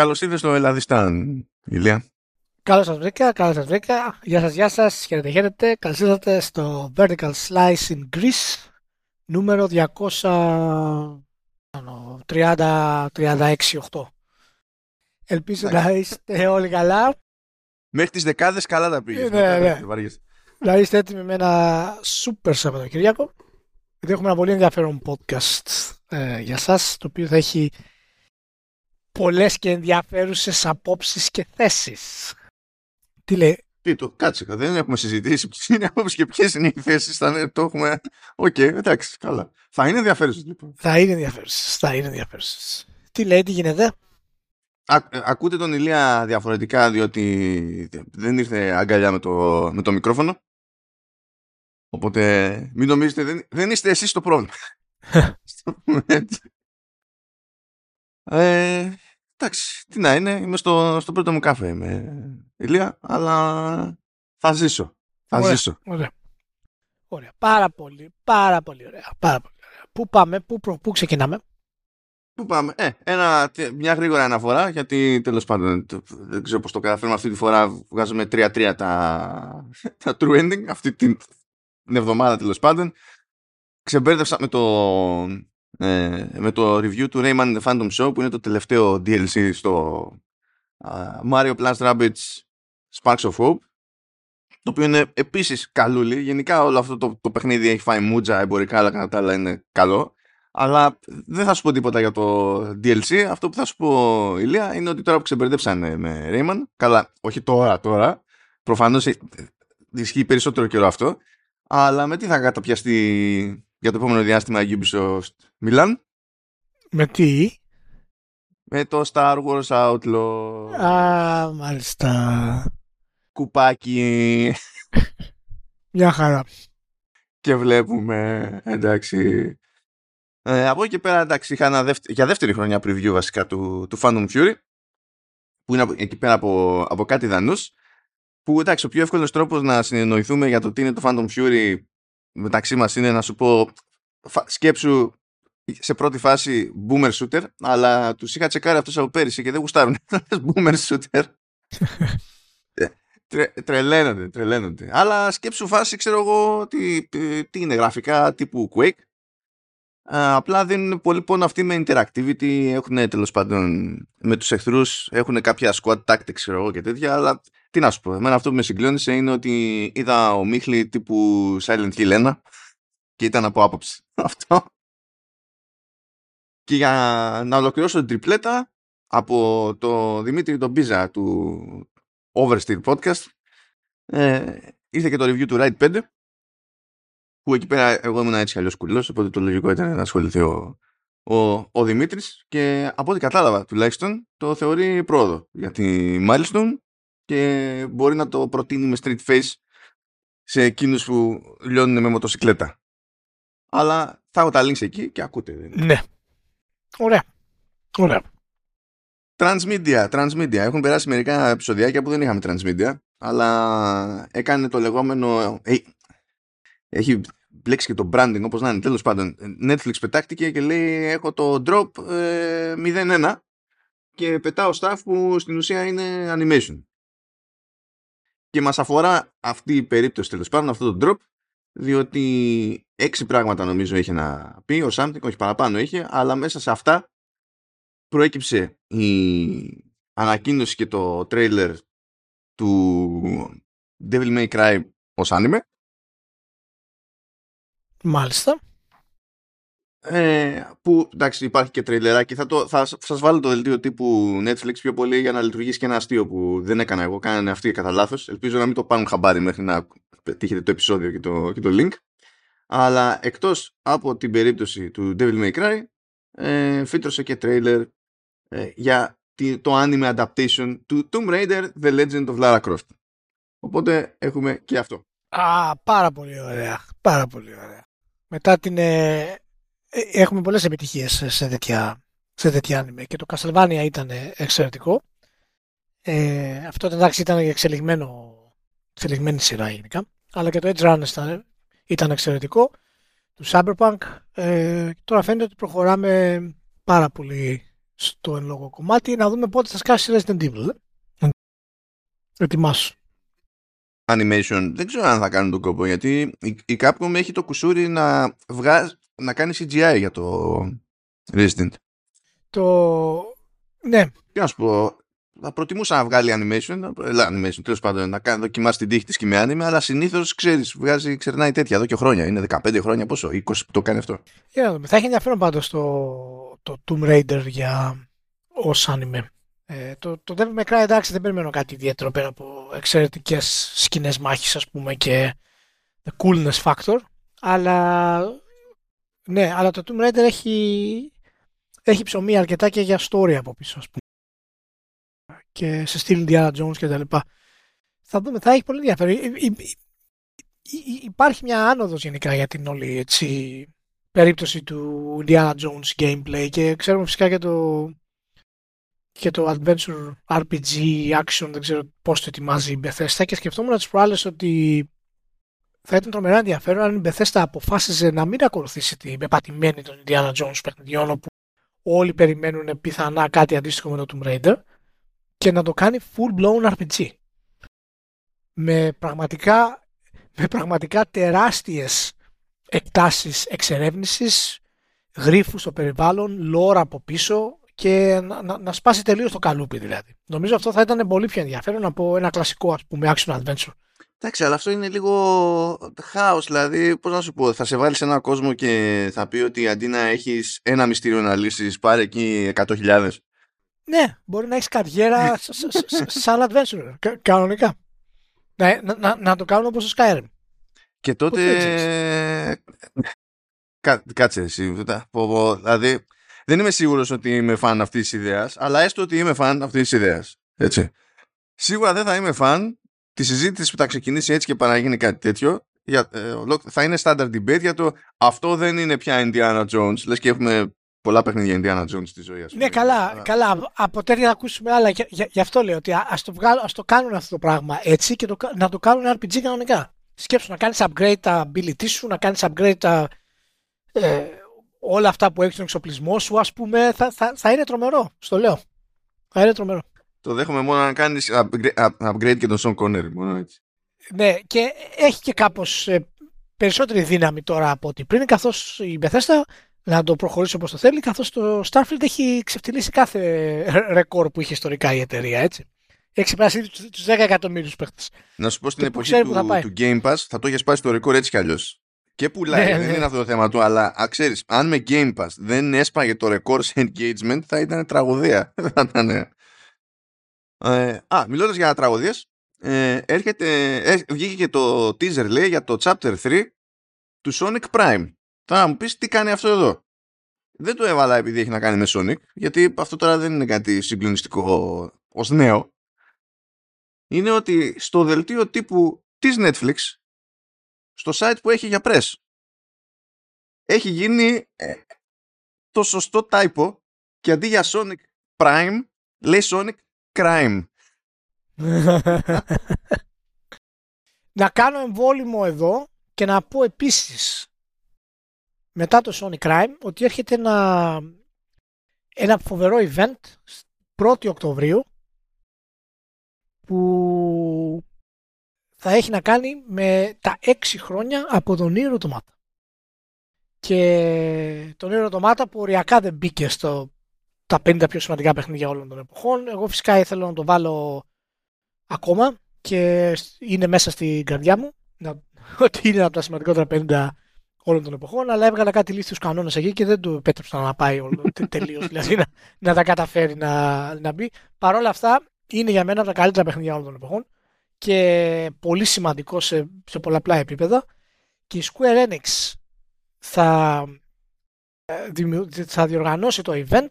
Καλώς ήρθατε στο Ελλαδιστάν, Ηλία. Καλώς σας βρήκα, καλώς σας βρήκα. Γεια σας, γεια σας. Χαίρετε, χαίρετε. Καλώς ήρθατε στο Vertical Slice in Greece, νούμερο 236-8. Ελπίζω να είστε όλοι καλά. Μέχρι τις δεκάδες καλά τα πήγες. Ναι, ναι. Να είστε έτοιμοι με ένα σούπερ Σαββατοκύριακο. Γιατί έχουμε ένα πολύ ενδιαφέρον podcast ε, για σας, το οποίο θα έχει πολλές και ενδιαφέρουσες απόψεις και θέσεις. Τι λέει; Τι το, κάτσε, δεν έχουμε συζητήσει ποιες είναι οι απόψεις και ποιες είναι οι θέσεις. Το έχουμε. ΟΚ, okay, εντάξει, καλά. Θα είναι ενδιαφέρουσες λοιπόν. Θα είναι ενδιαφέρουσες. Θα είναι ενδιαφέρουσες. Τι λέει, τι γίνεται; Α, ακούτε τον Ηλία διαφορετικά διότι δεν ήρθε αγκαλιά με το, με το μικρόφωνο. Οπότε μην νομίζετε, δεν, δεν είστε εσείς το πρόβλημα. ε, εντάξει, τι να είναι, είμαι στο, στο πρώτο μου κάφε με Ηλία, αλλά θα ζήσω. Θα ωραία, ζήσω. Ωραία. ωραία. Πάρα πολύ, πάρα πολύ ωραία. Πάρα πολύ ωραία. Πού πάμε, πού, πού ξεκινάμε; Πού πάμε. Ε, ένα, μια γρήγορα αναφορά, γιατί τέλος πάντων δεν ξέρω πώς το καταφέρουμε αυτή τη φορά. Βγάζουμε 3-3 τα, τα true ending αυτή την, την εβδομάδα τέλος πάντων. Ξεμπέρδευσα με το, ε, με το review του Rayman The Phantom Show που είναι το τελευταίο DLC στο uh, Mario Plus Rabbids Sparks of Hope το οποίο είναι επίσης καλούλι. Γενικά όλο αυτό το, το παιχνίδι έχει φάει μούτζα εμπορικά αλλά κατά τα άλλα είναι καλό. Αλλά δεν θα σου πω τίποτα για το DLC. Αυτό που θα σου πω, Ηλία, είναι ότι τώρα που ξεμπερδέψανε με Rayman, καλά, όχι τώρα, τώρα, προφανώς ισχύει περισσότερο καιρό αυτό, αλλά με τι θα καταπιαστεί για το επόμενο διάστημα η Ubisoft Milan. Με τι; Με το Star Wars Outlaw. Α, μάλιστα. Κουπάκι. Μια χαρά. Και βλέπουμε, εντάξει. Ε, από εκεί και πέρα, εντάξει, είχα ένα για δεύτερη χρονιά preview βασικά του, του Phantom Fury, που είναι εκεί πέρα από, από κάτι δανούς, που εντάξει, ο πιο εύκολος τρόπος να συνεννοηθούμε για το τι είναι το Phantom Fury μεταξύ μας είναι να σου πω σκέψου σε πρώτη φάση boomer shooter, αλλά τους είχα τσεκάρει αυτούς από πέρυσι και δεν γουστάρουν boomer shooter. Ε, τρε, τρελαίνονται, τρελαίνονται. Αλλά σκέψου φάση, ξέρω εγώ, τι, τι είναι γραφικά τύπου Quake. Απλά δίνουν πολύ πόνο αυτοί με interactivity, έχουν τέλος πάντων με τους εχθρούς, έχουν κάποια squad tactics ξέρω εγώ και τέτοια, αλλά τι να σου πω, εμένα αυτό που με συγκλώνησε είναι ότι είδα ο Μίχλη τύπου Silent Hill 1 και ήταν από άποψη αυτό. Και για να ολοκληρώσω την τριπλέτα από το Δημήτρη τον Μπίζα του Oversteer Podcast ε, ήρθε και το review του Ride 5 που εκεί πέρα εγώ ήμουν έτσι αλλιώς κουλός οπότε το λογικό ήταν να ασχοληθεί ο, ο, ο Δημήτρης και από ό,τι κατάλαβα τουλάχιστον το θεωρεί πρόοδο για τη Milestone και μπορεί να το προτείνει με street face σε εκείνους που λιώνουν με μοτοσυκλέτα. Αλλά θα έχω τα links εκεί και ακούτε. Ναι. Ωραία. Ωραία. Transmedia, Transmedia. Έχουν περάσει μερικά επεισοδιάκια που δεν είχαμε Transmedia, αλλά έκανε το λεγόμενο... Ε, έχει μπλέξει και το branding όπως να είναι. Τέλος πάντων, Netflix πετάχτηκε και λέει έχω το drop ε, 0-1 και πετάω staff που στην ουσία είναι animation. Και μας αφορά αυτή η περίπτωση τέλος πάντων, αυτό το drop, διότι έξι πράγματα νομίζω είχε να πει, ο something, όχι παραπάνω είχε, αλλά μέσα σε αυτά προέκυψε η ανακοίνωση και το trailer του Devil May Cry ως anime. Μάλιστα. Ε, που εντάξει υπάρχει και τρέιλεράκι. Θα, το, θα, θα σας βάλω το δελτίο τύπου Netflix πιο πολύ για να λειτουργήσει και ένα αστείο που δεν έκανα εγώ κάνανε αυτοί κατά λάθος. ελπίζω να μην το πάρουν χαμπάρι μέχρι να τύχετε το επεισόδιο και το, και το link. Αλλά εκτός από την περίπτωση του Devil May Cry ε, φύτρωσε και τρέιλερ ε, για το anime adaptation του Tomb Raider The Legend of Lara Croft. Οπότε έχουμε και αυτό. Α, πάρα πολύ ωραία. Πάρα πολύ ωραία μετά την ε, ε, έχουμε πολλές επιτυχίες σε τέτοια, σε τέτοια anime και το Castlevania ήταν εξαιρετικό. Ε, αυτό εντάξει ήταν εξελιγμένο, εξελιγμένη σειρά γενικά, αλλά και το Edge Runners ήταν, ήταν εξαιρετικό, του Cyberpunk. Ε, τώρα φαίνεται ότι προχωράμε πάρα πολύ στο εν λόγω κομμάτι να δούμε πότε θα σκάσει Resident Evil. Ετοιμάσου. Animation. Δεν ξέρω αν θα κάνουν τον κόπο γιατί η Capcom έχει το κουσούρι να, βγάζει, να κάνει CGI για το Resident. Το... Ναι. Τι να σου πω, θα προτιμούσα να βγάλει animation, animation τέλος πάντων, να κάνει δοκιμάσει την τύχη της και με anime, αλλά συνήθως ξέρεις, βγάζει, ξερνάει τέτοια εδώ και χρόνια. Είναι 15 χρόνια πόσο, 20 που το κάνει αυτό. Για να δούμε. Θα έχει ενδιαφέρον πάντως το, το Tomb Raider για ω anime. Ε, το, το Devil May Cry εντάξει δεν περιμένω κάτι ιδιαίτερο πέρα από εξαιρετικές σκηνές μάχης, ας πούμε και the coolness factor. Αλλά ναι, αλλά το Tomb Raider έχει, έχει ψωμί αρκετά και για story από πίσω, ας πούμε και σε στυλ Indiana Jones και τα λοιπά. Θα δούμε, θα έχει πολύ ενδιαφέρον. Υπάρχει μια άνοδος γενικά για την όλη έτσι, περίπτωση του Indiana Jones gameplay και ξέρουμε φυσικά και το, και το adventure RPG action, δεν ξέρω πώς το ετοιμάζει η Bethesda και σκεφτόμουν τις προάλλες ότι θα ήταν τρομερά ενδιαφέρον αν η Bethesda αποφάσιζε να μην ακολουθήσει την πεπατημένη των Indiana Jones παιχνιδιών όπου όλοι περιμένουν πιθανά κάτι αντίστοιχο με το Tomb Raider και να το κάνει full blown RPG. Με πραγματικά, με πραγματικά τεράστιες εκτάσεις εξερεύνησης, γρίφους στο περιβάλλον, λόρα από πίσω και να, να, να σπάσει τελείως το καλούπι δηλαδή. Νομίζω αυτό θα ήταν πολύ πιο ενδιαφέρον από ένα κλασικό ας πούμε action adventure. Εντάξει, αλλά αυτό είναι λίγο χάος, δηλαδή πώς να σου πω, θα σε βάλει σε ένα κόσμο και θα πει ότι αντί να έχεις ένα μυστήριο να λύσεις πάρε εκεί 100.000. Ναι, μπορεί να έχεις καριέρα σαν adventure. Κανονικά. Να, να, να το κάνουν όπως το Skyrim. Και τότε. Κά, κάτσε εσύ. Δηλαδή, δεν είμαι σίγουρος ότι είμαι φαν αυτής της ιδέας, αλλά έστω ότι είμαι φαν αυτής της ιδέας. Έτσι. Σίγουρα δεν θα είμαι φαν της συζήτησης που θα ξεκινήσει έτσι και παραγίνει κάτι τέτοιο. Για, ε, θα είναι standard debate για το αυτό δεν είναι πια Indiana Jones. Λες και έχουμε πολλά παιχνίδια Indiana Jones στη ζωή. Ας πούμε. Ναι, καλά, καλά. Από τέτοια θα ακούσουμε άλλα. Γι' αυτό λέω ότι ας το, βγάλω, ας το κάνουν αυτό το πράγμα έτσι και το, να το κάνουν RPG κανονικά. Σκέψου να κάνεις upgrade τα ability σου, να κάνεις upgrade τα, ε, όλα αυτά που έχει στον εξοπλισμό σου, ας πούμε, θα, θα, θα είναι τρομερό. Στο λέω. Θα είναι τρομερό. Το δέχομαι μόνο να κάνεις upgrade, upgrade και τον Sean Connery. Μόνο έτσι. Ναι, και έχει και κάπως ε, περισσότερη δύναμη τώρα από ό,τι πριν, καθώς η Bethesda να το προχωρήσει όπως το θέλει, καθώς το Starfield έχει ξεφτυλίσει κάθε ρεκόρ που είχε ιστορικά η εταιρεία, έτσι. Έχει ξεπεράσει τους 10 εκατομμύριου παίχτες. Να σου πω στην εποχή του, του Game Pass θα το είχε πάει στο ρεκόρ έτσι κι αλλιώς. Και πουλάει, ναι, δεν ναι. είναι αυτό το θέμα του, αλλά ξέρεις, αν με Game Pass δεν έσπαγε το ρεκόρ σε engagement, θα ήταν τραγωδία. θα ήταν. Ε, α, μιλώντας για τραγωδίες, ε, έρχεται, ε, βγήκε και το teaser λέει για το chapter 3 του Sonic Prime. Τώρα μου πεις τι κάνει αυτό εδώ; Δεν το έβαλα επειδή έχει να κάνει με Sonic, γιατί αυτό τώρα δεν είναι κάτι συγκλονιστικό ως νέο. Είναι ότι στο δελτίο τύπου της Netflix, στο site που έχει για press, έχει γίνει ε, το σωστό typo και αντί για Sonic Prime, λέει Sonic Crime. να κάνω εμβόλυμο εδώ και να πω επίσης μετά το Sonic Crime ότι έρχεται ένα, ένα φοβερό event 1η Οκτωβρίου που θα έχει να κάνει με τα 6 χρόνια από τον Νίρο Τομάτα. Και τον Νίρο Τομάτα που οριακά δεν μπήκε στο τα 50 πιο σημαντικά παιχνίδια όλων των εποχών. Εγώ φυσικά ήθελα να το βάλω ακόμα και είναι μέσα στην καρδιά μου να, ότι είναι από τα σημαντικότερα 50 όλων των εποχών, αλλά έβγαλα κάτι λίστιου κανόνες εκεί και δεν του επέτρεψα να πάει όλο τελείως. δηλαδή να, να, τα καταφέρει να, να μπει. Παρ' όλα αυτά, είναι για μένα από τα καλύτερα παιχνίδια όλων των εποχών και πολύ σημαντικό σε, σε πολλαπλά επίπεδα. Και η Square Enix θα, ε, θα διοργανώσει το event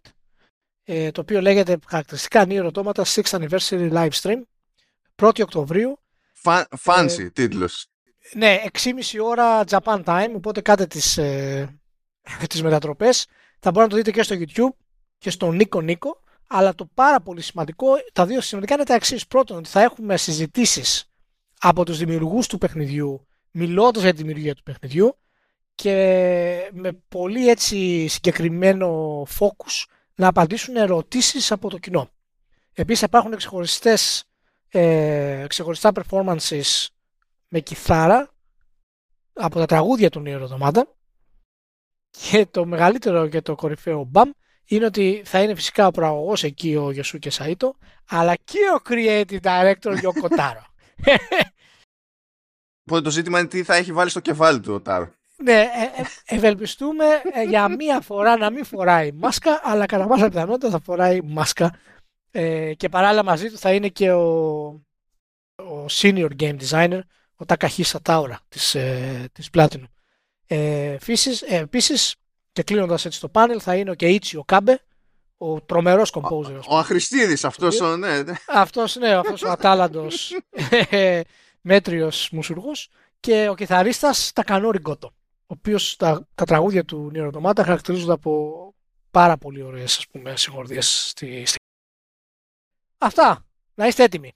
ε, το οποίο λέγεται χαρακτηριστικά νέο ερωτώματα 6 Anniversary Live Stream 1η Οκτωβρίου. Fancy ε, τίτλος. Ναι, 6,5 ώρα Japan Time, οπότε κάτε τις, ε, τις μετατροπές. Θα μπορείτε να το δείτε και στο YouTube και στο Nico Nico. Αλλά το πάρα πολύ σημαντικό, τα δύο σημαντικά είναι τα εξής. Πρώτον, ότι θα έχουμε συζητήσεις από τους δημιουργούς του παιχνιδιού, μιλώντας για τη δημιουργία του παιχνιδιού και με πολύ έτσι συγκεκριμένο focus να απαντήσουν ερωτήσεις από το κοινό. Επίσης υπάρχουν ξεχωριστές, ε, ξεχωριστά performances με κιθάρα από τα τραγούδια του Νιεροδομάτα και το μεγαλύτερο και το κορυφαίο μπαμ είναι ότι θα είναι φυσικά ο προαγωγός εκεί ο Γιωσού Σαΐτο αλλά και ο creative director Γιώκο Τάρο. Οπότε το ζήτημα είναι τι θα έχει βάλει στο κεφάλι του ο Τάρο. Ναι, ε, ε, ευελπιστούμε ε, για μία φορά να μην φοράει μάσκα, αλλά κατά πάσα πιθανότητα θα φοράει μάσκα. Ε, και παράλληλα μαζί του θα είναι και ο, ο senior game designer, ο Takahisa Taura της, ε, της Platinum. Ε, επίσης, ε, επίσης, και κλείνοντας έτσι το πάνελ, θα είναι ο Keiichi Okabe, ο τρομερός composer. Ο, ο Αχρηστίδης, αυτός ο, ναι, ναι. Αυτός, ναι, αυτός ο ατάλαντος μέτριος μουσουργός και ο κιθαρίστας Τακανόρι Γκότο ο οποίος τα, τα τραγούδια του Νιεροτομάτα χαρακτηρίζονται από πάρα πολύ ωραίες ας πούμε συγχωρδίες στη, στη... Αυτά. Να είστε έτοιμοι.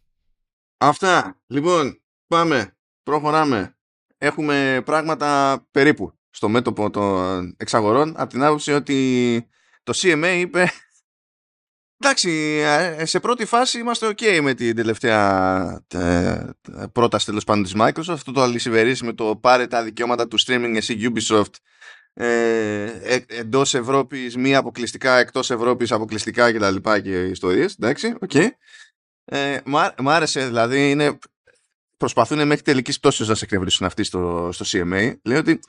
Αυτά. Λοιπόν, πάμε. Προχωράμε. Έχουμε πράγματα περίπου στο μέτωπο των εξαγορών από την άποψη ότι το CMA είπε Εντάξει, ε, σε πρώτη φάση είμαστε ok με την τελευταία ε, πρόταση τέλος πάντων της Microsoft. Αυτό το αλισβερίσι με το πάρε τα δικαιώματα του streaming εσύ Ubisoft ε, ε, εντός Ευρώπης, μη αποκλειστικά, εκτός Ευρώπης αποκλειστικά και τα λοιπά και ιστορίες. Εντάξει, OK. Okay. Ε, μ' άρεσε δηλαδή, είναι, προσπαθούν μέχρι τελικής πτώσης να σε εκνευρίσουν αυτοί στο, στο CMA. Λέει ότι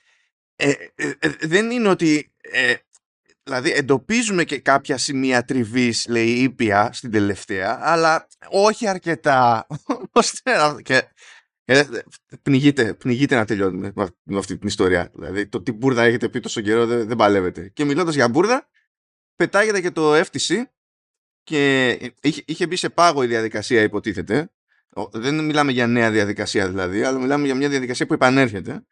ε, ε, δεν είναι ότι Δηλαδή εντοπίζουμε και κάποια σημεία τριβής, λέει, ήπια στην τελευταία, αλλά όχι αρκετά. και, και πνιγείτε, πνιγείτε να τελειώνουμε με αυτή την ιστορία. Δηλαδή το τι μπουρδα έχετε πει τόσο καιρό δεν, δεν παλεύετε. Και μιλώντας για μπουρδα, πετάγεται και το FTC και είχε, είχε μπει σε πάγο η διαδικασία υποτίθεται. Δεν μιλάμε για νέα διαδικασία δηλαδή, αλλά μιλάμε για μια διαδικασία που επανέρχεται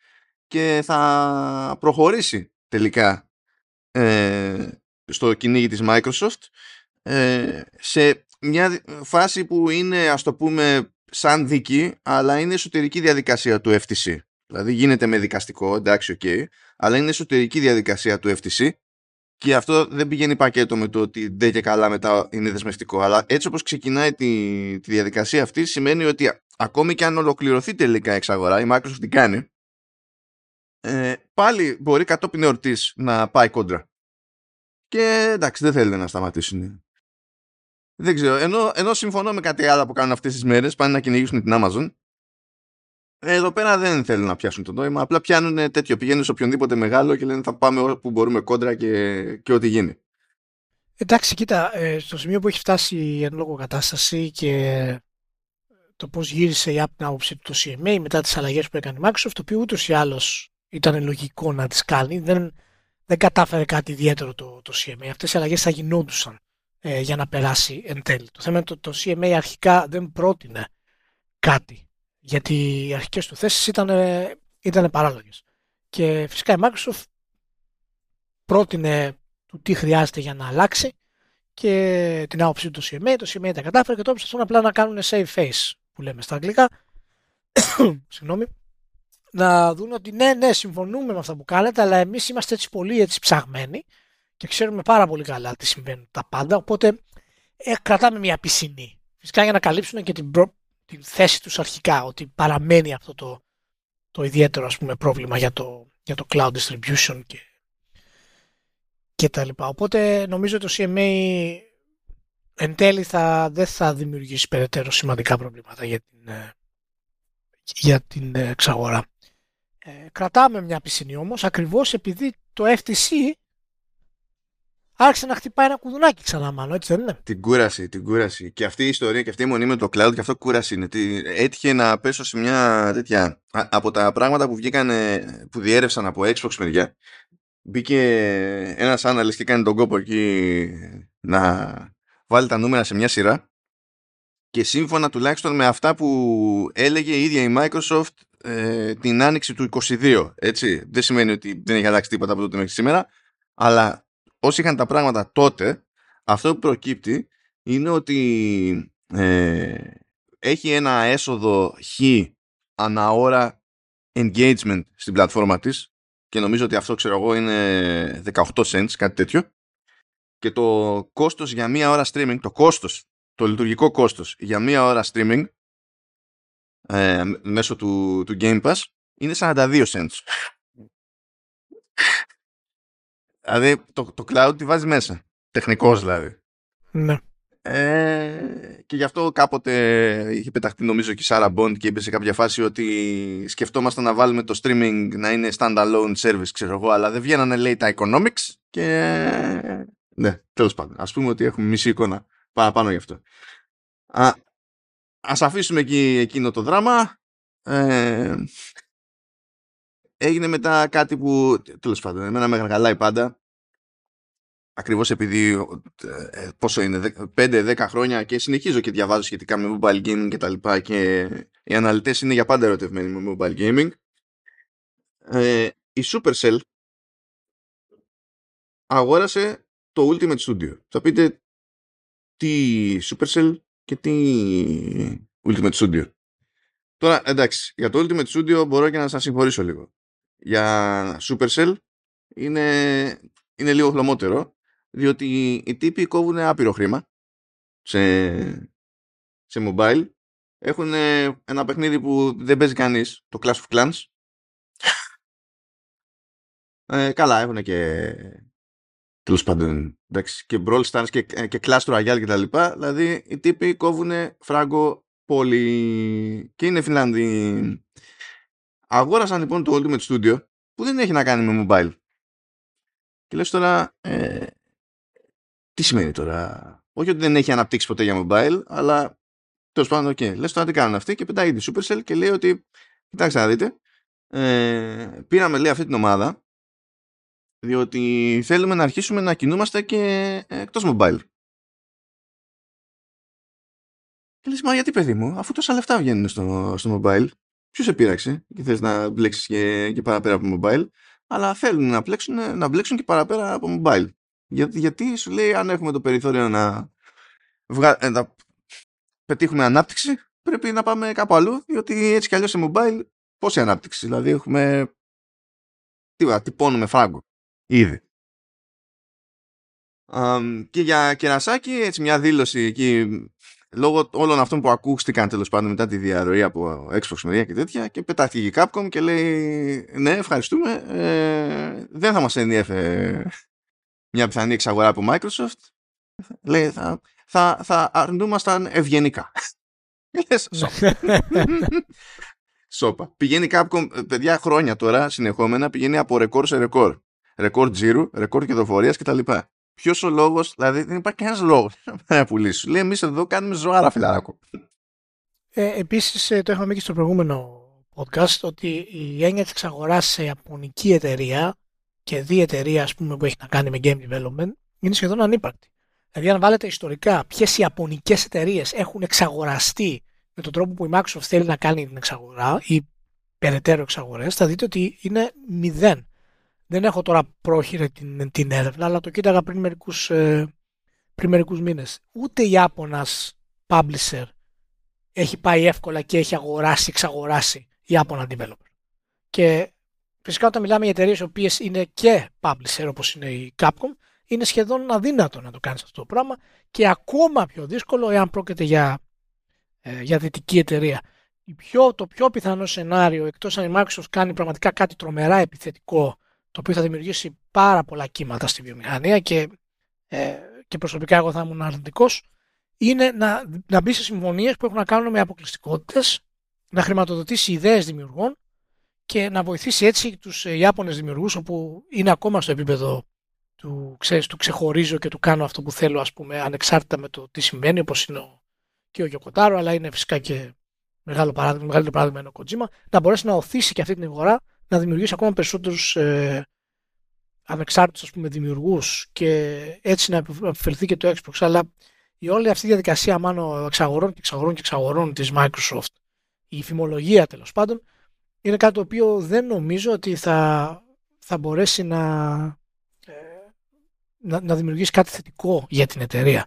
και θα προχωρήσει τελικά ε, στο κυνήγι της Microsoft ε, σε μια φάση που είναι ας το πούμε σαν δίκη αλλά είναι εσωτερική διαδικασία του FTC δηλαδή γίνεται με δικαστικό εντάξει ok αλλά είναι εσωτερική διαδικασία του FTC και αυτό δεν πηγαίνει πακέτο με το ότι δεν και καλά μετά είναι δεσμευτικό αλλά έτσι όπως ξεκινάει τη, τη διαδικασία αυτή σημαίνει ότι ακόμη και αν ολοκληρωθεί τελικά η εξαγορά η Microsoft την κάνει; Ε, πάλι μπορεί κατόπιν εορτής να πάει κόντρα. Και εντάξει, δεν θέλει να σταματήσουν. Δεν ξέρω. Ενώ, ενώ συμφωνώ με κάτι άλλο που κάνουν αυτές τις μέρες, πάνε να κυνηγήσουν την Amazon. Εδώ πέρα δεν θέλουν να πιάσουν το νόημα. Απλά πιάνουν τέτοιο. Πηγαίνουν σε οποιονδήποτε μεγάλο και λένε θα πάμε όπου μπορούμε κόντρα και, και ό,τι γίνει. Εντάξει, κοίτα, ε, στο σημείο που έχει φτάσει η εν λόγω κατάσταση και το πώς γύρισε η app την άποψη του το CMA μετά τις αλλαγές που έκανε η Microsoft, το οποίο ούτως ή άλλως ήταν λογικό να τις κάνει. Δεν, δεν κατάφερε κάτι ιδιαίτερο το, το CMA. Αυτές οι αλλαγές θα γινόντουσαν ε, για να περάσει εν τέλει. Το θέμα είναι ότι το, το CMA αρχικά δεν πρότεινε κάτι. Γιατί οι αρχικές του θέσεις ήταν, ήταν παράλογες. Και φυσικά η Microsoft πρότεινε του τι χρειάζεται για να αλλάξει και την άποψή του το CMA. Το CMA τα κατάφερε και τώρα προσπαθούν απλά να κάνουν save face που λέμε στα αγγλικά. Συγγνώμη να δουν ότι ναι, ναι, συμφωνούμε με αυτά που κάνετε, αλλά εμείς είμαστε έτσι πολύ έτσι ψαγμένοι και ξέρουμε πάρα πολύ καλά τι συμβαίνουν τα πάντα, οπότε ε, κρατάμε μια πισινή. Φυσικά για να καλύψουν και την, την θέση τους αρχικά, ότι παραμένει αυτό το, το ιδιαίτερο ας πούμε, πρόβλημα για το, για το cloud distribution και, και τα λοιπά. Οπότε νομίζω ότι το CMA εν τέλει θα, δεν θα δημιουργήσει περαιτέρω σημαντικά προβλήματα για την, ε, για την ε, εξαγορά. Ε, κρατάμε μια πισινή όμως ακριβώς επειδή το FTC άρχισε να χτυπάει ένα κουδουνάκι ξανά μάλλον, έτσι δεν είναι; Την κούραση, την κούραση. Και αυτή η ιστορία και αυτή η μονή με το cloud και αυτό κούραση είναι. Έτυχε να πέσω σε μια τέτοια... Από τα πράγματα που βγήκαν, που διέρευσαν από Xbox μεριά, μπήκε ένας analyst και έκανε τον κόπο εκεί να βάλει τα νούμερα σε μια σειρά και σύμφωνα τουλάχιστον με αυτά που έλεγε η ίδια η Microsoft ε, την άνοιξη του 22. Έτσι. Δεν σημαίνει ότι δεν έχει αλλάξει τίποτα από τότε μέχρι σήμερα, αλλά όσοι είχαν τα πράγματα τότε, αυτό που προκύπτει είναι ότι ε, έχει ένα έσοδο χ ανά ώρα engagement στην πλατφόρμα της και νομίζω ότι αυτό ξέρω εγώ είναι 18 cents, κάτι τέτοιο και το κόστος για μία ώρα streaming, το κόστος, το λειτουργικό κόστος για μία ώρα streaming ε, μέσω του, του Game Pass είναι 42 cents. δηλαδή το, το cloud τη βάζει μέσα. Τεχνικός δηλαδή. Ναι. Ε, και γι' αυτό κάποτε είχε πεταχτεί νομίζω και η Sarah Bond και είπε σε κάποια φάση ότι σκεφτόμασταν να βάλουμε το streaming να είναι standalone service ξέρω εγώ αλλά δεν βγαίνανε λέει τα economics και ναι τέλος πάντων ας πούμε ότι έχουμε μισή εικόνα παραπάνω γι' αυτό Α, ας αφήσουμε εκεί εκείνο το δράμα. Ε, έγινε μετά κάτι που τέλος πάντων εμένα με γαργαλάει πάντα. Ακριβώς επειδή ε, πόσο είναι 5-10 χρόνια και συνεχίζω και διαβάζω σχετικά με mobile gaming και τα λοιπά και οι αναλυτές είναι για πάντα ερωτευμένοι με mobile gaming. Ε, η Supercell αγόρασε το Ultimate Studio. Θα πείτε τι Supercell; Και τι Ultimate Studio τώρα εντάξει για το Ultimate Studio μπορώ και να σας συγχωρήσω λίγο για Supercell είναι, είναι λίγο χλωμότερο διότι οι τύποι κόβουν άπειρο χρήμα σε, σε mobile. Έχουν ένα παιχνίδι που δεν παίζει κανείς, το Clash of Clans. Ε, καλά, έχουν και τέλος πάντων εντάξει, και Brawl Stars και, και Clash Royale και τα λοιπά. Δηλαδή οι τύποι κόβουν φράγκο πολύ και είναι Φιλανδοί. Αγόρασαν λοιπόν το Ultimate Studio που δεν έχει να κάνει με mobile. Και λες τώρα, ε, τι σημαίνει τώρα; Όχι ότι δεν έχει αναπτύξει ποτέ για mobile, αλλά τέλος πάντων, OK. Okay. Λες τώρα τι κάνουν αυτοί και πετάει τη Supercell και λέει ότι, κοιτάξτε να δείτε, ε, πήραμε λέει αυτή την ομάδα διότι θέλουμε να αρχίσουμε να κινούμαστε και εκτός mobile. Και λες, μα γιατί παιδί μου, αφού τόσα λεφτά βγαίνουν στο, στο mobile, ποιος σε πείραξε και θες να μπλέξεις και, και παραπέρα από mobile, αλλά θέλουν να, μπλέξουν, να μπλέξουν και παραπέρα από mobile. Γιατί, γιατί σου λέει αν έχουμε το περιθώριο να, βγα... Ε, να πετύχουμε ανάπτυξη πρέπει να πάμε κάπου αλλού διότι έτσι κι αλλιώς σε mobile πόση ανάπτυξη δηλαδή έχουμε τι, τυπώνουμε φράγκο ήδη um, και για κερασάκι έτσι μια δήλωση εκεί λόγω όλων αυτών που ακούστηκαν τέλος πάντων μετά τη διαρροή από Xbox Media και τέτοια και πετάχτηκε η Capcom και λέει ναι ευχαριστούμε ε, δεν θα μας ενδιέφερε μια πιθανή εξαγορά από Microsoft, λέει θα, θα, θα αρνούμασταν ευγενικά. Λες, σόπα. Πηγαίνει Capcom, παιδιά χρόνια τώρα, συνεχόμενα, πηγαίνει από ρεκόρ σε ρεκόρ. Ρεκόρ τζίρου, ρεκόρ κερδοφορίας κτλ. Ποιος ο λόγος, δηλαδή δεν υπάρχει κανένας λόγος να πουλήσεις. Λέει, εμείς εδώ κάνουμε ζωάρα, φιλαράκο. Ε, Επίσης, ε, το είχαμε και στο προηγούμενο podcast ότι η έννοια της εξαγορά σε ιαπωνική εταιρεία και δει εταιρεία ας πούμε, που έχει να κάνει με game development είναι σχεδόν ανύπαρκτη. Δηλαδή, αν βάλετε ιστορικά ποιες ιαπωνικές εταιρείες έχουν εξαγοραστεί με τον τρόπο που η Microsoft θέλει να κάνει την εξαγορά ή περαιτέρω εξαγορές, θα δείτε ότι είναι μηδέν. Δεν έχω τώρα πρόχειρη την, την έρευνα, αλλά το κοίταγα πριν μερικούς ε, πριν μερικούς μήνες. Ούτε Ιάπωνας publisher έχει πάει εύκολα και έχει αγοράσει, εξαγοράσει Ιάπωνα developer. Και Φυσικά όταν μιλάμε για εταιρείες οι οποίες είναι και publisher όπως είναι η Capcom, είναι σχεδόν αδύνατο να το κάνεις αυτό το πράγμα και ακόμα πιο δύσκολο εάν πρόκειται για, ε, για δυτική εταιρεία. Η πιο, το πιο πιθανό σενάριο, εκτός αν η Microsoft κάνει πραγματικά κάτι τρομερά επιθετικό, το οποίο θα δημιουργήσει πάρα πολλά κύματα στη βιομηχανία και, ε, και προσωπικά εγώ θα ήμουν αρνητικός, είναι να, να μπει σε συμφωνίες που έχουν να κάνουν με αποκλειστικότητες, να χρηματοδοτήσει ιδέες δημιουργών και να βοηθήσει έτσι τους ε, Ιάπωνες δημιουργούς όπου είναι ακόμα στο επίπεδο του, ξέρεις, του ξεχωρίζω και του κάνω αυτό που θέλω ας πούμε ανεξάρτητα με το τι σημαίνει όπως είναι ο, και ο Γιοκοτάρο αλλά είναι φυσικά και μεγάλο παράδειγμα, μεγαλύτερο παράδειγμα είναι ο Κοτζίμα να μπορέσει να οθήσει και αυτή την αγορά να δημιουργήσει ακόμα περισσότερους ε, ανεξάρτητους ας πούμε δημιουργούς και έτσι να επιφελθεί και το Xbox αλλά η όλη αυτή η διαδικασία μάλλον εξαγορών και εξαγορών και εξαγορών της Microsoft η φημολογία τέλος πάντων είναι κάτι το οποίο δεν νομίζω ότι θα, θα μπορέσει να, ε, να, να, δημιουργήσει κάτι θετικό για την εταιρεία.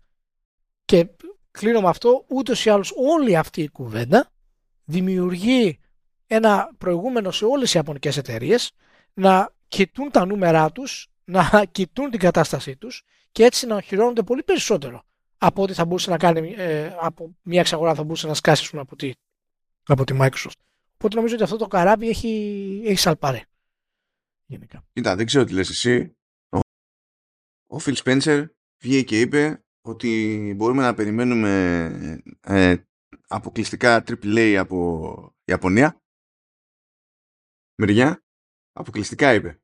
Και κλείνω με αυτό, ούτως ή άλλως όλη αυτή η κουβέντα δημιουργεί ένα προηγούμενο σε όλες οι ιαπωνικές εταιρείες να κοιτούν τα νούμερά τους να κοιτούν την κατάστασή τους και έτσι να οχυρώνονται πολύ περισσότερο από ό,τι θα μπορούσε να κάνει ε, από μια εξαγορά θα μπορούσε να σκάσει από τη, από τη Microsoft. Οπότε νομίζω ότι αυτό το καράβι έχει, έχει σαλπάρε. Γενικά. Κοίτα, δεν ξέρω τι λες εσύ. Ο Phil Spencer βγήκε και είπε ότι μπορούμε να περιμένουμε ε, αποκλειστικά AAA από Ιαπωνία. Μεριά. Αποκλειστικά είπε.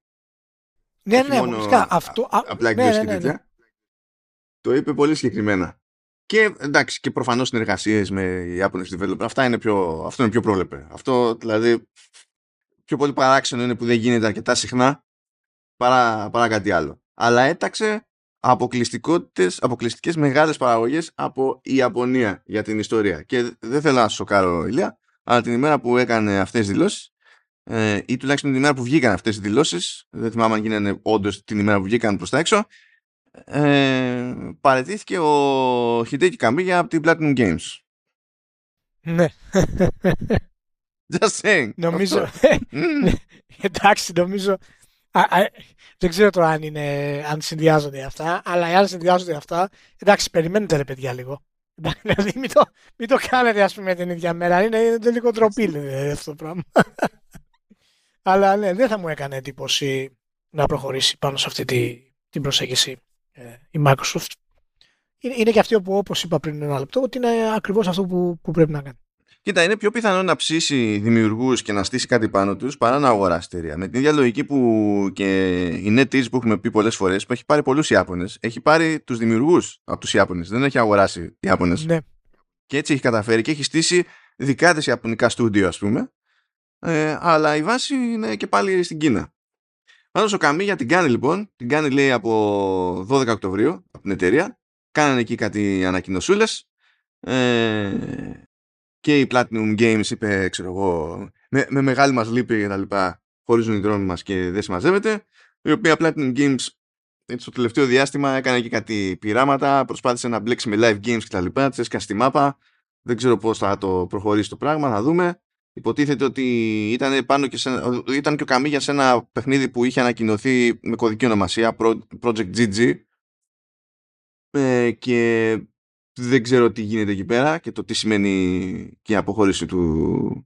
Ναι, ναι, αποκλειστικά. Αυτό, απλά ναι, ναι, ναι, ναι, Το είπε πολύ συγκεκριμένα. Και εντάξει, και προφανώς συνεργασίες με Ιάπωνε developer. Αυτά είναι πιο, αυτό είναι πιο πρόλεπε. Αυτό δηλαδή πιο πολύ παράξενο είναι που δεν γίνεται αρκετά συχνά παρά, παρά κάτι άλλο. Αλλά έταξε αποκλειστικότητες, αποκλειστικές μεγάλες παραγωγές από η Ιαπωνία για την ιστορία. Και δεν θέλω να σου σοκάρω, Ηλία, αλλά την ημέρα που έκανε αυτές τις δηλώσεις, ε, ή τουλάχιστον την ημέρα που βγήκαν αυτές τις δηλώσεις, δεν θυμάμαι αν γίνανε όντως την ημέρα που βγήκαν προς τα έξω, ε, παρετήθηκε ο Hideki Kamiya από την Platinum Games. Ναι. Just saying. Νομίζω. Εντάξει, νομίζω δεν ξέρω τώρα αν, είναι, αν συνδυάζονται αυτά, αλλά αν συνδυάζονται αυτά, εντάξει, περιμένετε ρε παιδιά λίγο. Δηλαδή μην το, μην το κάνετε ας πούμε την ίδια μέρα, είναι, είναι λίγο τροπή αυτό το πράγμα. Αλλά ναι, δεν θα μου έκανε εντύπωση να προχωρήσει πάνω σε αυτή τη, την προσέγγιση ε, η Microsoft. Είναι, είναι και αυτή που όπως είπα πριν ένα λεπτό, ότι είναι ακριβώς αυτό που, που πρέπει να κάνει. Κοίτα, είναι πιο πιθανό να ψήσει δημιουργούς και να στήσει κάτι πάνω τους παρά να αγοράσει εταιρεία. Με την ίδια λογική που και η NetEase που έχουμε πει πολλές φορές, που έχει πάρει πολλούς Ιάπωνες, έχει πάρει τους δημιουργούς από τους Ιάπωνες. Δεν έχει αγοράσει Ιάπωνες. Ναι. Και έτσι έχει καταφέρει και έχει στήσει δικά της Ιαπωνικά στούντιο, ας πούμε. Ε, αλλά η βάση είναι και πάλι στην Κίνα. Πάντω ο Καμίγια την κάνει λοιπόν. Την κάνει λέει από 12 Οκτωβρίου από την εταιρεία. Κάνανε εκεί κάτι ανακοινωσούλες. Ε, και η Platinum Games είπε, ξέρω εγώ, με, με μεγάλη μας λύπη και τα λοιπά, χωρίζουν οι δρόμοι μας και δεν συμμαζεύεται, η οποία Platinum Games έτσι, στο τελευταίο διάστημα έκανε και κάτι πειράματα, προσπάθησε να μπλέξει με live games και τα λοιπά, της έσκασε στη μάπα, δεν ξέρω πώς θα το προχωρήσει το πράγμα, θα δούμε. Υποτίθεται ότι ήταν, πάνω και σε, ήταν και ο Καμίγια σε ένα παιχνίδι που είχε ανακοινωθεί με κωδική ονομασία Project GG ε, και δεν ξέρω τι γίνεται εκεί πέρα και το τι σημαίνει και η αποχώρηση του,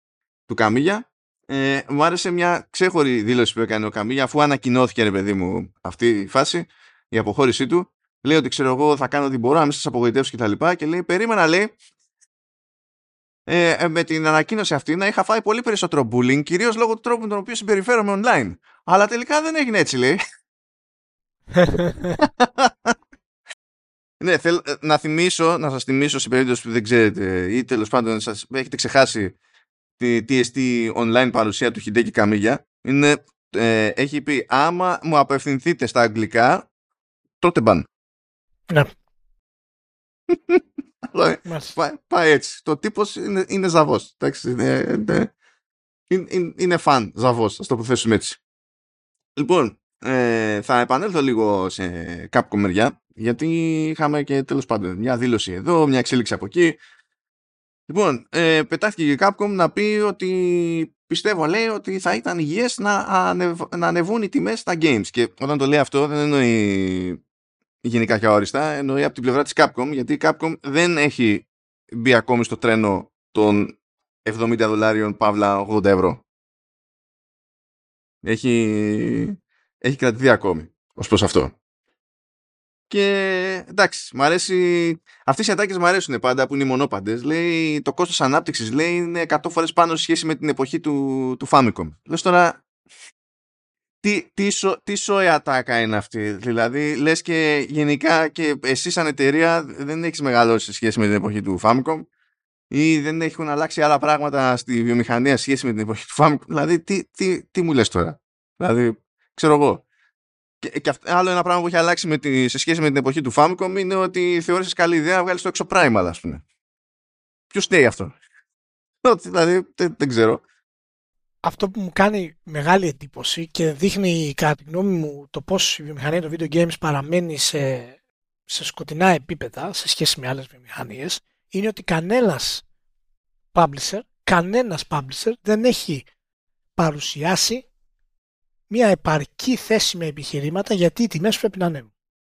του Καμίγια. Ε, μου άρεσε μια ξέχωρη δήλωση που έκανε ο Καμίγια αφού ανακοινώθηκε ρε παιδί μου αυτή η φάση, η αποχώρησή του. Λέει ότι ξέρω εγώ θα κάνω ό,τι μπορώ να μην σα απογοητεύσω και τα λοιπά και λέει περίμενα λέει ε, ε, με την ανακοίνωση αυτή να είχα φάει πολύ περισσότερο bullying κυρίως λόγω του τρόπου με τον οποίο συμπεριφέρομαι online. Αλλά τελικά δεν έγινε έτσι λέει. Ναι, θέλω ε, να θυμίσω, να σας θυμίσω σε περίπτωση που δεν ξέρετε ή τέλος πάντων σας έχετε ξεχάσει τη TST online παρουσία του Hideki Kamiya είναι, ε, έχει πει άμα μου απευθυνθείτε στα αγγλικά τότε μπαν. Ναι. Πάει έτσι. Το τύπος είναι, είναι ζαβός. Εντάξει, είναι, είναι, είναι φαν ζαβός, ας το θέσουμε έτσι. Λοιπόν, ε, θα επανέλθω λίγο σε Capcom μεριά, γιατί είχαμε και τέλος πάντων μια δήλωση εδώ, μια εξέλιξη από εκεί. Λοιπόν, ε, πετάχτηκε η Capcom να πει ότι πιστεύω λέει ότι θα ήταν υγιές να, ανεβ, να ανεβούν οι τιμές στα games και όταν το λέει αυτό δεν εννοεί γενικά και αόριστα, εννοεί από την πλευρά της Capcom γιατί η Capcom δεν έχει μπει ακόμη στο τρένο των 70 δολάριων παύλα 80 ευρώ. Έχει έχει κρατηθεί ακόμη ως προς αυτό. Και εντάξει, μου αρέσει. Αυτές οι ατάκες μου αρέσουν πάντα που είναι οι μονόπαντες. Λέει το κόστος ανάπτυξης λέει είναι 100 φορές πάνω σε σχέση με την εποχή του, του Famicom. Λες τώρα. Τι, τι, σο, τι σοя ατάκα είναι αυτή; Δηλαδή, λες και γενικά και εσύ, σαν εταιρεία, δεν έχεις μεγαλώσει σε σχέση με την εποχή του Famicom ή δεν έχουν αλλάξει άλλα πράγματα στη βιομηχανία σε σχέση με την εποχή του Famicom; Δηλαδή, τι, τι, τι μου λες τώρα; Δηλαδή, ξέρω εγώ. Και, και άλλο ένα πράγμα που έχει αλλάξει με τη, σε σχέση με την εποχή του Famicom είναι ότι θεώρησες καλή ιδέα να βγάλεις το έξω Primal, ας πούμε. Ποιος στέει αυτό; δηλαδή, δεν, δεν ξέρω. Αυτό που μου κάνει μεγάλη εντύπωση και δείχνει κατά τη γνώμη μου το πώς η βιομηχανία των video games παραμένει σε, σε σκοτεινά επίπεδα σε σχέση με άλλες βιομηχανίες είναι ότι κανένας publisher, κανένας publisher δεν έχει παρουσιάσει μια επαρκή θέση με επιχειρήματα γιατί οι τιμές πρέπει να ανέβουν.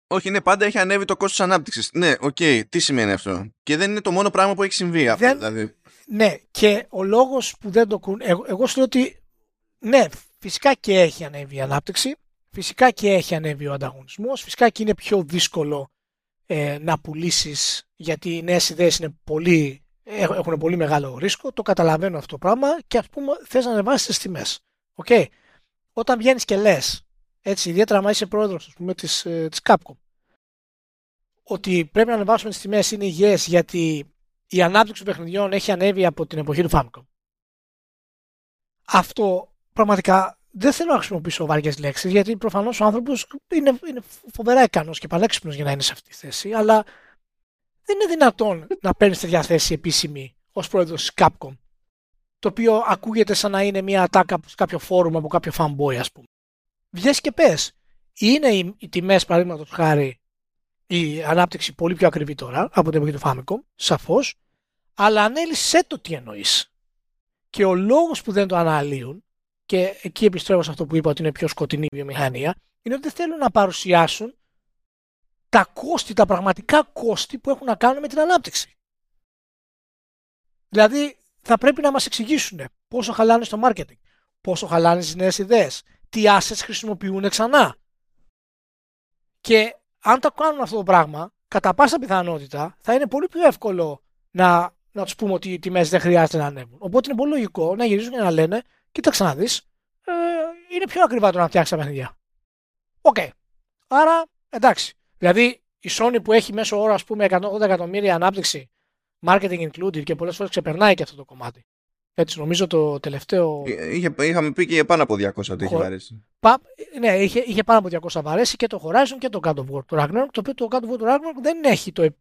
Όχι, ναι, πάντα έχει ανέβει το κόστος ανάπτυξης. Ναι, OK, okay, τι σημαίνει αυτό; Και δεν είναι το μόνο πράγμα που έχει συμβεί. Δεν... Δηλαδή. Ναι, και ο λόγος που δεν το κουν... Εγώ, εγώ σου λέω ότι ναι, φυσικά και έχει ανέβει η ανάπτυξη, φυσικά και έχει ανέβει ο ανταγωνισμός, φυσικά και είναι πιο δύσκολο ε, να πουλήσεις γιατί οι νέες ιδέες είναι πολύ, έχουν πολύ μεγάλο ρίσκο, το καταλαβαίνω αυτό το πράγμα και ας πούμε θες να ανεβάσεις τις τιμές. Okay. Όταν βγαίνεις και λες, έτσι, ιδιαίτερα αν είσαι πρόεδρος ας πούμε, της, ε, της Capcom, ότι πρέπει να ανεβάσουμε τις τιμές είναι υγιές γιατί η ανάπτυξη των παιχνιδιών έχει ανέβει από την εποχή του Famicom. Αυτό πραγματικά δεν θέλω να χρησιμοποιήσω βαριές λέξεις, γιατί προφανώς ο άνθρωπος είναι, είναι φοβερά ικανός και πανέξυπνο για να είναι σε αυτή τη θέση, αλλά δεν είναι δυνατόν να παίρνεις τέτοια θέση επίσημη ως πρόεδρος της Capcom, το οποίο ακούγεται σαν να είναι μια ατάκα σε κάποιο φόρουμ από κάποιο fanboy, ας πούμε. Βγες και πες. Είναι οι, οι τιμές, παραδείγματος χάρη, η ανάπτυξη πολύ πιο ακριβή τώρα από την εποχή του Famicom, σαφώς, αλλά ανέλησε το τι εννοείς. Και ο λόγος που δεν το αναλύουν και εκεί επιστρέφω σε αυτό που είπα ότι είναι πιο σκοτεινή η βιομηχανία, είναι ότι δεν θέλουν να παρουσιάσουν τα κόστη, τα πραγματικά κόστη που έχουν να κάνουν με την ανάπτυξη. Δηλαδή, θα πρέπει να μας εξηγήσουν πόσο χαλάνε στο marketing, πόσο χαλάνε στις νέες ιδέες, τι assets χρησιμοποιούν ξανά. Και αν το κάνουν αυτό το πράγμα, κατά πάσα πιθανότητα θα είναι πολύ πιο εύκολο να, να τους πούμε ότι οι τιμές δεν χρειάζεται να ανέβουν. Οπότε είναι πολύ λογικό να γυρίζουν και να λένε κοίταξε να δεις, ε, είναι πιο ακριβά το να φτιάξεις τα παιχνίδια. OK. Okay. Άρα, εντάξει. Δηλαδή, η Sony που έχει μέσω όρο, ας πούμε, 180 εκατομμύρια ανάπτυξη, marketing included και πολλές φορές ξεπερνάει και αυτό το κομμάτι. Έτσι, νομίζω το τελευταίο. Ε, είχε, είχαμε πει και πάνω από 200 ότι είχε βαρέσει. Πα... Ναι, είχε, είχε πάνω από 200 βαρέσει και το Horizon και το God of War του Ragnarok. Το οποίο το God of War του Ragnarok δεν έχει το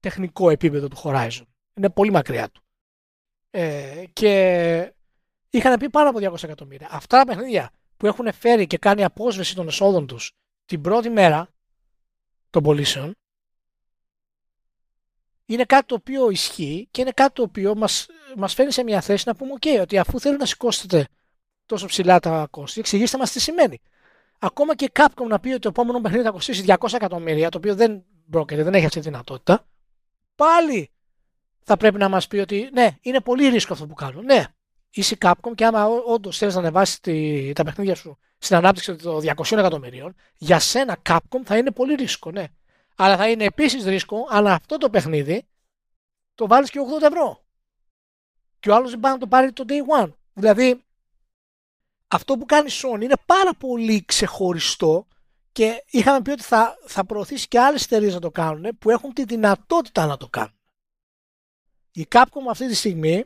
τεχνικό επίπεδο του Horizon. Είναι πολύ μακριά του. Ε, και είχαν πει πάνω από 200 εκατομμύρια. Αυτά τα παιχνίδια που έχουν φέρει και κάνει απόσβεση των εσόδων τους την πρώτη μέρα των πωλήσεων είναι κάτι το οποίο ισχύει και είναι κάτι το οποίο μας, μας φέρνει σε μια θέση να πούμε ok, ότι αφού θέλετε να σηκώσετε τόσο ψηλά τα κόστη, εξηγήστε μας τι σημαίνει. Ακόμα και Capcom να πει ότι το επόμενο παιχνίδι θα κοστίσει 200 εκατομμύρια, το οποίο δεν πρόκειται, δεν έχει αυτή τη δυνατότητα, πάλι θα πρέπει να μας πει ότι ναι, είναι πολύ ρίσκο αυτό που κάνουν. Ναι, είσαι Capcom και άμα όντως θέλεις να ανεβάσεις τα παιχνίδια σου στην ανάπτυξη των 200 εκατομμυρίων, για σένα Capcom θα είναι πολύ ρίσκο, ναι. Αλλά θα είναι επίσης ρίσκο αν αυτό το παιχνίδι το βάλεις και 80 ευρώ. Και ο άλλος δεν πάει να το πάρει το day one. Δηλαδή, αυτό που κάνει η Sony είναι πάρα πολύ ξεχωριστό και είχαμε πει ότι θα, θα προωθήσει και άλλες εταιρείες να το κάνουν που έχουν τη δυνατότητα να το κάνουν. Η Capcom αυτή τη στιγμή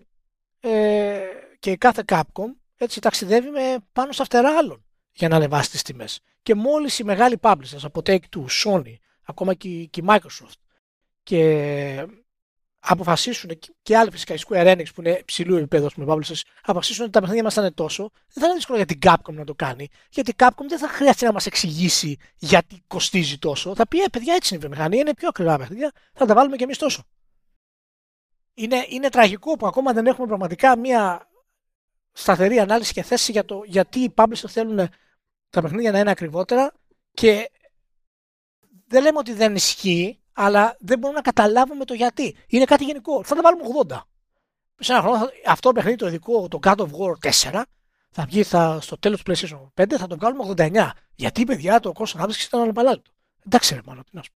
ε, και κάθε Capcom έτσι ταξιδεύει με πάνω στα φτερά άλλων για να ανεβάσει τις τιμές. Και μόλις οι μεγάλοι publishers από Take-Two, Sony, ακόμα και, και η Microsoft και αποφασίσουν και άλλοι φυσικά η Square Enix που είναι ψηλού επίπεδου με publishers αποφασίσουν ότι τα παιχνίδια μας θα είναι τόσο δεν θα είναι δύσκολο για την Capcom να το κάνει γιατί η Capcom δεν θα χρειαστεί να μας εξηγήσει γιατί κοστίζει τόσο. Θα πει ε παιδιά έτσι είναι η βιομηχανία είναι πιο ακριβά παιχνίδια θα τα βάλουμε και εμείς τόσο είναι, είναι τραγικό που ακόμα δεν έχουμε πραγματικά μια σταθερή ανάλυση και θέση για το γιατί οι publishers θέλουν τα παιχνίδια να είναι ακριβότερα και δεν λέμε ότι δεν ισχύει, αλλά δεν μπορούμε να καταλάβουμε το γιατί. Είναι κάτι γενικό. Θα τα βάλουμε 80. Σε ένα χρόνο αυτό το παιχνίδι το ειδικό, το God of War 4, θα βγει θα, στο τέλος του PlayStation 5, θα το βγάλουμε 89. Γιατί, παιδιά, το κόστο ανάπτυξη ήταν αναπαλάτητο. Εντάξει, ρε μόνο, τι να σου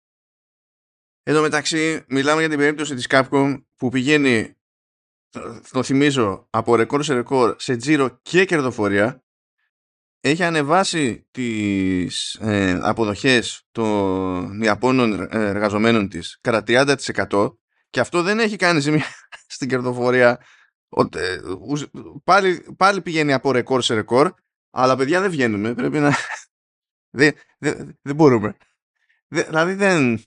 Εδώ μεταξύ, μιλάμε για την περίπτωση της Capcom που πηγαίνει το θυμίζω, από ρεκόρ σε ρεκόρ σε τζίρο και κερδοφορία έχει ανεβάσει τις ε, αποδοχές των Ιαπώνων εργαζομένων της κατά 30% και αυτό δεν έχει κάνει ζημιά στην κερδοφορία ε, πάλι, πάλι πηγαίνει από ρεκόρ σε ρεκόρ αλλά παιδιά δεν βγαίνουμε πρέπει να δεν, δεν, δεν μπορούμε δηλαδή δεν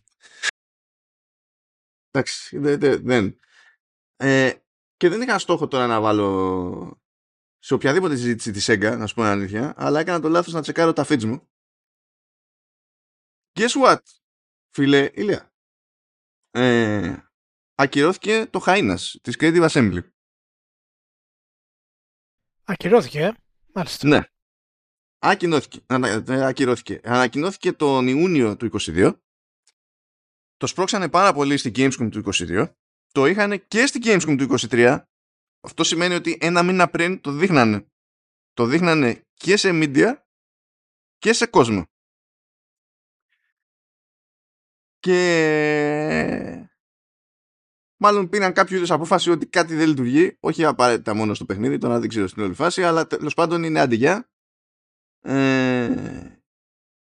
εντάξει δεν, δεν. Ε, και δεν είχα στόχο τώρα να βάλω σε οποιαδήποτε συζήτηση της ΣΕΓΚΑ, να σου πω αλήθεια, αλλά έκανα το λάθος να τσεκάρω τα feeds μου. Guess what, φίλε Ηλία; Ε, ακυρώθηκε το Χάινας της Creative Assembly. Ακυρώθηκε, ε; μάλιστα. Ναι. Ακοινώθηκε, ακυρώθηκε. Ανακοινώθηκε τον Ιούνιο του 22. Το σπρώξανε πάρα πολύ στην Gamescom του 22. Το είχαν και στην Gamescom του 23. Αυτό σημαίνει ότι ένα μήνα πριν το δείχνανε. Το δείχνανε και σε media και σε κόσμο. Και μάλλον πήραν κάποιο είδους απόφαση ότι κάτι δεν λειτουργεί, όχι απαραίτητα μόνο στο παιχνίδι, τώρα δεν ξέρω στην όλη φάση, αλλά τέλος πάντων είναι αντιγιά. Ε,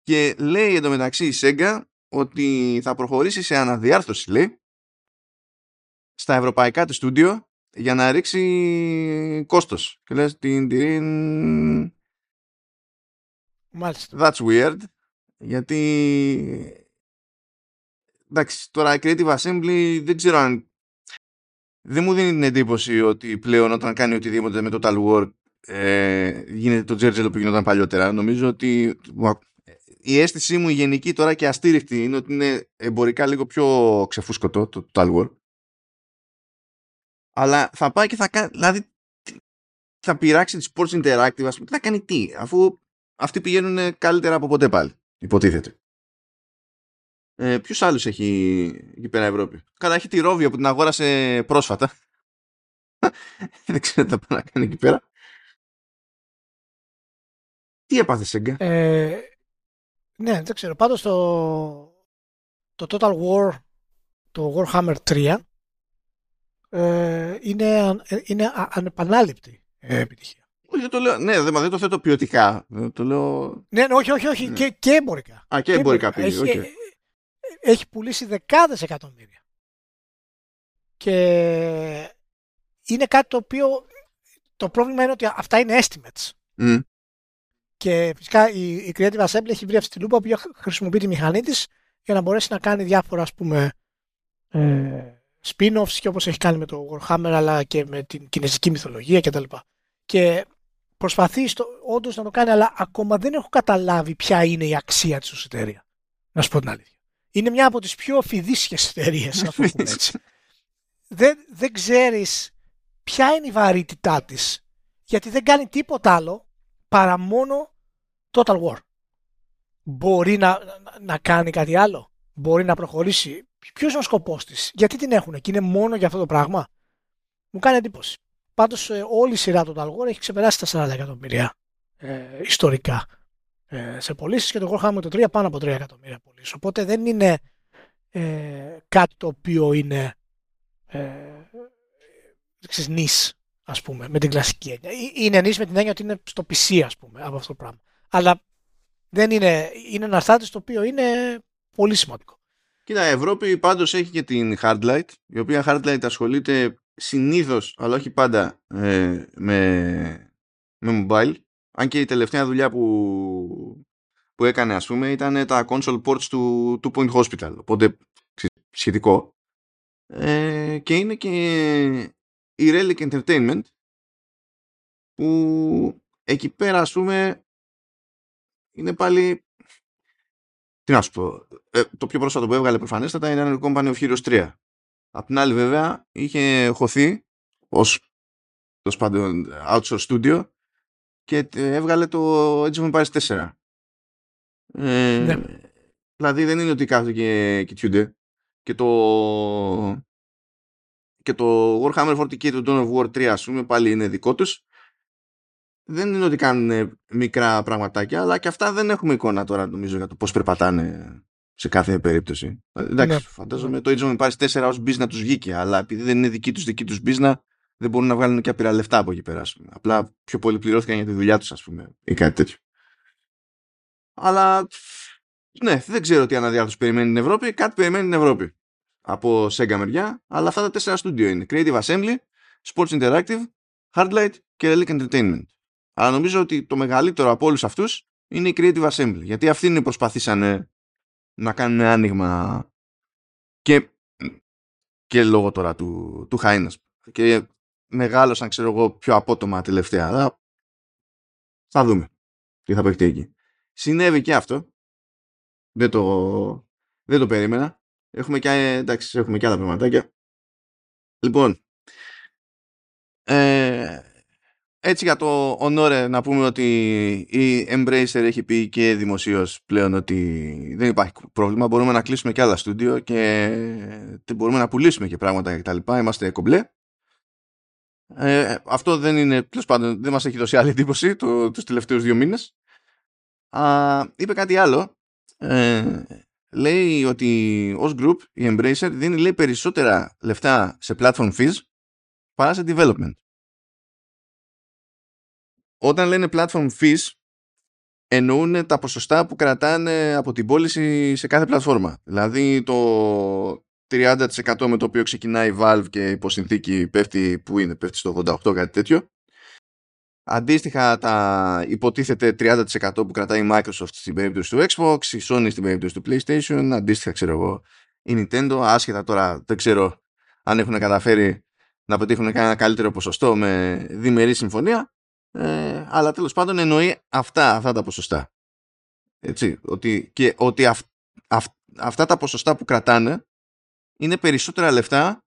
και λέει εντωμεταξύ η Sega ότι θα προχωρήσει σε αναδιάρθρωση, λέει, στα ευρωπαϊκά του στούντιο για να ρίξει κόστος. Και λες την, την... Μάλιστα. That's weird. Γιατί εντάξει, τώρα Creative Assembly δεν ξέρω αν δεν μου δίνει την εντύπωση ότι πλέον όταν κάνει οτιδήποτε με Total War ε, γίνεται το τζέρτζελο που γινόταν παλιότερα. Νομίζω ότι η αίσθησή μου η γενική τώρα και αστήριχτη είναι ότι είναι εμπορικά λίγο πιο ξεφούσκωτο το Total War. Αλλά θα πάει και θα κάνει, δηλαδή θα πειράξει τη Sports Interactive, ας πούμε, θα κάνει τι, αφού αυτοί πηγαίνουν καλύτερα από ποτέ πάλι, υποτίθεται. Ε, Ποιου άλλου έχει εκεί πέρα Ευρώπη; Καλά, έχει τη Ρόβια που την αγόρασε πρόσφατα. Δεν ξέρω τι θα πάει να κάνει εκεί πέρα. Τι έπαθε, Σέγγα; Ε, ναι, δεν ξέρω. Πάντως το, το Total War, το Warhammer 3, ε, είναι, είναι ανεπανάληπτη επιτυχία. Όχι, δεν το λέω. Ναι, δεν, δεν το θέτω ποιοτικά. Το λέω... Ναι, ναι όχι, όχι, όχι. Ναι. Και, και εμπορικά. Α, και, και εμπορικά πήγε. Έχει, okay. έχει πουλήσει δεκάδες εκατομμύρια. Και είναι κάτι το οποίο το πρόβλημα είναι ότι αυτά είναι estimates. Mm. Και φυσικά η, η Creative Assembly έχει βρει αυτή τη λούπα που χρησιμοποιεί τη μηχανή της για να μπορέσει να κάνει διάφορα ας πούμε ε, spin-offs και όπως έχει κάνει με το Warhammer αλλά και με την κινέζικη μυθολογία κτλ. Και προσπαθεί στο, όντως να το κάνει αλλά ακόμα δεν έχω καταλάβει ποια είναι η αξία της ως εταιρεία. Να σου πω την αλήθεια. Είναι μια από τις πιο φιδίσιες εταιρείες, να το πούμε έτσι. δεν, δεν ξέρεις ποια είναι η βαρύτητά της γιατί δεν κάνει τίποτα άλλο παρά μόνο Total War. Μπορεί να, να κάνει κάτι άλλο. Μπορεί να προχωρήσει. Ποιος είναι ο σκοπός της, γιατί την έχουν και είναι μόνο για αυτό το πράγμα; Μου κάνει εντύπωση. Πάντως ε, όλη η σειρά Total War έχει ξεπεράσει τα 40 εκατομμύρια ε, ιστορικά ε, σε πωλήσεις και το Warhammer το 3 πάνω από 3 εκατομμύρια πωλήσεις. Οπότε δεν είναι ε, κάτι το οποίο είναι ε, νης ας πούμε, με την κλασική έννοια. Είναι ενίσχυση με την έννοια ότι είναι στο PC, ας πούμε, από αυτό το πράγμα. Αλλά δεν είναι, είναι ένα αρθάτη το οποίο είναι πολύ σημαντικό. Κοίτα, η Ευρώπη πάντως έχει και την Hardlight, η οποία Hardlight ασχολείται συνήθως, αλλά όχι πάντα, ε, με, με mobile. Αν και η τελευταία δουλειά που, που έκανε, ας πούμε, ήταν τα console ports του Two Point Hospital. Οπότε, σχετικό. Ε, και είναι και η Relic Entertainment που εκεί πέρα ας πούμε είναι πάλι τι να σου πω ε, το πιο πρόσφατο που έβγαλε προφανέστατα είναι το Company of Heroes 3 απ' την άλλη βέβαια είχε χωθεί ως το πάντων outsource studio και έβγαλε το Age of Empires 4 ε, ναι. δηλαδή δεν είναι ότι κάθονται και κοιτιούνται. Και το και το Warhammer 40k του Dawn of War 3 ας πούμε πάλι είναι δικό τους δεν είναι ότι κάνουν μικρά πραγματάκια αλλά και αυτά δεν έχουμε εικόνα τώρα νομίζω για το πώς περπατάνε σε κάθε περίπτωση. Εντάξει, ναι. φαντάζομαι το Age of Empires 4 ως business τους βγήκε αλλά επειδή δεν είναι δική τους δική τους business δεν μπορούν να βγάλουν και απειρά λεφτά από εκεί πέρα. Απλά πιο πολύ πληρώθηκαν για τη δουλειά τους ας πούμε ή κάτι τέτοιο. Αλλά ναι, δεν ξέρω τι αναδιάρθρωση περιμένει την Ευρώπη. Κάτι περιμένει την Ευρώπη από Sega μεριά, αλλά αυτά τα τέσσερα στούντιο είναι. Creative Assembly, Sports Interactive, Hardlight και Relic Entertainment. Αλλά νομίζω ότι το μεγαλύτερο από όλους αυτούς είναι η Creative Assembly, γιατί αυτοί είναι προσπαθήσανε να κάνουν άνοιγμα και, και λόγω τώρα του, του Highness. Και μεγάλωσαν, ξέρω εγώ, πιο απότομα τελευταία. Αλλά θα δούμε τι θα παιχτεί εκεί. Συνέβη και αυτό. Δεν το, δεν το περίμενα. Έχουμε και, εντάξει, έχουμε και άλλα πραγματάκια. Λοιπόν, ε, έτσι για το ονόρε να πούμε ότι η Embracer έχει πει και δημοσίως πλέον ότι δεν υπάρχει πρόβλημα. Μπορούμε να κλείσουμε και άλλα στούντιο και μπορούμε να πουλήσουμε και πράγματα κτλ. Είμαστε κομπλέ. Ε, αυτό δεν είναι, τέλος πάντων, δεν μας έχει δώσει άλλη εντύπωση το, τους τελευταίους δύο μήνες. Α, είπε κάτι άλλο. Ε, λέει ότι ως group η Embracer δίνει λέει, περισσότερα λεφτά σε platform fees παρά σε development. Όταν λένε platform fees εννοούν τα ποσοστά που κρατάνε από την πώληση σε κάθε πλατφόρμα. Δηλαδή το 30% με το οποίο ξεκινάει η Valve και υποσυνθήκη πέφτει, που είναι, πέφτει στο 88 κάτι τέτοιο. Αντίστοιχα τα υποτίθεται 30% που κρατάει η Microsoft στην περίπτωση του Xbox, η Sony στην περίπτωση του PlayStation, αντίστοιχα ξέρω εγώ η Nintendo, άσχετα τώρα δεν ξέρω αν έχουν καταφέρει να πετύχουν κανένα καλύτερο ποσοστό με διμερή συμφωνία, ε, αλλά τέλος πάντων εννοεί αυτά, αυτά τα ποσοστά. Έτσι, ότι, και ότι αυτά τα ποσοστά που κρατάνε είναι περισσότερα λεφτά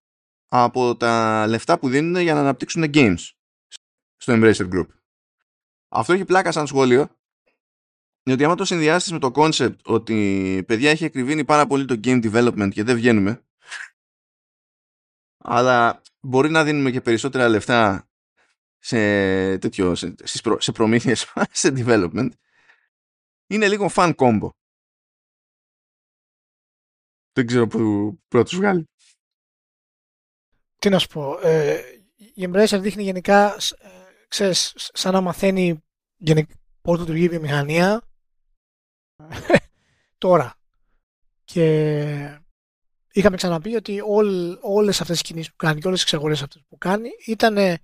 από τα λεφτά που δίνουν για να αναπτύξουν games στο Embracer Group. Αυτό έχει πλάκα σαν σχόλιο, διότι άμα το συνδυάσεις με το concept ότι παιδιά έχει εκριβήνει πάρα πολύ το game development και δεν βγαίνουμε, αλλά μπορεί να δίνουμε και περισσότερα λεφτά σε, τέτοιο, σε, σε προμήθειες, σε development, είναι λίγο fun combo. Δεν ξέρω που πρώτο τους βγάλει. Τι να σου πω. Ε, η Embracer δείχνει γενικά ε, ξέρεις, σαν να μαθαίνει πώς λειτουργεί η βιομηχανία τώρα. Και είχαμε ξαναπεί ότι όλ, όλες αυτές τις κινήσεις που κάνει και όλες τις εξαγορές αυτές που κάνει ήταν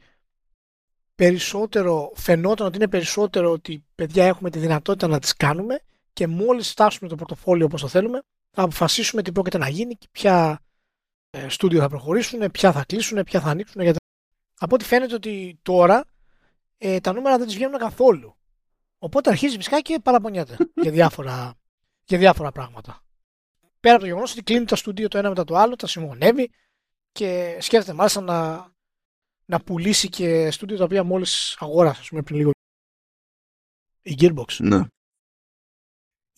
περισσότερο, φαινόταν ότι είναι περισσότερο ότι παιδιά έχουμε τη δυνατότητα να τις κάνουμε και μόλις φτάσουμε το πορτοφόλιο όπως το θέλουμε θα αποφασίσουμε τι πρόκειται να γίνει και ποια ε, στούντιο θα προχωρήσουν, ποια θα κλείσουν, ποια θα ανοίξουν. Γιατί... Από ό,τι φαίνεται ότι τώρα ε, τα νούμερα δεν τις βγαίνουν καθόλου. Οπότε αρχίζει φυσικά και παραπονιέται για διάφορα, για διάφορα πράγματα. Πέρα από το γεγονός ότι κλείνει τα στούντιο το ένα μετά το άλλο, τα συμμονεύει και σκέφτεται μάλιστα να, να πουλήσει και στούντιο τα οποία μόλις αγόρασε, πούμε, πριν λίγο. Η Gearbox. Ναι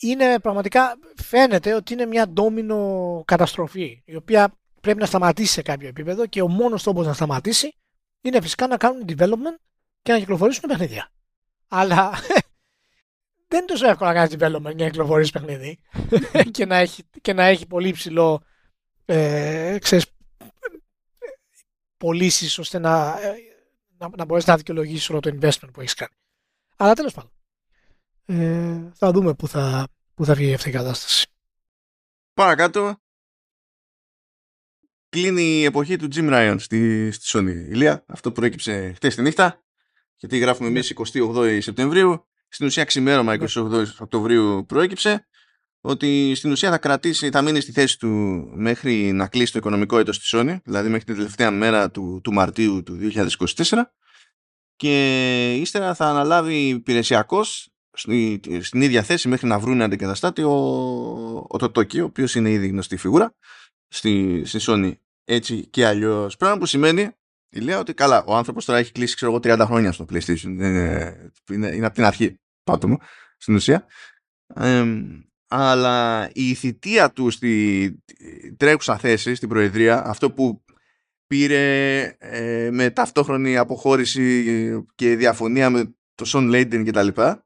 είναι πραγματικά φαίνεται ότι είναι μια ντόμινο καταστροφή η οποία πρέπει να σταματήσει σε κάποιο επίπεδο και ο μόνος τρόπος να σταματήσει είναι φυσικά να κάνουν development και να κυκλοφορήσουν παιχνίδια. Αλλά δεν είναι τόσο εύκολο να κάνεις development για να κυκλοφορήσεις παιχνίδι και, να έχει, και να έχει πολύ ψηλό ε, ξέρεις, πωλήσεις ώστε να, ε, να, να μπορέσεις να δικαιολογήσεις όλο το investment που έχεις κάνει. Αλλά τέλος πάντων ε, θα δούμε που θα, που θα βγει αυτή η κατάσταση. Παρακάτω, κλείνει η εποχή του Jim Ryan στη, στη Sony. Ηλία, αυτό προέκυψε χτες τη νύχτα, γιατί γράφουμε ναι. εμείς 28 Σεπτεμβρίου. Στην ουσία ξημέρωμα 28 ναι. Οκτωβρίου προέκυψε ότι στην ουσία θα κρατήσει, θα μείνει στη θέση του μέχρι να κλείσει το οικονομικό έτος στη Sony, δηλαδή μέχρι την τελευταία μέρα του, του Μαρτίου του 2024 και ύστερα θα αναλάβει υπηρεσιακός στην ίδια θέση μέχρι να βρουν αντικαταστάτη ο, ο Τοτόκι, ο οποίος είναι ήδη γνωστή φιγούρα στη, στη Sony έτσι και αλλιώς. Πράγμα που σημαίνει, λέει ότι καλά, ο άνθρωπος τώρα έχει κλείσει ξέρω εγώ 30 χρόνια στο PlayStation. Είναι, είναι, είναι από την αρχή, πάτω μου, στην ουσία. Αλλά η θητεία του στη τρέχουσα θέση, στην Προεδρία, αυτό που πήρε ε, με ταυτόχρονη αποχώρηση και διαφωνία με το Σον Λέιντεν και τα λοιπά,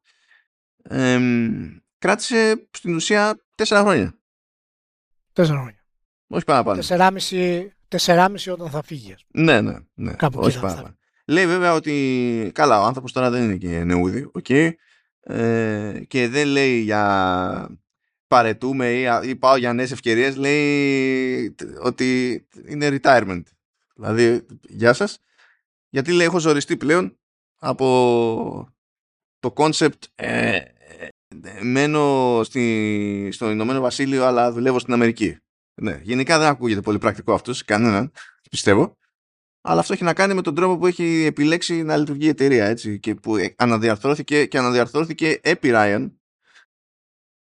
κράτησε στην ουσία τέσσερα χρόνια. Τέσσερα χρόνια. Όχι παραπάνω. Τεσσεράμιση, τεσσεράμιση όταν θα φύγει. Ναι, ναι. ναι. Κάπου Όχι παραπάνω. Λέει βέβαια ότι καλά, ο άνθρωπος τώρα δεν είναι και νεούδη, okay, ε, και δεν λέει για παρετούμε ή, ή πάω για νέες ευκαιρίες, λέει ότι είναι retirement. Δηλαδή, γεια σας. Γιατί λέει έχω ζοριστεί πλέον από το concept ε, μένω στη, στο Ηνωμένο Βασίλειο αλλά δουλεύω στην Αμερική. Ναι, γενικά δεν ακούγεται πολύ πρακτικό αυτός σε κανέναν, πιστεύω. Αλλά αυτό έχει να κάνει με τον τρόπο που έχει επιλέξει να λειτουργεί η εταιρεία έτσι, και που αναδιαρθρώθηκε και αναδιαρθρώθηκε επί Ryan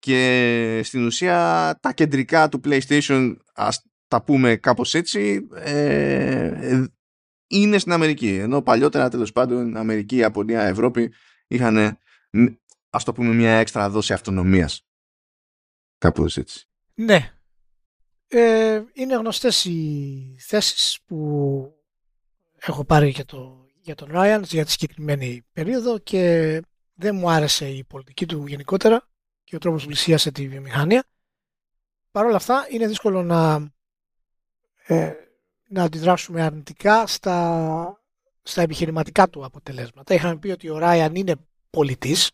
και στην ουσία τα κεντρικά του PlayStation ας τα πούμε κάπως έτσι ε, είναι στην Αμερική. Ενώ παλιότερα τέλος πάντων Αμερική, Ιαπωνία, Ευρώπη είχαν ας το πούμε μια έξτρα δόση αυτονομίας. Κάπως έτσι. Ναι. Ε, είναι γνωστές οι θέσεις που έχω πάρει για, το, για τον Ράιαν για τη συγκεκριμένη περίοδο και δεν μου άρεσε η πολιτική του γενικότερα και ο τρόπος που πλησίασε τη βιομηχανία. Παρ' όλα αυτά είναι δύσκολο να, ε, να αντιδράσουμε αρνητικά στα, στα επιχειρηματικά του αποτελέσματα. Είχαμε πει ότι ο Ράιαν είναι πολιτής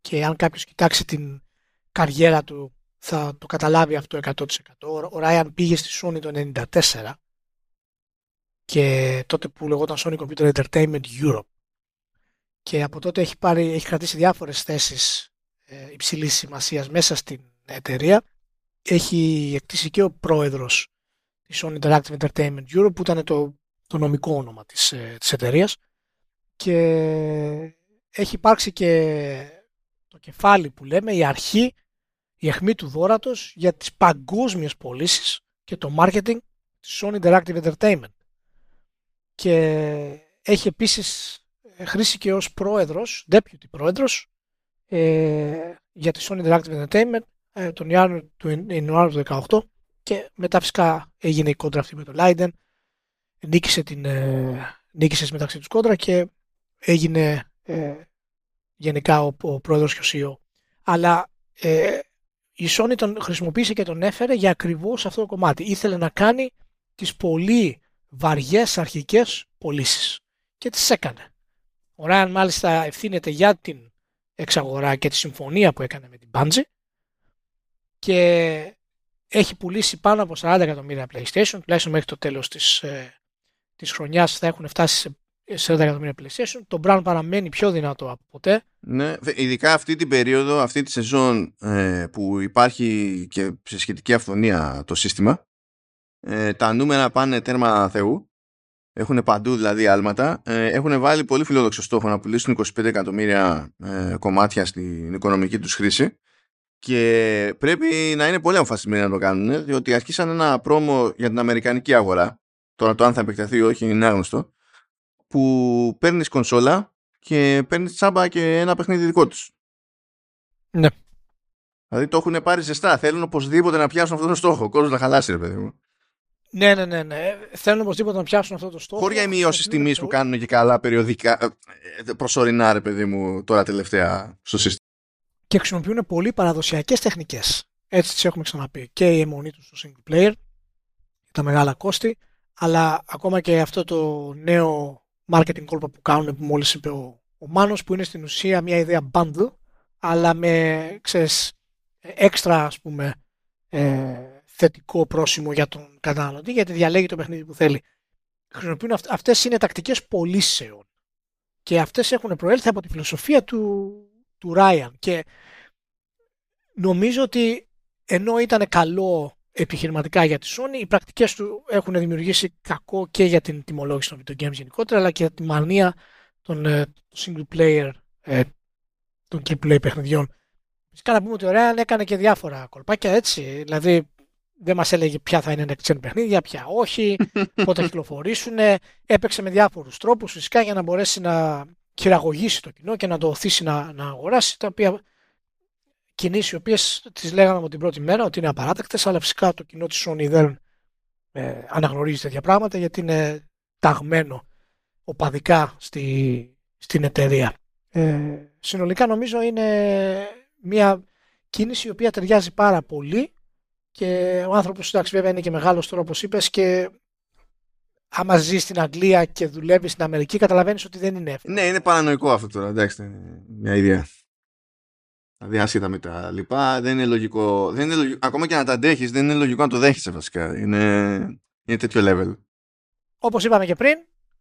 και αν κάποιος κοιτάξει την καριέρα του θα το καταλάβει αυτό 100%. Ο Ράιαν πήγε στη Sony το 1994 και τότε που λεγόταν Sony Computer Entertainment Europe και από τότε έχει, πάρει, έχει κρατήσει διάφορες θέσεις ε, υψηλής σημασίας μέσα στην εταιρεία. Έχει εκτίσει και ο πρόεδρος της Sony Interactive Entertainment Europe που ήταν το, το νομικό όνομα της, ε, της εταιρείας και έχει υπάρξει και το κεφάλι που λέμε, η αρχή, η αιχμή του δόρατος για τις παγκόσμιες πωλήσεις και το marketing της Sony Interactive Entertainment. Και έχει επίσης χρήσει και ως πρόεδρος, deputy πρόεδρος, ε, για τη Sony Interactive Entertainment ε, τον Ιανουάριο του 2018 και μετά φυσικά έγινε η κόντρα αυτή με τον Leiden, νίκησε, την, ε, νίκησες μεταξύ τους κόντρα και έγινε ε, γενικά ο, ο πρόεδρος και ο CEO. Αλλά ε, η Sony τον χρησιμοποίησε και τον έφερε για ακριβώς αυτό το κομμάτι. Ήθελε να κάνει τις πολύ βαριές αρχικές πωλήσεις και τις έκανε. Ο Ράιν μάλιστα ευθύνεται για την εξαγορά και τη συμφωνία που έκανε με την Bungie και έχει πουλήσει πάνω από 40 εκατομμύρια PlayStation, τουλάχιστον μέχρι το τέλος της, ε, της χρονιάς θα έχουν φτάσει σε 40 εκατομμύρια PlayStation. Το brand παραμένει πιο δυνατό από ποτέ. Ναι, ειδικά αυτή την περίοδο, αυτή τη σεζόν ε, που υπάρχει και σε σχετική αυθονία το σύστημα, ε, τα νούμερα πάνε τέρμα θεού έχουν παντού δηλαδή άλματα. Ε, έχουν βάλει πολύ φιλόδοξο στόχο να πουλήσουν 25 εκατομμύρια ε, κομμάτια στην οικονομική τους χρήση και πρέπει να είναι πολύ αμφασισμένοι να το κάνουν διότι αρχίσαν ένα πρόμο για την αμερικανική αγορά τώρα το αν θα επεκταθεί ή όχι είναι άγνωστο που παίρνεις κονσόλα και παίρνεις τσάμπα και ένα παιχνίδι δικό τους. Ναι. Δηλαδή το έχουν πάρει ζεστά. Θέλουν οπωσδήποτε να πιάσουν αυτόν τον στόχο. Ο κόσμος να χαλάσει, ρε παιδί μου. Ναι, ναι, ναι, ναι. Θέλουν οπωσδήποτε να πιάσουν αυτό το στόχο. Χωρί μειώσεις τιμής που κάνουν και καλά περιοδικά, ε, προσωρινά, ρε παιδί μου, τώρα τελευταία στο σύστημα. Και χρησιμοποιούν πολύ παραδοσιακές τεχνικές. Έτσι τις έχουμε ξαναπεί. Και η αιμονή τους στο single player, τα μεγάλα κόστη, αλλά ακόμα και αυτό το νέο marketing κόλπα που κάνουν που μόλις είπε ο, ο Μάνος, που είναι στην ουσία μια ιδέα bundle, αλλά με, ξέρεις, έξτρα, ας πούμε, ε, θετικό πρόσημο για τον καταναλωτή γιατί διαλέγει το παιχνίδι που θέλει. Χρησιμοποιούν αυ- αυτές είναι τακτικές πωλήσεων και αυτές έχουν προέλθει από τη φιλοσοφία του, του Ryan και νομίζω ότι ενώ ήταν καλό επιχειρηματικά για τη Sony, οι πρακτικές του έχουν δημιουργήσει κακό και για την τιμολόγηση των video games γενικότερα, αλλά και για τη μανία των ε, single player, ε, των key play παιχνιδιών. Φυσικά να πούμε ότι ο Ryan έκανε και διάφορα κολπάκια έτσι, δηλαδή δεν μας έλεγε ποια θα είναι next gen παιχνίδια, ποια όχι, πότε θα κυκλοφορήσουν. Έπαιξε με διάφορους τρόπους φυσικά για να μπορέσει να χειραγωγήσει το κοινό και να το οθήσει να, να αγοράσει, τα οποία κινήσεις οι οποίες τις λέγαμε από την πρώτη μέρα ότι είναι απαράτακτες, αλλά φυσικά το κοινό της Sony δεν ε, αναγνωρίζει τέτοια πράγματα γιατί είναι ταγμένο οπαδικά στη, στην εταιρεία. Ε, συνολικά νομίζω είναι μια κίνηση η οποία ταιριάζει πάρα πολύ και ο άνθρωπος εντάξει βέβαια είναι και μεγάλος τώρα όπως είπες και άμα ζεις στην Αγγλία και δουλεύεις στην Αμερική καταλαβαίνεις ότι δεν είναι εύκολο. Ναι, είναι παρανοϊκό αυτό τώρα, εντάξει, είναι μια ιδέα. Δηλαδή άσχετα με τα λοιπά, δεν είναι λογικό, δεν είναι λογικό ακόμα και να τα αντέχεις, δεν είναι λογικό να το δέχεσαι βασικά. Είναι, είναι τέτοιο level. Όπως είπαμε και πριν,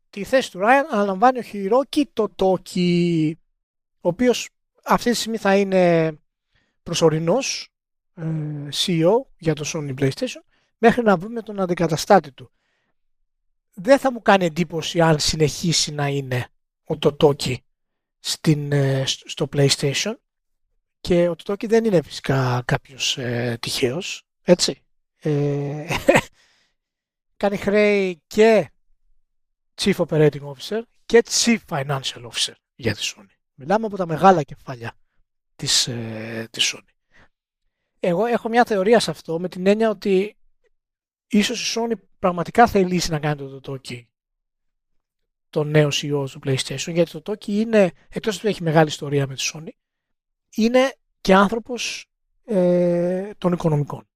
τη θέση του Ryan αναλαμβάνει ο Χιρόκι το Τόκι, ο οποίος αυτή τη στιγμή θα είναι προσωρινός ε, CEO για το Sony PlayStation μέχρι να βρούμε τον αντικαταστάτη του. Δεν θα μου κάνει εντύπωση αν συνεχίσει να είναι ο Τοτόκι στην, ε, στο PlayStation και ο Τοτόκι δεν είναι φυσικά κάποιος ε, τυχαίος, έτσι. Ε, κάνει χρέη και Chief Operating Officer και Chief Financial Officer για τη Sony. Μιλάμε από τα μεγάλα κεφάλια της, ε, της Sony. Εγώ έχω μια θεωρία σε αυτό με την έννοια ότι ίσως η Sony πραγματικά θελήσει να κάνει το Toki το νέο CEO του PlayStation γιατί το Toki είναι, εκτός ότι έχει μεγάλη ιστορία με τη Sony, είναι και άνθρωπος ε, των οικονομικών.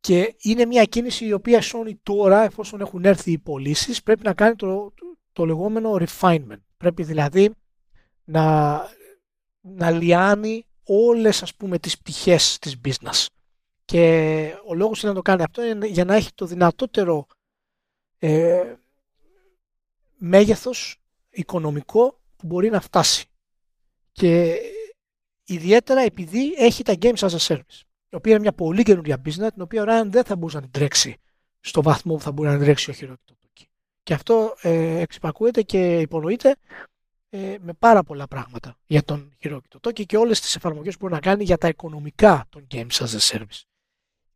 Και είναι μια κίνηση η οποία Sony τώρα, εφόσον έχουν έρθει οι πωλήσεις, πρέπει να κάνει το, το, λεγόμενο refinement. Πρέπει δηλαδή να, να λιάνει όλες ας πούμε τις πτυχές της business. Και ο λόγος είναι να το κάνει αυτό είναι για να έχει το δυνατότερο ε, μέγεθος οικονομικό που μπορεί να φτάσει. Και ιδιαίτερα επειδή έχει τα Games as a Service, η οποία είναι μια πολύ καινούργια business, την οποία ο Ryan δεν θα μπορούσε να την τρέξει στο βαθμό που θα μπορεί να την τρέξει ο χειρότερο Και αυτό ε, εξυπακούεται και υπονοείται ε, με πάρα πολλά πράγματα για τον χειρόκητο Toki και όλες τις εφαρμογές που μπορεί να κάνει για τα οικονομικά των Games as a Service.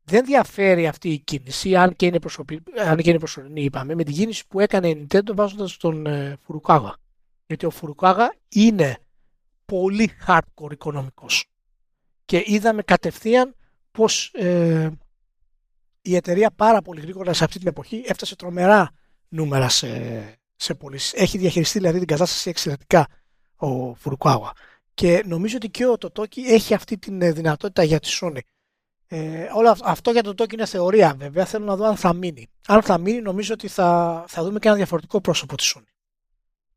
Δεν διαφέρει αυτή η κίνηση, αν και είναι, προσωπη... αν και είναι προσωρινή, είπαμε, με την κίνηση που έκανε η Nintendo βάζοντας τον ε, Φουρουκάγα. Γιατί ο Φουρουκάγα είναι πολύ hardcore οικονομικός. Και είδαμε κατευθείαν πως ε, η εταιρεία πάρα πολύ γρήγορα σε αυτή την εποχή έφτασε τρομερά νούμερα σε, σε πωλήσει. Έχει διαχειριστεί δηλαδή την κατάσταση εξαιρετικά ο Φουρουκάγα. Και νομίζω ότι και ο Totoki έχει αυτή τη ε, δυνατότητα για τη Sony. Ε, όλο αυτό για το Toki είναι θεωρία βέβαια. Θέλω να δω αν θα μείνει. Αν θα μείνει νομίζω ότι θα, θα δούμε και ένα διαφορετικό πρόσωπο της Sony.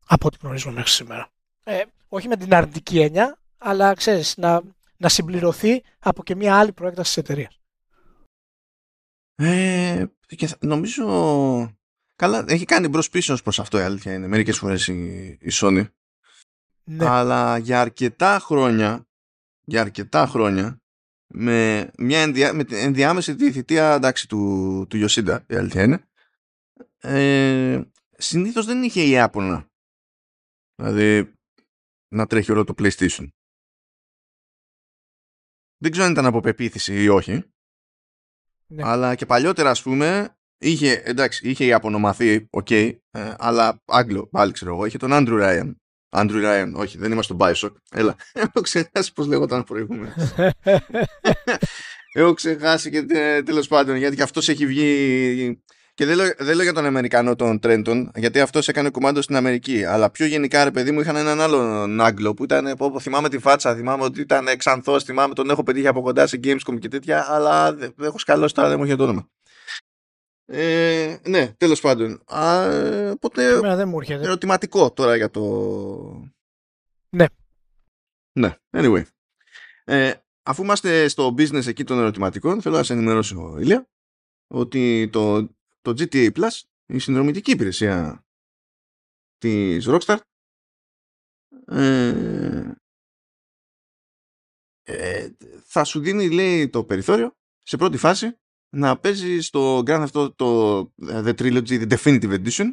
Από ό,τι γνωρίζουμε μέχρι σήμερα. Ε, όχι με την αρνητική έννοια, αλλά ξέρεις, να, να συμπληρωθεί από και μια άλλη προέκταση της εταιρείας. Ε, και νομίζω καλά έχει κάνει μπρος πίσω προς αυτό η αλήθεια είναι μερικές φορές η, η Sony ναι. αλλά για αρκετά χρόνια για αρκετά χρόνια με, μια ενδιά, με την ενδιάμεση τη θητεία εντάξει, του, του Ιωσίντα η αλήθεια είναι ε, συνήθως δεν είχε η Ιάπωνα δηλαδή να τρέχει όλο το PlayStation. Δεν ξέρω αν ήταν από πεποίθηση ή όχι. Ναι. Αλλά και παλιότερα, ας πούμε, είχε, εντάξει, είχε η απονομαθεί, οκ, okay, ε, αλλά Άγγλο, πάλι ξέρω εγώ, είχε τον Andrew Ryan. Andrew Ryan, όχι, δεν είμαστε στο Bioshock. Έλα, έχω ξεχάσει πώς λέγονταν προηγούμενος. έχω ξεχάσει και τέλος πάντων, γιατί και αυτός έχει βγει και δεν λέω, δεν λέω για τον Αμερικανό τον Τρέντον, γιατί αυτός έκανε κουμάντο στην Αμερική. Αλλά πιο γενικά, ρε παιδί μου, είχαν έναν άλλον Άγγλο που ήταν. Πω, θυμάμαι τη φάτσα, θυμάμαι ότι ήταν ξανθός, θυμάμαι τον έχω πετύχει από κοντά σε Gamescom και τέτοια, αλλά δεν έχω σκαλώσει τώρα, δεν μου είχε το όνομα. Ε, ναι, τέλος πάντων. Α, οπότε. δεν μου έρχεται. Ερωτηματικό τώρα για το. Ναι. Ναι, anyway. Ε, αφού είμαστε στο business εκεί των ερωτηματικών, θέλω να σε ενημερώσω, Ηλία, ότι το το GTA Plus, η συνδρομητική υπηρεσία της Rockstar, ε, ε, θα σου δίνει λέει το περιθώριο σε πρώτη φάση να παίζει στο Grand αυτό το The Trilogy, The Definitive Edition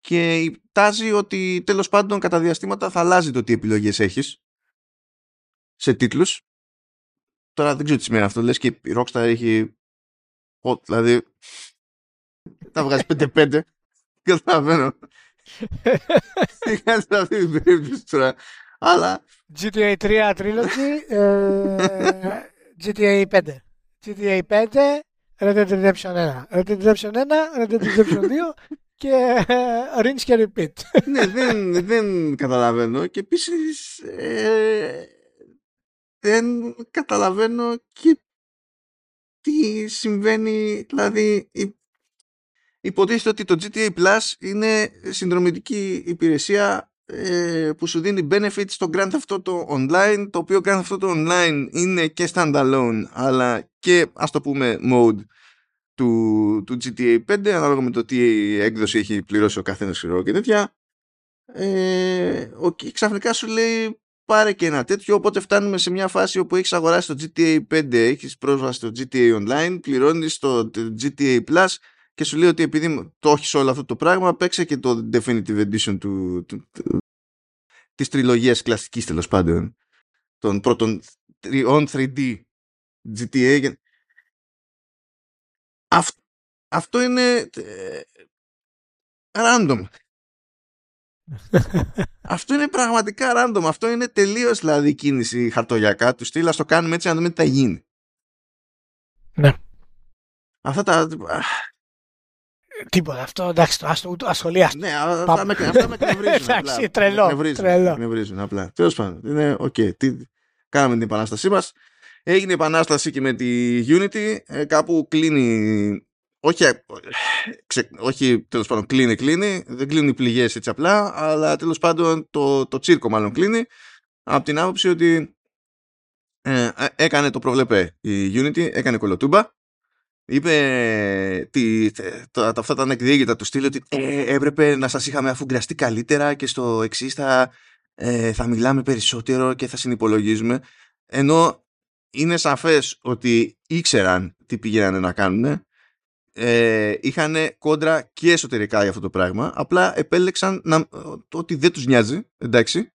και τάζει ότι τέλος πάντων κατά διαστήματα θα αλλάζει το τι επιλογές έχεις σε τίτλους τώρα δεν ξέρω τι σημαίνει αυτό λες και η Rockstar έχει δηλαδή θα βγάζει 5-5. Καταλαβαίνω. Τι κάνει σε αυτή την περίπτωση τώρα. Αλλά. GTA 3 Trilogy. GTA 5. GTA 5. Red Dead Redemption 1. Red Dead Redemption 1. Red Dead Redemption 2. Και rinse και repeat. ναι, δεν, δεν καταλαβαίνω. Και επίσης. Ε, δεν καταλαβαίνω και τι συμβαίνει. Δηλαδή, υποτίθεται ότι το GTA Plus είναι συνδρομητική υπηρεσία ε, που σου δίνει benefits στο Grand Theft Auto Online το οποίο Grand Theft Auto Online είναι και standalone αλλά και ας το πούμε mode του, του GTA 5 ανάλογα με το τι έκδοση έχει πληρώσει ο καθένας και τέτοια. Ε, ο, ξαφνικά σου λέει πάρε και ένα τέτοιο οπότε φτάνουμε σε μια φάση όπου έχεις αγοράσει το GTA 5 έχεις πρόσβαση στο GTA Online πληρώνεις το GTA Plus και σου λέει ότι επειδή το έχεις όλο αυτό το πράγμα παίξε και το Definitive Edition του, του, του της τριλογίας κλασικής τέλος πάντων των πρώτων on 3D GTA αυτό είναι random. αυτό είναι πραγματικά random. Αυτό είναι τελείως δηλαδή κίνηση χαρτογιακά του στυλ. το κάνουμε έτσι να δούμε τι θα γίνει. Ναι. Αυτά τα. Τίποτα. Αυτό εντάξει, το άστο, ασχολίαστο. Ναι, αυτά με, αυτά με εκνευρίζουν. Εντάξει, τρελό. Με τρελό. εκνευρίζουν απλά. Τέλος πάντων. Είναι OK. Okay. Τι... Κάναμε την επανάστασή μας. Έγινε η επανάσταση και με τη Unity. Ε, κάπου κλείνει. Όχι, ε, ξε, όχι τέλος πάντων κλείνει, κλείνει. Δεν κλείνουν οι πληγές έτσι απλά. Αλλά τέλος πάντων το, το τσίρκο μάλλον κλείνει. Από την άποψη ότι ε, ε έκανε το προβλεπέ η Unity, έκανε κολοτούμπα είπε τι, τα, αυτά τα ανεκδίγητα του στυλ ότι ε, έπρεπε να σας είχαμε αφουγκραστεί καλύτερα και στο εξής θα, ε, θα μιλάμε περισσότερο και θα συνυπολογίζουμε ενώ είναι σαφές ότι ήξεραν τι πήγαιναν να κάνουν ε, είχαν κόντρα και εσωτερικά για αυτό το πράγμα απλά επέλεξαν να, ότι δεν τους νοιάζει εντάξει.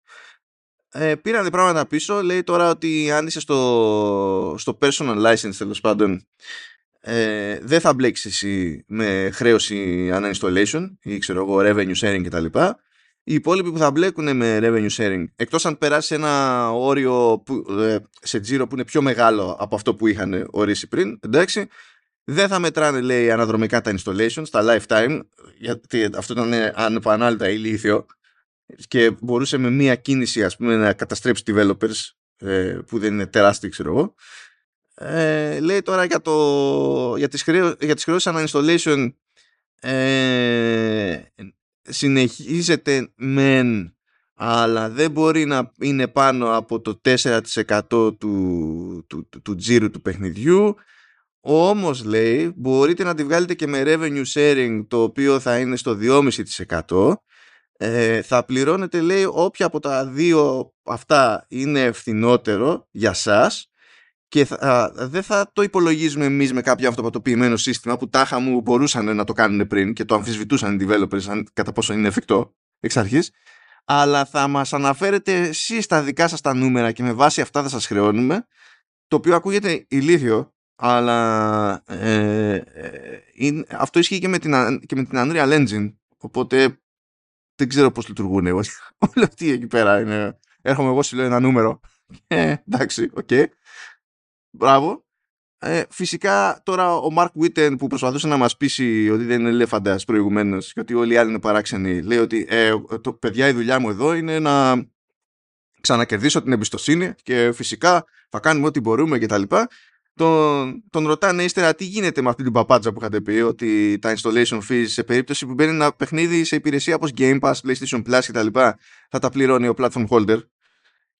Ε, πήραν πράγματα πίσω λέει τώρα ότι αν είσαι στο, στο personal license τέλος πάντων ε, δεν θα μπλέξεις εσύ με χρέωση uninstallation ή ξέρω εγώ revenue sharing κτλ. Οι υπόλοιποι που θα μπλέκουν με revenue sharing, εκτός αν περάσει ένα όριο που, ε, σε τζίρο που είναι πιο μεγάλο από αυτό που είχαν ορίσει πριν, εντάξει, δεν θα μετράνε λέει αναδρομικά τα installations, τα lifetime, γιατί αυτό ήταν ανεπανάλητα ηλίθιο και μπορούσε με μία κίνηση ας πούμε να καταστρέψει developers ε, που δεν είναι τεράστιοι ξέρω εγώ ε, λέει τώρα για, το, για, τις, χρέω, για τις χρεώσεις uninstallation ε, συνεχίζεται μεν αλλά δεν μπορεί να είναι πάνω από το 4% του, του, του, του τζίρου του παιχνιδιού. Όμως λέει μπορείτε να τη βγάλετε και με revenue sharing το οποίο θα είναι στο 2,5% ε, θα πληρώνετε λέει όποια από τα δύο αυτά είναι φθηνότερο για σας και θα, δεν θα το υπολογίζουμε εμείς με κάποιο αυτοματοποιημένο σύστημα που τάχα μου μπορούσαν να το κάνουν πριν και το αμφισβητούσαν οι developers αν, κατά πόσο είναι εφικτό εξ αρχής. Αλλά θα μας αναφέρετε εσείς τα δικά σας τα νούμερα και με βάση αυτά θα σας χρεώνουμε το οποίο ακούγεται ηλίθιο αλλά ε, ε, είναι, αυτό ισχύει και με, την, και με την Unreal Engine οπότε δεν ξέρω πώς λειτουργούν όλοι αυτοί εκεί πέρα είναι, έρχομαι εγώ σου λέω ένα νούμερο. Ε, εντάξει, OK. okay. Μπράβο. Ε, φυσικά τώρα ο Marc Whitten που προσπαθούσε να μας πείσει ότι δεν είναι ελέφαντας προηγουμένως και ότι όλοι οι άλλοι είναι παράξενοι λέει ότι ε, το, παιδιά η δουλειά μου εδώ είναι να ξανακερδίσω την εμπιστοσύνη και φυσικά θα κάνουμε ό,τι μπορούμε και τα λοιπά. Τον, τον ρωτάνε ύστερα τι γίνεται με αυτή την παπάτζα που είχατε πει ότι τα installation fees σε περίπτωση που μπαίνει ένα παιχνίδι σε υπηρεσία όπως Game Pass, PlayStation Plus και τα λοιπά θα τα πληρώνει ο platform holder;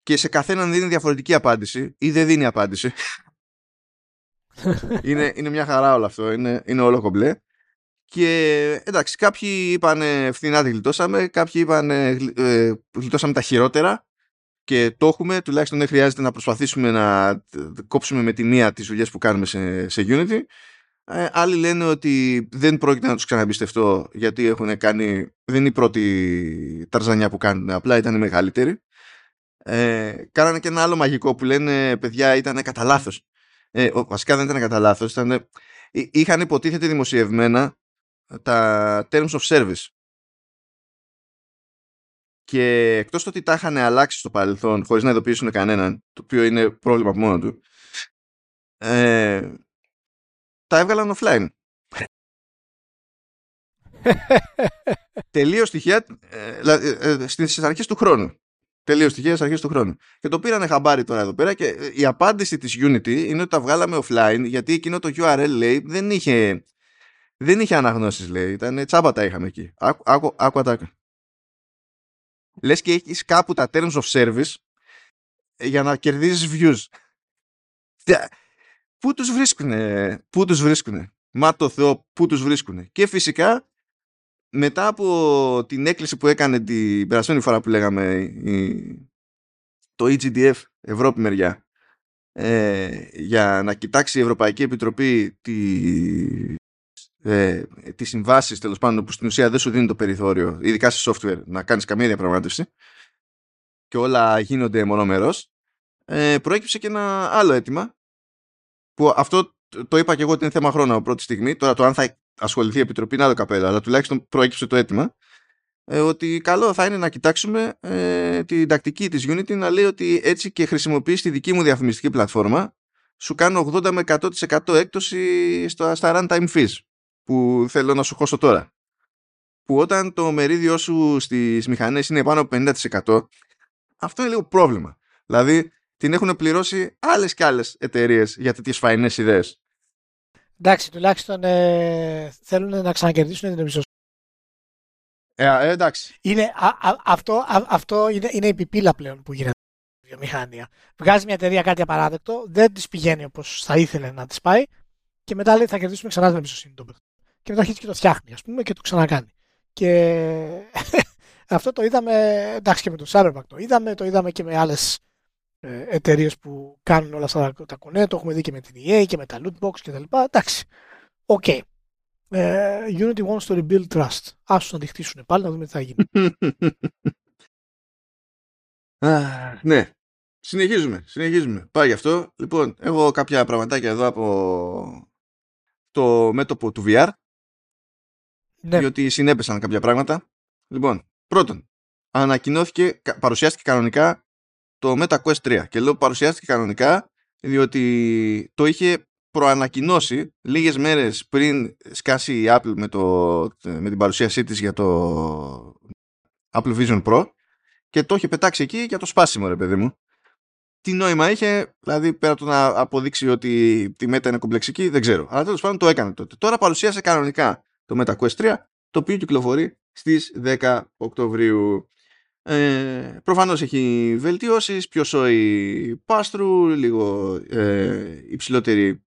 Και σε καθέναν δίνει διαφορετική απάντηση ή δεν δίνει απάντηση. είναι, είναι μια χαρά όλο αυτό. Είναι, είναι όλο κομπλέ. Και εντάξει, κάποιοι είπαν φθηνά τη γλιτώσαμε, κάποιοι είπαν ε, γλιτώσαμε τα χειρότερα και το έχουμε, τουλάχιστον δεν χρειάζεται να προσπαθήσουμε να κόψουμε με τη μία τις δουλειές που κάνουμε σε, σε Unity. Ε, άλλοι λένε ότι δεν πρόκειται να τους ξαναμπιστευτώ γιατί έχουν κάνει, δεν είναι η πρώτη ταρζανιά που κάνουν, απλά ήταν η μεγαλύτερη. Ε, κάνανε και ένα άλλο μαγικό που λένε παιδιά ήταν κατά λάθος. Ε, βασικά δεν ήταν κατά λάθος. Ήταν, είχαν υποτίθεται δημοσιευμένα τα terms of service. Και εκτός το ότι τα είχαν αλλάξει στο παρελθόν χωρίς να ειδοποιήσουν κανέναν, το οποίο είναι πρόβλημα μόνο του, ε, τα έβγαλαν offline. Τελείως στοιχεία ε, ε, ε, στις αρχές του χρόνου. Τελείως στοιχεία στις αρχές του χρόνου. Και το πήρανε χαμπάρι τώρα εδώ πέρα και ε, η απάντηση της Unity είναι ότι τα βγάλαμε offline γιατί εκείνο το URL λέει δεν είχε, δεν είχε αναγνώσεις λέει. Ήταν τσάμπα τα είχαμε εκεί. Άκου, άκου, άκου ατάκα. Λες και έχεις κάπου τα terms of service ε, για να κερδίζεις views. Πού τους βρίσκουνε, πού τους βρίσκουνε; Μα το Θεό, πού τους βρίσκουνε; Και φυσικά μετά από την έκκληση που έκανε την περασμένη φορά που λέγαμε η, το EGDF Ευρώπη μεριά ε, για να κοιτάξει η Ευρωπαϊκή Επιτροπή τη, ε, τις συμβάσεις τέλος πάντων που στην ουσία δεν σου δίνει το περιθώριο ειδικά σε software να κάνεις καμία διαπραγμάτευση και όλα γίνονται μονομερός ε, προέκυψε και ένα άλλο αίτημα που αυτό το είπα και εγώ ότι είναι θέμα χρόνου από πρώτη στιγμή. Τώρα το αν θα ασχοληθεί η Επιτροπή είναι άλλο καπέλα, αλλά τουλάχιστον προέκυψε το αίτημα. Ε, ότι καλό θα είναι να κοιτάξουμε ε, την τακτική της Unity να λέει ότι έτσι και χρησιμοποιείς τη δική μου διαφημιστική πλατφόρμα σου κάνω 80 με 100% έκπτωση στα, στα runtime fees που θέλω να σου χώσω τώρα. Που όταν το μερίδιό σου στις μηχανές είναι πάνω από 50% αυτό είναι λίγο πρόβλημα. Δηλαδή την έχουν πληρώσει άλλες και άλλες εταιρείες για τέτοιες φαϊνές ιδέες. Εντάξει, τουλάχιστον ε, θέλουν να ξανακερδίσουν την εμπιστοσύνη. Ε, ε, εντάξει. Είναι, α, α, αυτό α, αυτό είναι, είναι η πιπίλα πλέον που γίνεται στη βιομηχανία. Βγάζει μια εταιρεία κάτι απαράδεκτο, δεν της πηγαίνει όπως θα ήθελε να της πάει και μετά λέει θα κερδίσουμε ξανά την εμπιστοσύνη των Και μετά αρχίζει και το φτιάχνει, ας πούμε, και το ξανακάνει. Και αυτό το είδαμε, εντάξει και με το Cyberpunk το είδαμε, το είδαμε και με άλλες εταιρείες που κάνουν όλα αυτά τα κονέ, το έχουμε δει και με την EA και με τα lootbox κτλ. Εντάξει, OK. Okay. Ε, Unity wants to rebuild trust. Άσου να τη χτίσουν πάλι να δούμε τι θα γίνει. ναι. Συνεχίζουμε, συνεχίζουμε. Πάει γι' αυτό. Λοιπόν, έχω κάποια πραγματάκια εδώ από το μέτωπο του VR. Ναι. Διότι συνέπεσαν κάποια πράγματα. Λοιπόν, πρώτον, ανακοινώθηκε, παρουσιάστηκε κανονικά το Meta Quest 3. Και λέω παρουσιάστηκε κανονικά διότι το είχε προανακοινώσει λίγες μέρες πριν σκάσει η Apple με, το, με την παρουσίασή της για το Apple Vision Pro και το είχε πετάξει εκεί για το σπάσιμο ρε παιδί μου. Τι νόημα είχε, δηλαδή πέρα από το να αποδείξει ότι τη Meta είναι κομπλεξική, δεν ξέρω. Αλλά τέλος πάντων το έκανε τότε. Τώρα παρουσίασε κανονικά το Meta Quest 3, το οποίο κυκλοφορεί στις 10 Οκτωβρίου. Ε, προφανώς έχει βελτιώσεις, πιο σόι πάστρου, λίγο ε, υψηλότερη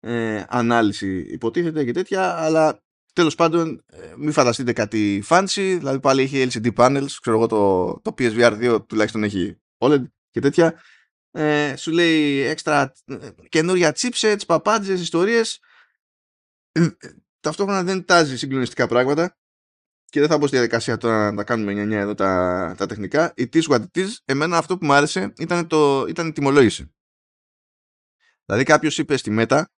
ε, ανάλυση υποτίθεται και τέτοια, αλλά τέλος πάντων ε, μην φανταστείτε κάτι fancy, δηλαδή πάλι έχει LCD panels, ξέρω εγώ το, το PSVR 2 τουλάχιστον έχει OLED και τέτοια. Ε, σου λέει έξτρα ε, καινούρια chipsets, παπάντζες, ιστορίες. Ε, ταυτόχρονα δεν τάζει συγκλονιστικά πράγματα και δεν θα μπω στη διαδικασία τώρα να τα κάνουμε 9 εδώ τα, τα τεχνικά. Η is what it is. Εμένα αυτό που μου άρεσε ήταν, το, ήταν η τιμολόγηση. Δηλαδή κάποιος είπε στη ΜΕΤΑ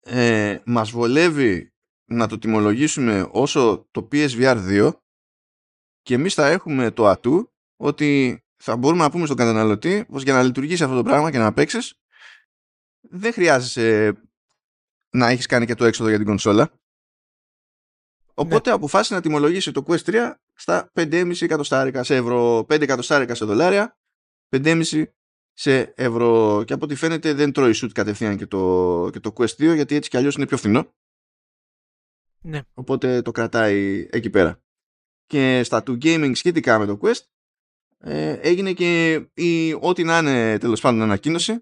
ε, μας βολεύει να το τιμολογήσουμε όσο το PSVR 2 και εμείς θα έχουμε το ατού ότι θα μπορούμε να πούμε στον καταναλωτή πως για να λειτουργήσει αυτό το πράγμα και να παίξεις, δεν χρειάζεσαι να έχεις κάνει και το έξοδο για την κονσόλα Οπότε ναι. αποφάσισε να τιμολογήσει το Quest 3 στα 5,5 εκατοστάρικα σε ευρώ, 5 εκατοστάρικα σε δολάρια, 5,5 σε ευρώ. Και από ό,τι φαίνεται δεν τρώει shoot κατευθείαν και το, και το Quest 2 γιατί έτσι κι αλλιώς είναι πιο φθηνό. Ναι. Οπότε το κρατάει εκεί πέρα. Και στα του gaming σχετικά με το Quest ε, έγινε και η, ό,τι να είναι τέλος πάντων ανακοίνωση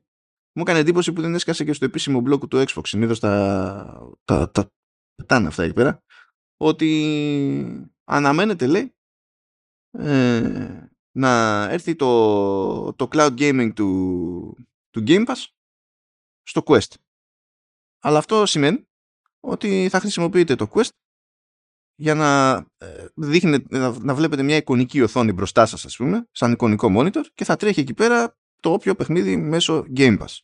μου έκανε εντύπωση που δεν έσκασε και στο επίσημο blog του Xbox. Συνήθως τα, τα, τα πετάνε αυτά εκεί πέρα ότι αναμένεται λέει ε, να έρθει το, το cloud gaming του, του Game Pass στο Quest. Αλλά αυτό σημαίνει ότι θα χρησιμοποιείτε το Quest για να, ε, να, βλέπετε μια εικονική οθόνη μπροστά σας ας πούμε, σαν εικονικό monitor και θα τρέχει εκεί πέρα το όποιο παιχνίδι μέσω Game Pass.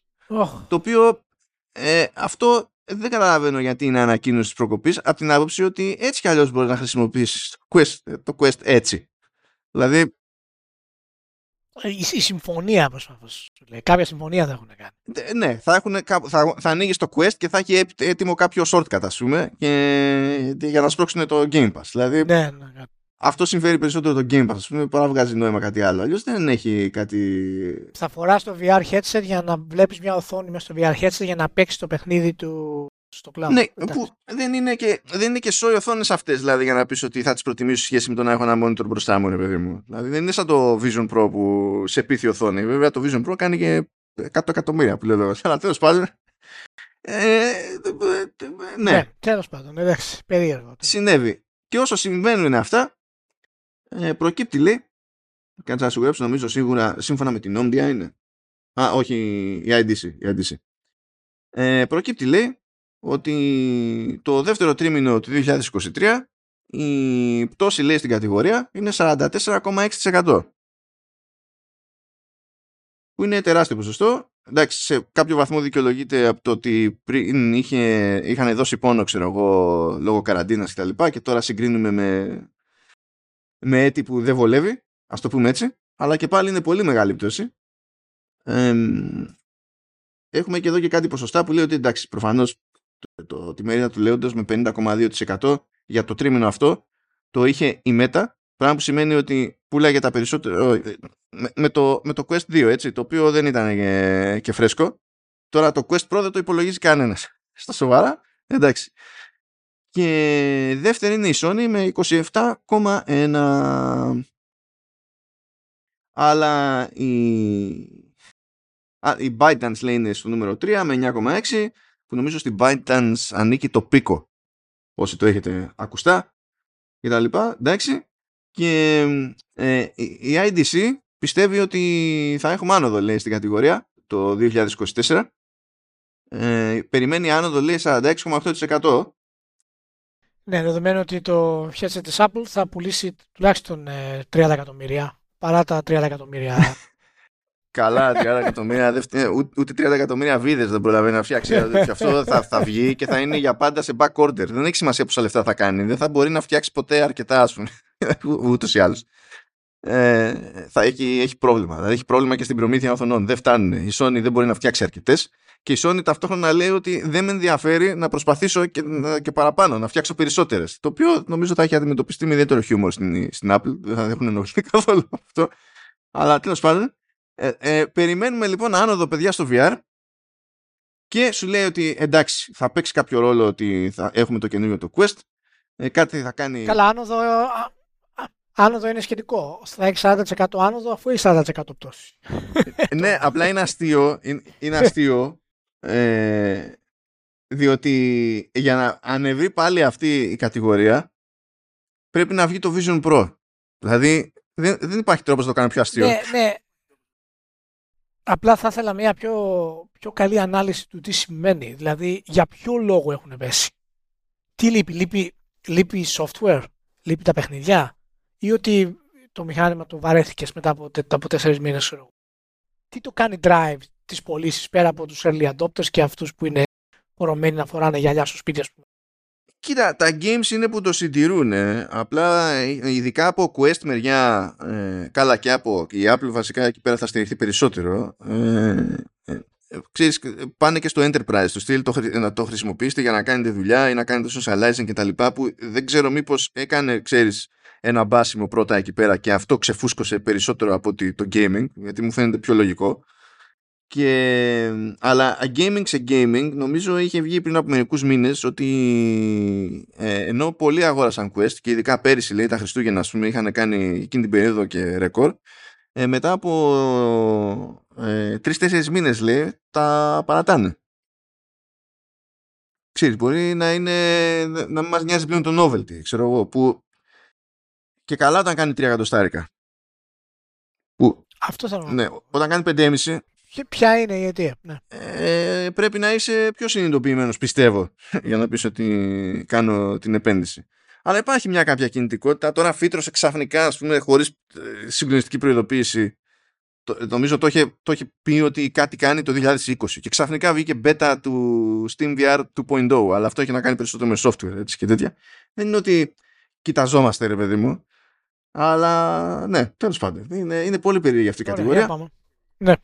Το οποίο ε, αυτό δεν καταλαβαίνω γιατί είναι ανακοίνωση της προκοπής από την άποψη ότι έτσι κι αλλιώς μπορείς να χρησιμοποιήσεις το Quest, το Quest έτσι. Δηλαδή. Η, η συμφωνία, προσπαθώ σου λέει. Κάποια συμφωνία θα έχουν κάνει. Ναι, θα, έχουν, θα, θα ανοίγεις το Quest και θα έχει έτοιμο κάποιο shortcut, ας πούμε, και, για να σπρώξουν το Game Pass. Δηλαδή, ναι, ναι, αυτό συμφέρει περισσότερο το Game Pass, ας πούμε, παρά βγάζει νόημα κάτι άλλο. Αλλιώς δεν έχει κάτι. Θα φορά το VR headset για να βλέπεις μια οθόνη μέσα στο VR headset για να παίξεις το παιχνίδι του στο cloud. Ναι, που δεν είναι και, δεν είναι και σόι οθόνες αυτές, δηλαδή, για να πεις ότι θα τις προτιμήσω σχέση με το να έχω ένα monitor μπροστά μου, ρε παιδί μου. Δηλαδή, δεν είναι σαν το Vision Pro που σε πείθει οθόνη. Βέβαια, το Vision Pro κάνει και 100 εκατομμύρια που λέω. Αλλά τέλος πάντων. Ε, ναι, ναι τέλος πάντων, εντάξει, περίεργο. Συνέβη. Και όσο συμβαίνουν αυτά, ε, προκύπτει λέει, κάτσε να σου γράψω νομίζω σίγουρα σύμφωνα με την Omdia είναι. Α, όχι, η IDC. Η IDC. Ε, προκύπτει λέει ότι το δεύτερο τρίμηνο του 2023 η πτώση λέει στην κατηγορία είναι 44,6%. που είναι τεράστιο ποσοστό. Εντάξει, σε κάποιο βαθμό δικαιολογείται από το ότι πριν είχε, είχαν δώσει πόνο, ξέρω εγώ, λόγω καραντίνας κτλ. Και, και τώρα συγκρίνουμε με, με έτη που δεν βολεύει, ας το πούμε έτσι. Αλλά και πάλι είναι πολύ μεγάλη πτώση. Ε, έχουμε και εδώ και κάτι ποσοστά που λέει ότι εντάξει, προφανώς το, το, τη μερίδα του λέοντος με 50,2% για το τρίμηνο αυτό το είχε η Meta, πράγμα που σημαίνει ότι πουλάγε τα περισσότερα με, με, το, με το Quest 2, έτσι, το οποίο δεν ήταν και, και φρέσκο. Τώρα το Quest Pro δεν το υπολογίζει κανένας. Στα σοβαρά, εντάξει. Και δεύτερη είναι η Sony με 27,1. Αλλά η, η ByteDance λέει είναι στο νούμερο 3 με 9,6 που νομίζω στην ByteDance ανήκει το πίκο όσοι το έχετε ακουστά και τα λοιπά, εντάξει. Και ε, η IDC πιστεύει ότι θα έχουμε άνοδο λέει στην κατηγορία το 2024 ε, περιμένει άνοδο λέει 46,8% ναι, δεδομένου ότι το headset της Apple θα πουλήσει τουλάχιστον 30 ε, εκατομμύρια παρά τα 30 εκατομμύρια Καλά, 30 εκατομμύρια. Ε, ούτε 30 εκατομμύρια βίδες δεν προλαβαίνει να φτιάξει. και αυτό θα, θα βγει και θα είναι για πάντα σε back order. Δεν έχει σημασία πόσα λεφτά θα κάνει. Δεν θα μπορεί να φτιάξει ποτέ αρκετά, ας πούμε. Ούτως ή άλλως. Ε, θα έχει, έχει πρόβλημα. Δηλαδή έχει πρόβλημα και στην προμήθεια οθονών. Δεν φτάνουν. Η Sony δεν μπορεί να φτιάξει αρκετές. Και η Sony ταυτόχνα λέει ότι δεν με ενδιαφέρει να προσπαθήσω και, και παραπάνω, να φτιάξω περισσότερες. Το οποίο νομίζω θα έχει αντιμετωπιστεί με ιδιαίτερο χιούμορ στην, στην Apple. Δεν θα έχουν ενοχλεί καθόλου αυτό. Αλλά τέλος πάντων, ε, ε, περιμένουμε λοιπόν άνοδο παιδιά στο VR και σου λέει ότι εντάξει θα παίξει κάποιο ρόλο ότι θα έχουμε το καινούριο το Quest ε, κάτι θα κάνει... Καλά άνοδο, άνοδο είναι σχετικό. Θα έχει 40% άνοδο αφού έχει 40% πτώση. Ε, ναι, απλά είναι αστείο, είναι, είναι αστείο ε, διότι για να ανεβεί πάλι αυτή η κατηγορία πρέπει να βγει το Vision Pro. Δηλαδή δεν, δεν υπάρχει τρόπος να το κάνω πιο αστείο. Ναι, ναι. Απλά θα ήθελα μια πιο, πιο καλή ανάλυση του τι σημαίνει. Δηλαδή, για ποιο λόγο έχουν πέσει. Τι λείπει, λείπει, λείπει software, λείπει τα παιχνιδιά ή ότι το μηχάνημα το βαρέθηκες μετά από, από τέσσερις μήνες. Τι το κάνει drive τις πωλήσεις πέρα από τους early adopters και αυτούς που είναι πορωμένοι να φοράνε γυαλιά στο σπίτι, ας πούμε. Κοίτα, τα games είναι που το συντηρούν. Απλά ε, ειδικά από Quest μεριά, ε, καλά και από η Apple βασικά εκεί πέρα θα στηριχθεί περισσότερο. Ε, ε, ξέρεις, πάνε και στο enterprise του στυλ το, να το χρησιμοποιήσετε για να κάνετε δουλειά ή να κάνετε socializing και τα λοιπά που δεν ξέρω μήπως έκανε, ξέρεις, ένα μπάσιμο πρώτα εκεί πέρα και αυτό ξεφούσκωσε περισσότερο από το gaming γιατί μου φαίνεται πιο λογικό. Και, αλλά gaming σε gaming νομίζω είχε βγει πριν από μερικούς μήνες ότι ε, ενώ πολλοί αγόρασαν Quest και ειδικά πέρυσι λέει τα Χριστούγεννα ας πούμε, είχαν κάνει εκείνη την περίοδο και ρεκόρ ε, μετά από ε, τρει-τέσσερι μήνες λέει τα παρατάνε. Ξέρεις, μπορεί να είναι να μην μας νοιάζει πλέον το novelty, ξέρω εγώ, που και καλά όταν κάνει 3 εκατοστάρικα. Που, Αυτό θα Ναι, όταν κάνει 5,5 και ποια είναι η αιτία. Ναι. Ε, πρέπει να είσαι πιο συνειδητοποιημένος πιστεύω για να πεις ότι κάνω την επένδυση. Αλλά υπάρχει μια κάποια κινητικότητα. Τώρα φύτρωσε ξαφνικά ας πούμε χωρίς ε, συγκλονιστική προειδοποίηση το, νομίζω το είχε, το είχε πει ότι κάτι κάνει το 2020 και ξαφνικά βγήκε beta του Steam VR 2.0 αλλά αυτό έχει να κάνει περισσότερο με software έτσι και τέτοια. Δεν είναι ότι κοιταζόμαστε ρε παιδί μου αλλά ναι, τέλος πάντων είναι, είναι πολύ περίεργη αυτή η κατηγορία. Ναι.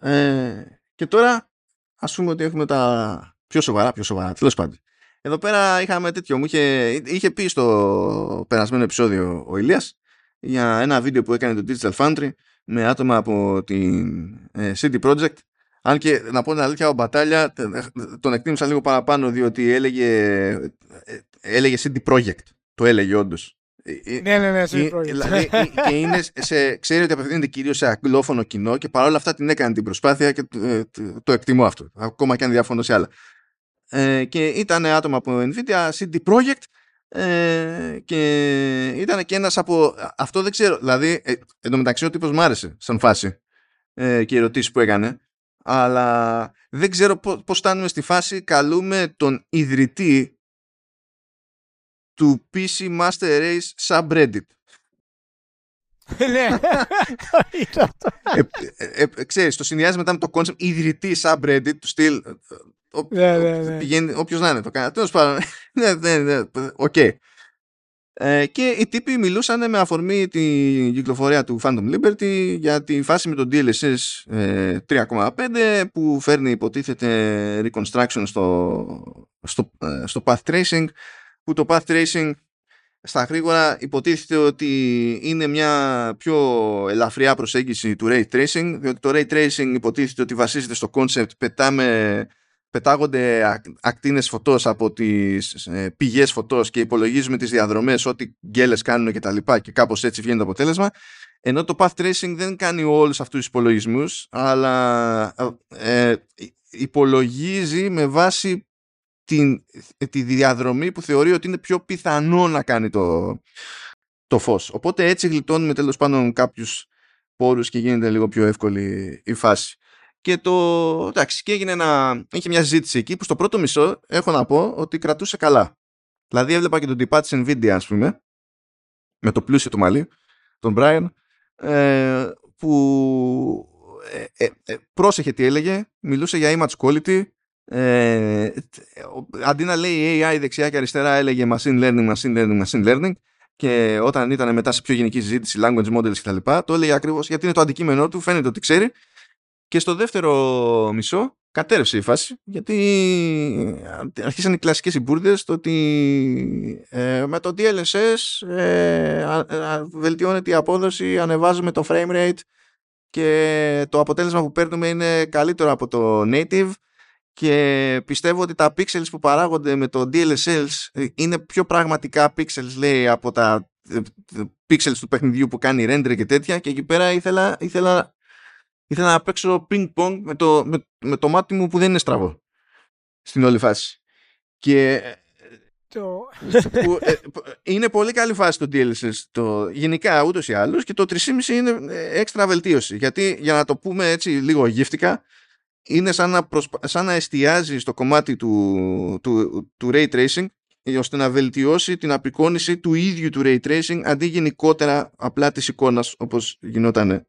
Ε, και τώρα ας πούμε ότι έχουμε τα πιο σοβαρά, πιο σοβαρά, τέλος πάντων. Εδώ πέρα είχαμε τέτοιο, μου είχε, είχε πει στο περασμένο επεισόδιο ο Ηλίας για ένα βίντεο που έκανε το Digital Foundry με άτομα από την ε, CD Projekt αν και να πω την αλήθεια ο Μπατάλια τον εκτίμησα λίγο παραπάνω διότι έλεγε, ε, έλεγε CD Projekt το έλεγε όντως. ε, ε, ναι, ναι, ναι, σε δηλαδή, ε, και είναι σε, ξέρει ότι απευθύνεται κυρίως σε αγγλόφωνο κοινό και παρόλα αυτά την έκανε την προσπάθεια και το, το εκτιμώ αυτό. Ακόμα και αν διαφωνώ σε άλλα. Ε, και ήταν άτομα από Nvidia, CD Projekt ε, και ήταν και ένας από αυτό δεν ξέρω δηλαδή ε, εντωμεταξύ ο τύπος μ' άρεσε σαν φάση ε, και οι ερωτήσεις που έκανε αλλά δεν ξέρω πώς φτάνουμε στη φάση καλούμε τον ιδρυτή του PC Master Race subreddit. Ναι. ε, ε, ξέρεις, το συνδυάζει μετά με το concept ιδρυτή subreddit του στυλ. Ναι, ναι, ναι. Πηγαίνει, όποιος να είναι το κάνει. Τέλος πάντων. ναι, ναι, ναι. Οκ. Ε, και οι τύποι μιλούσαν με αφορμή την κυκλοφορία του Phantom Liberty για τη φάση με το DLSS 3.5 που φέρνει υποτίθεται reconstruction στο, στο, ε, στο path tracing που το path tracing στα γρήγορα υποτίθεται ότι είναι μια πιο ελαφριά προσέγγιση του ray tracing διότι το ray tracing υποτίθεται ότι βασίζεται στο concept πετάμε πετάγονται ακτίνες φωτός από τις ε, πηγές φωτός και υπολογίζουμε τις διαδρομές ό,τι γκέλες κάνουν και τα λοιπά και κάπως έτσι βγαίνει το αποτέλεσμα. Ενώ το path tracing δεν κάνει όλους αυτούς τους υπολογισμούς αλλά ε, υπολογίζει με βάση την, τη διαδρομή που θεωρεί ότι είναι πιο πιθανό να κάνει το, το φως. Οπότε έτσι γλιτώνουμε τέλος πάντων κάποιους πόρους και γίνεται λίγο πιο εύκολη η φάση. Και το. Εντάξει, και έγινε ένα. Είχε μια συζήτηση εκεί που στο πρώτο μισό έχω να πω ότι κρατούσε καλά. Δηλαδή έβλεπα και τον τυπά τη Nvidia, ας πούμε, με το πλούσιο του μαλλί, τον Brian, ε, που ε, ε, ε, πρόσεχε τι έλεγε, μιλούσε για image quality. Ε, αντί να λέει AI δεξιά και αριστερά έλεγε machine learning, machine learning, machine learning και όταν ήταν μετά σε πιο γενική συζήτηση language models κτλ. το έλεγε ακριβώς γιατί είναι το αντικείμενό του, φαίνεται ότι ξέρει και στο δεύτερο μισό κατέρευσε η φάση γιατί αρχίσαν οι κλασικές συμπούρδες το ότι ε, με το DLSS ε, βελτιώνεται η απόδοση, ανεβάζουμε το frame rate και το αποτέλεσμα που παίρνουμε είναι καλύτερο από το native και πιστεύω ότι τα pixels που παράγονται με το DLSS είναι πιο πραγματικά pixels λέει από τα ε, pixels του παιχνιδιού που κάνει render και τέτοια και εκεί πέρα ήθελα, ήθελα ήθελα να παίξω ping-pong με το, με, με το μάτι μου που δεν είναι στραβό στην όλη φάση. Και το... που, ε, είναι πολύ καλή φάση το DLSS το, γενικά ούτως ή άλλως και το 3,5 είναι ε, έξτρα βελτίωση γιατί για να το πούμε έτσι λίγο γύφτικα είναι σαν να, προσπα... σαν να εστιάζει στο κομμάτι του, του, του ray tracing ώστε να βελτιώσει την απεικόνηση του ίδιου του ray tracing αντί γενικότερα απλά της εικόνας όπως γινόταν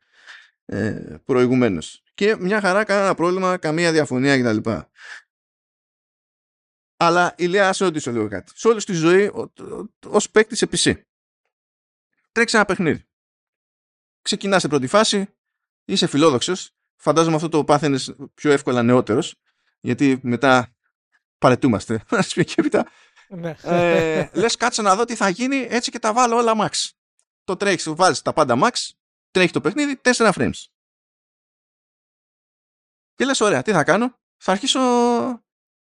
ε, προηγουμένως. Και μια χαρά, κανένα πρόβλημα, καμία διαφωνία κτλ. Αλλά η Λέα, σε ρωτήσω λίγο κάτι. Σε όλη τη ζωή, ως παίκτης σε PC, τρέξει ένα παιχνίδι. Ξεκινάς σε πρώτη φάση, είσαι φιλόδοξος. Φαντάζομαι αυτό το πάθαινες πιο εύκολα νεότερος, γιατί μετά παρετούμαστε. Α πούμε και έπειτα. Ναι. Ε, Λες, κάτσε να δω τι θα γίνει, έτσι και τα βάλω όλα max. Το τρέχεις, βάζεις τα πάντα max, τρέχει το παιχνίδι 4 frames. Και λες ωραία, τι θα κάνω; Θα αρχίσω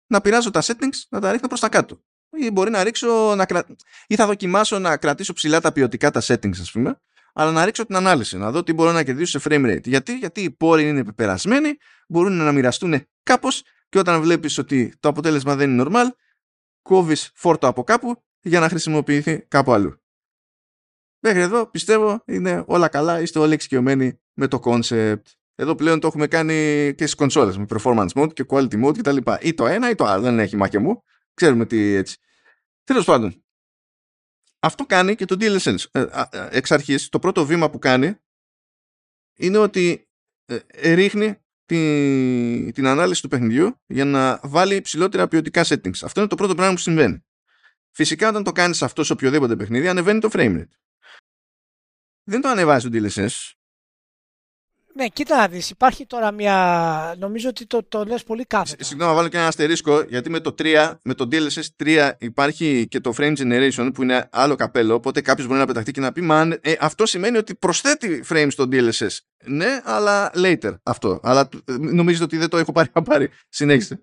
να πειράζω τα settings, να τα ρίχνω προς τα κάτω. Ή μπορεί να ρίξω, να κρα... ή θα δοκιμάσω να κρατήσω ψηλά τα ποιοτικά τα settings ας πούμε, αλλά να ρίξω την ανάλυση, να δω τι μπορώ να κερδίσω σε frame rate. Γιατί, Γιατί οι πόροι είναι πεπερασμένοι, μπορούν να μοιραστούν κάπως και όταν βλέπεις ότι το αποτέλεσμα δεν είναι normal, κόβεις φόρτο από κάπου για να χρησιμοποιηθεί κάπου αλλού. Μέχρι εδώ πιστεύω είναι όλα καλά, είστε όλοι εξοικειωμένοι με το concept. Εδώ πλέον το έχουμε κάνει και στις κονσόλες με performance mode και quality mode κτλ. Ή το ένα ή το άλλο, δεν έχει μάχη μου. Ξέρουμε τι έτσι. Τέλος πάντων, αυτό κάνει και το DLSS. Ε, εξ αρχής, το πρώτο βήμα που κάνει είναι ότι ε, ρίχνει την, την ανάλυση του παιχνιδιού για να βάλει υψηλότερα ποιοτικά settings. Αυτό είναι το πρώτο πράγμα που συμβαίνει. Φυσικά όταν το κάνεις αυτός σε οποιοδήποτε παιχνίδι ανεβαίνει το frame rate δεν το ανεβάζει το DLSS. Ναι, κοίτα να δεις, υπάρχει τώρα μια... Νομίζω ότι το, το λες πολύ κάθετα. Συγγνώμη, να βάλω και ένα αστερίσκο, γιατί με το 3, με το DLSS 3 υπάρχει και το frame generation που είναι άλλο καπέλο, οπότε κάποιος μπορεί να πεταχτεί και να πει, μα ε, αυτό σημαίνει ότι προσθέτει frame στο DLSS. Ναι, αλλά later αυτό. Αλλά ε, νομίζετε ότι δεν το έχω πάρει να πάρει. Συνέχιστε.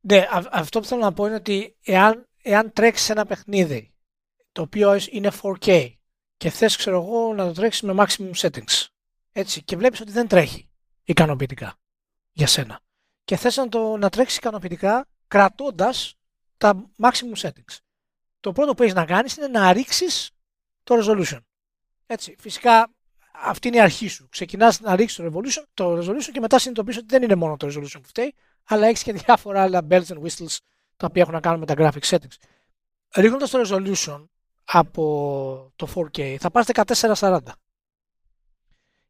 Ναι, αυτό που θέλω να πω είναι ότι εάν, εάν τρέξεις ένα παιχνίδι το οποίο είναι 4K και θες, ξέρω εγώ, να το τρέξεις με maximum settings. Έτσι, και βλέπεις ότι δεν τρέχει ικανοποιητικά για σένα. Και θες να, το, να τρέξεις ικανοποιητικά κρατώντας τα maximum settings. Το πρώτο που έχεις να κάνεις είναι να ρίξεις το resolution. Έτσι, φυσικά αυτή είναι η αρχή σου. Ξεκινάς να ρίξεις το, resolution, το resolution και μετά συνειδητοποιείς ότι δεν είναι μόνο το resolution που φταίει, αλλά έχεις και διάφορα άλλα bells and whistles τα οποία έχουν να κάνουν με τα graphic settings. Ρίχνοντας το resolution, από το 4K θα πάρει 1440.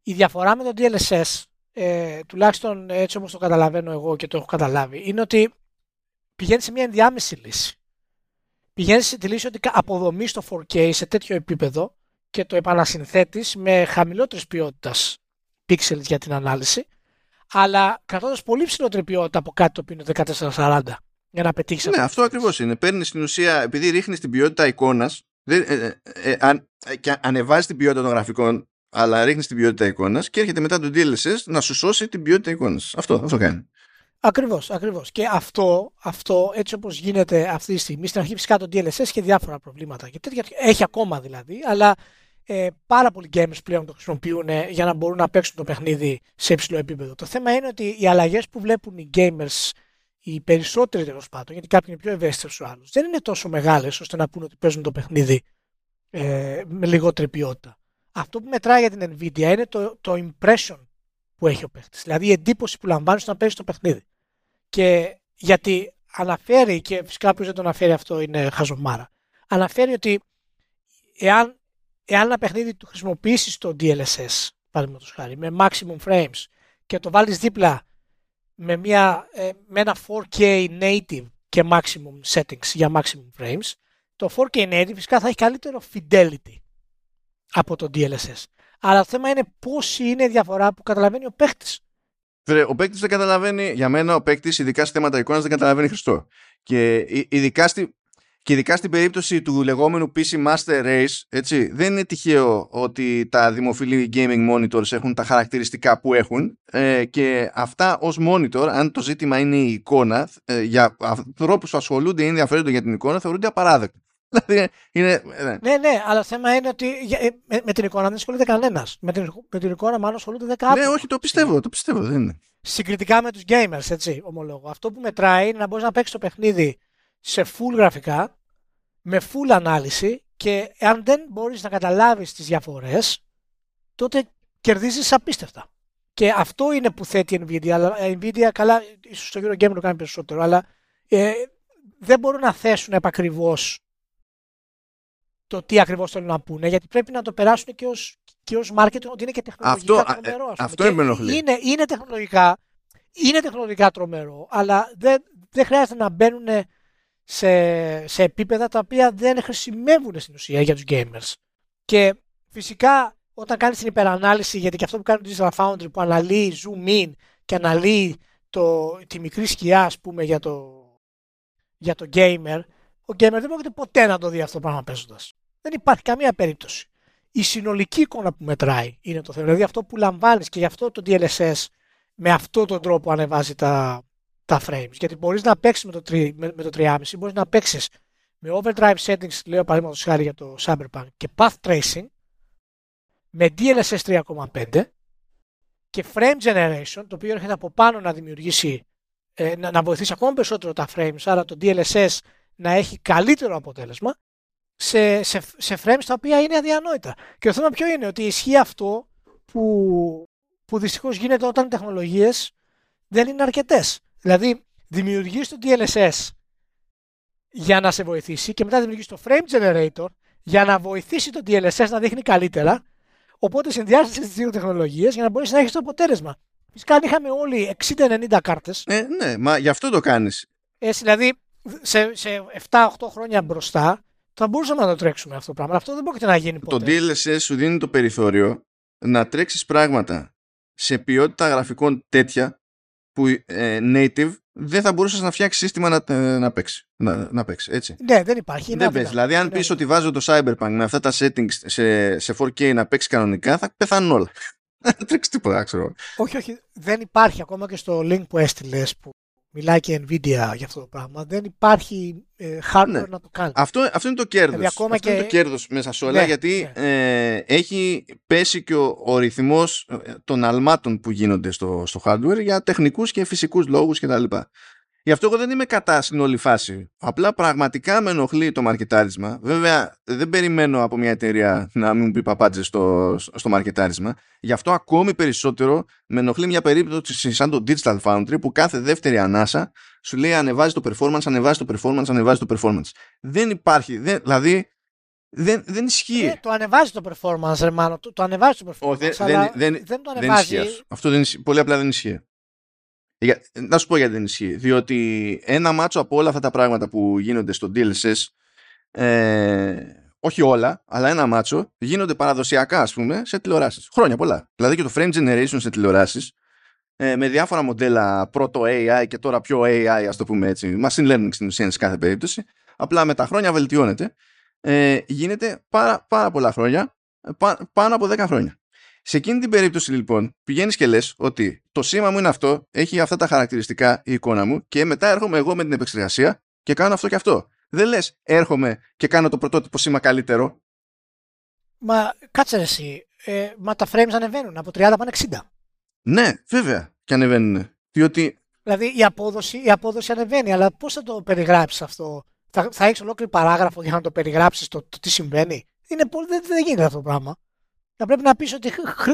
Η διαφορά με το DLSS, ε, τουλάχιστον έτσι όπως το καταλαβαίνω εγώ και το έχω καταλάβει, είναι ότι πηγαίνει σε μια ενδιάμεση λύση. Πηγαίνεις σε τη λύση ότι αποδομείς το 4K σε τέτοιο επίπεδο και το επανασυνθέτεις με χαμηλότερης ποιότητας pixels για την ανάλυση, αλλά κρατώντας πολύ ψηλότερη ποιότητα από κάτι το οποίο είναι 1440 για να πετύχεις Ναι, αυτό ακριβώς είναι. Παίρνεις στην ουσία, επειδή ρίχνεις την ποιότητα εικόνας, ε, ε, ε, αν, και ανεβάζεις την ποιότητα των γραφικών, αλλά ρίχνεις την ποιότητα εικόνας και έρχεται μετά το DLSS να σου σώσει την ποιότητα εικόνας. Αυτό, αυτό κάνει. Ακριβώς, ακριβώς. Και αυτό, αυτό έτσι όπως γίνεται αυτή τη στιγμή, στην αρχή φυσικά το DLSS και διάφορα προβλήματα και τέτοια, έχει ακόμα δηλαδή, αλλά ε, πάρα πολλοί gamers πλέον το χρησιμοποιούν ε, για να μπορούν να παίξουν το παιχνίδι σε υψηλό επίπεδο. Το θέμα είναι ότι οι αλλαγές που βλέπουν οι gamers, οι περισσότεροι τέλος πάντων, γιατί κάποιοι είναι πιο ευαίσθητοι στους άλλους, δεν είναι τόσο μεγάλες ώστε να πούνε ότι παίζουν το παιχνίδι ε, με λιγότερη ποιότητα. Αυτό που μετράει για την Nvidia είναι το, το impression που έχει ο παίχτης. Δηλαδή η εντύπωση που λαμβάνεις να παίζεις το παιχνίδι. Και γιατί αναφέρει, και φυσικά όποιος δεν το αναφέρει αυτό είναι χαζομάρα, αναφέρει ότι εάν εάν ένα παιχνίδι του χρησιμοποιήσεις το DLSS, παραδείγματος χάρη, με maximum frames και το βάλεις δίπλα με, μια, ε, με ένα 4K native και maximum settings για maximum frames, το 4K native φυσικά θα έχει καλύτερο fidelity από το DLSS. Αλλά το θέμα είναι πόση είναι η διαφορά που καταλαβαίνει ο παίχτη. Ο παίκτης δεν καταλαβαίνει, για μένα ο παίκτης, ειδικά σε θέματα εικόνα, δεν καταλαβαίνει Χριστό. Και ειδικά στη, και ειδικά στην περίπτωση του λεγόμενου PC Master Race, έτσι, δεν είναι τυχαίο ότι τα δημοφιλή gaming monitors έχουν τα χαρακτηριστικά που έχουν ε, και αυτά ως monitor, αν το ζήτημα είναι η εικόνα, ε, για ανθρώπους που ασχολούνται ή ενδιαφέρονται για την εικόνα, θεωρούνται απαράδεκτο. Δηλαδή, είναι, ναι. ναι, ναι, αλλά το θέμα είναι ότι ε, με, με την εικόνα δεν ασχολείται κανένας. Με την, με την εικόνα, μάλλον ασχολούνται δεκάδε. Ναι, όχι, το πιστεύω, το πιστεύω, δεν είναι. Συγκριτικά με τους gamers, έτσι, ομολόγω. Αυτό που μετράει είναι να μπορείς να παίξεις το παιχνίδι σε full γραφικά, με full ανάλυση και αν δεν μπορείς να καταλάβεις τις διαφορές, τότε κερδίζεις απίστευτα. Και αυτό είναι που θέτει η Nvidia. Αλλά η Nvidia, καλά, ίσως το Eurogame το κάνει περισσότερο, αλλά ε, δεν μπορούν να θέσουν επακριβώς το τι ακριβώς θέλουν να πούνε, γιατί πρέπει να το περάσουν και ως, και ως marketing, ότι είναι και τεχνολογικά αυτό, τρομερό. Ε, αυτό είναι, είναι, τεχνολογικά, είναι τεχνολογικά τρομερό, αλλά δεν, δεν χρειάζεται να μπαίνουν σε, σε επίπεδα τα οποία δεν χρησιμεύουν στην ουσία για τους gamers. Και φυσικά όταν κάνεις την υπερανάλυση, γιατί και αυτό που κάνει το Digital Foundry που αναλύει zoom in και αναλύει το, τη μικρή σκιά ας πούμε για το, για το gamer, ο gamer δεν πρόκειται ποτέ να το δει αυτό το πράγμα παίζοντας. Δεν υπάρχει καμία περίπτωση. Η συνολική εικόνα που μετράει είναι το θέμα. Δηλαδή αυτό που λαμβάνεις και γι' αυτό το DLSS με αυτόν τον τρόπο ανεβάζει τα, τα frames. Γιατί μπορείς να παίξεις με το, 3, με, με το 3,5, μπορείς να παίξεις με overdrive settings, λέω παραδείγματος χάρη για το Cyberpunk και path tracing, με DLSS 3,5 και frame generation, το οποίο έρχεται από πάνω να δημιουργήσει, ε, να, να βοηθήσει ακόμα περισσότερο τα frames, άρα το DLSS να έχει καλύτερο αποτέλεσμα σε, σε, σε frames τα οποία είναι αδιανόητα. Και το θέμα ποιο είναι, ότι ισχύει αυτό που, που δυστυχώς γίνεται όταν οι τεχνολογίες δεν είναι αρκετές. Δηλαδή, δημιουργείς το DLSS για να σε βοηθήσει και μετά δημιουργείς το Frame Generator για να βοηθήσει το DLSS να δείχνει καλύτερα. Οπότε συνδυάζεις τις δύο τεχνολογίες για να μπορείς να έχεις το αποτέλεσμα. Φυσικά αν είχαμε όλοι 60-90 κάρτες. Ε, ναι, μα γι' αυτό το κάνεις. Έτσι, δηλαδή σε, σε 7-8 χρόνια μπροστά θα μπορούσαμε να το τρέξουμε αυτό το πράγμα. Αυτό δεν πρόκειται να γίνει ποτέ. Το DLSS σου δίνει το περιθώριο να τρέξεις πράγματα σε ποιότητα γραφικών τέτοια που ε, native δεν θα μπορούσες να φτιάξεις σύστημα να, ε, να, παίξει, να, να παίξεις. Έτσι. Ναι, δεν υπάρχει. Δεν παίζει. Δηλαδή, αν πεις ότι βάζω το Cyberpunk με αυτά τα settings σε, σε 4K να παίξει κανονικά, θα πεθάνουν όλα. Δεν τρέξεις τίποτα, ξέρω. Όχι, όχι. Δεν υπάρχει ακόμα και στο link που έστειλες που μιλάει και Nvidia για αυτό το πράγμα. Δεν υπάρχει ε, hardware ναι. να το κάνει. Αυτό, αυτό είναι το κέρδος. Δηλαδή, αυτό και... είναι το κέρδος μέσα σε όλα ναι, γιατί ναι. Ε, έχει πέσει και ο, ο ρυθμός ε, των αλμάτων που γίνονται στο, στο hardware για τεχνικούς και φυσικούς λόγους κτλ. Γι' αυτό εγώ δεν είμαι κατά στην όλη φάση. Απλά πραγματικά με ενοχλεί το μαρκετάρισμα. Βέβαια, δεν περιμένω από μια εταιρεία να μην μου πει παπάντζες στο, στο μαρκετάρισμα. Γι' αυτό ακόμη περισσότερο με ενοχλεί μια περίπτωση σαν το Digital Foundry που κάθε δεύτερη ανάσα σου λέει ανεβάζει το performance, ανεβάζει το performance, ανεβάζει το performance. Δεν υπάρχει. Δεν, δηλαδή, δεν, δεν ισχύει. Ε, το ανεβάζει το performance, ρε μάνο. Το, το ανεβάζει το performance. Ο, δεν, αλλά δεν, δεν, το δεν ανεβάζει. ισχύει αυτό. Αυτό δεν ισχύει. Πολύ απλά δεν ισχύει. Για, να σου πω γιατί δεν ισχύει. Διότι ένα μάτσο από όλα αυτά τα πράγματα που γίνονται στο DLSS, ε, όχι όλα, αλλά ένα μάτσο, γίνονται παραδοσιακά, ας πούμε, σε τηλεοράσεις. Χρόνια πολλά. Δηλαδή και το frame generation σε τηλεοράσεις, ε, με διάφορα μοντέλα πρώτο AI και τώρα πιο AI, ας το πούμε έτσι, machine learning στην ουσία σε κάθε περίπτωση, απλά με τα χρόνια βελτιώνεται, ε, γίνεται πάρα, πάρα πολλά χρόνια, πά, πάνω από 10 χρόνια. Σε εκείνη την περίπτωση λοιπόν πηγαίνεις και λες ότι το σήμα μου είναι αυτό, έχει αυτά τα χαρακτηριστικά η εικόνα μου και μετά έρχομαι εγώ με την επεξεργασία και κάνω αυτό και αυτό. Δεν λες έρχομαι και κάνω το πρωτότυπο σήμα καλύτερο. Μα κάτσε ρε εσύ. Ε, μα τα frames ανεβαίνουν από 30 πάνε 60. Ναι, βέβαια και ανεβαίνουν. Διότι Δηλαδή η απόδοση, η απόδοση ανεβαίνει, αλλά πώς θα το περιγράψεις αυτό; Θα, θα έχεις ολόκληρη παράγραφο για να το περιγράψεις το, το τι συμβαίνει; Είναι πολύ, δεν, δεν γίνεται αυτό το πράγμα. Θα πρέπει να πεις ότι χρ,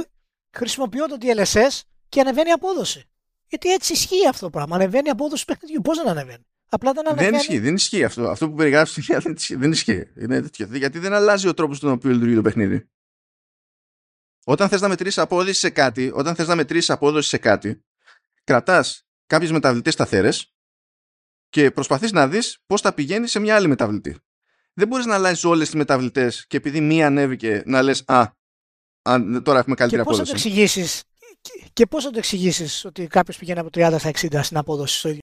χρησιμοποιώ το DLSS και ανεβαίνει η απόδοση. Γιατί έτσι ισχύει αυτό το πράγμα. Ανεβαίνει η απόδοση του παιχνιδιού. Πώς δεν ανεβαίνει; Απλά δεν ανεβαίνει. δεν ισχύει, δεν ισχύει αυτό. Αυτό που περιγράφεις δεν ισχύει. Δεν ισχύει. Είναι τέτοιο. Γιατί δεν αλλάζει ο τρόπος στον οποίο λειτουργεί το παιχνίδι. Όταν θες να μετρήσεις απόδοση σε κάτι, όταν θες να μετρήσεις απόδοση σε κάτι, κρατάς κάποιες μεταβλητές σταθερές και προσπαθείς να δεις πώς θα πηγαίνει σε μια άλλη μεταβλητή. Δεν μπορείς να αλλάζεις όλες τις μεταβλητές και επειδή μία ανέβηκε να λες «Α, αν, τώρα έχουμε καλύτερη και πώς θα απόδοση». το εξηγήσεις, και, και πώς θα το εξηγήσεις ότι κάποιος πηγαίνει από 30 στα 60 στην απόδοση στο ίδιο;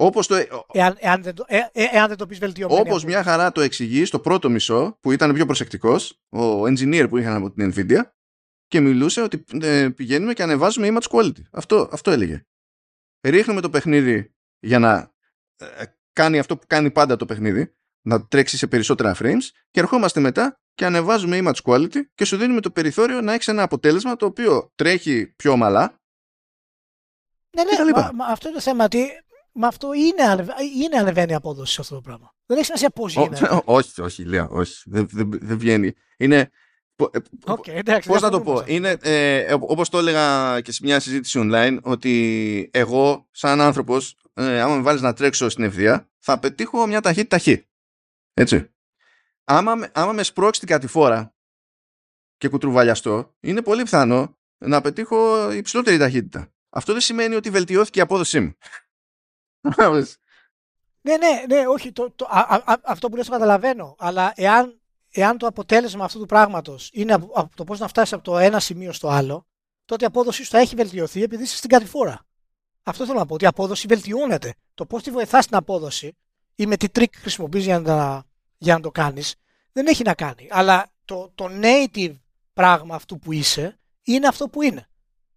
Όπως, το, Εάν, εάν, δεν, το, ε, ε, εάν δεν το πεις βελτιωμένη όπως μια χαρά το εξηγείς στο πρώτο μισό που ήταν πιο προσεκτικός, ο engineer που είχαν από την Nvidia και μιλούσε ότι ε, πηγαίνουμε και ανεβάζουμε image quality. Αυτό, αυτό έλεγε. Ρίχνουμε το παιχνίδι για να ε, κάνει αυτό που κάνει πάντα το παιχνίδι, να τρέξει σε περισσότερα frames και ερχόμαστε μετά και ανεβάζουμε image quality και σου δίνουμε το περιθώριο να έχεις ένα αποτέλεσμα το οποίο τρέχει πιο ομαλά. Ναι, και τα ναι, λοιπά. μα, μα αυτό είναι το θέμα. ότι Μα αυτό είναι, ανεβα- είναι ανεβαίνει η απόδοση σε αυτό το πράγμα. Δεν έχει σημασία πώς Ω, γίνεται. όχι, όχι, Λέα, όχι. Δεν, δεν, δεν βγαίνει. Είναι. πο- ε, Οκ, εντάξει, Πώς να το διαφωνούμε πω, σε αυτό. είναι ε, όπως το έλεγα και σε μια συζήτηση online ότι εγώ σαν άνθρωπος ε, άμα με βάλεις να τρέξω στην ευθεία θα πετύχω μια ταχύτητα χ. Έτσι. Άμα, με- άμα με σπρώξει την κατηφόρα και κουτρουβαλιαστώ είναι πολύ πιθανό να πετύχω υψηλότερη ταχύτητα. Αυτό δεν σημαίνει ότι βελτιώθηκε η απόδοσή μου. Κατάλαβες; Ναι, ναι, ναι, όχι. Το, το, α, α, α, αυτό που λες το καταλαβαίνω. Αλλά εάν, εάν το αποτέλεσμα αυτού του πράγματος είναι από, από το πώς να φτάσεις από το ένα σημείο στο άλλο, τότε η απόδοση σου θα έχει βελτιωθεί επειδή είσαι στην κατηφόρα. Αυτό θέλω να πω, ότι η απόδοση βελτιώνεται. Το πώς τη βοηθάς την απόδοση ή με τι τρίκ χρησιμοποιείς για, να, για να το κάνεις, δεν έχει να κάνει. Αλλά το, το native πράγμα αυτού που είσαι είναι αυτό που είναι.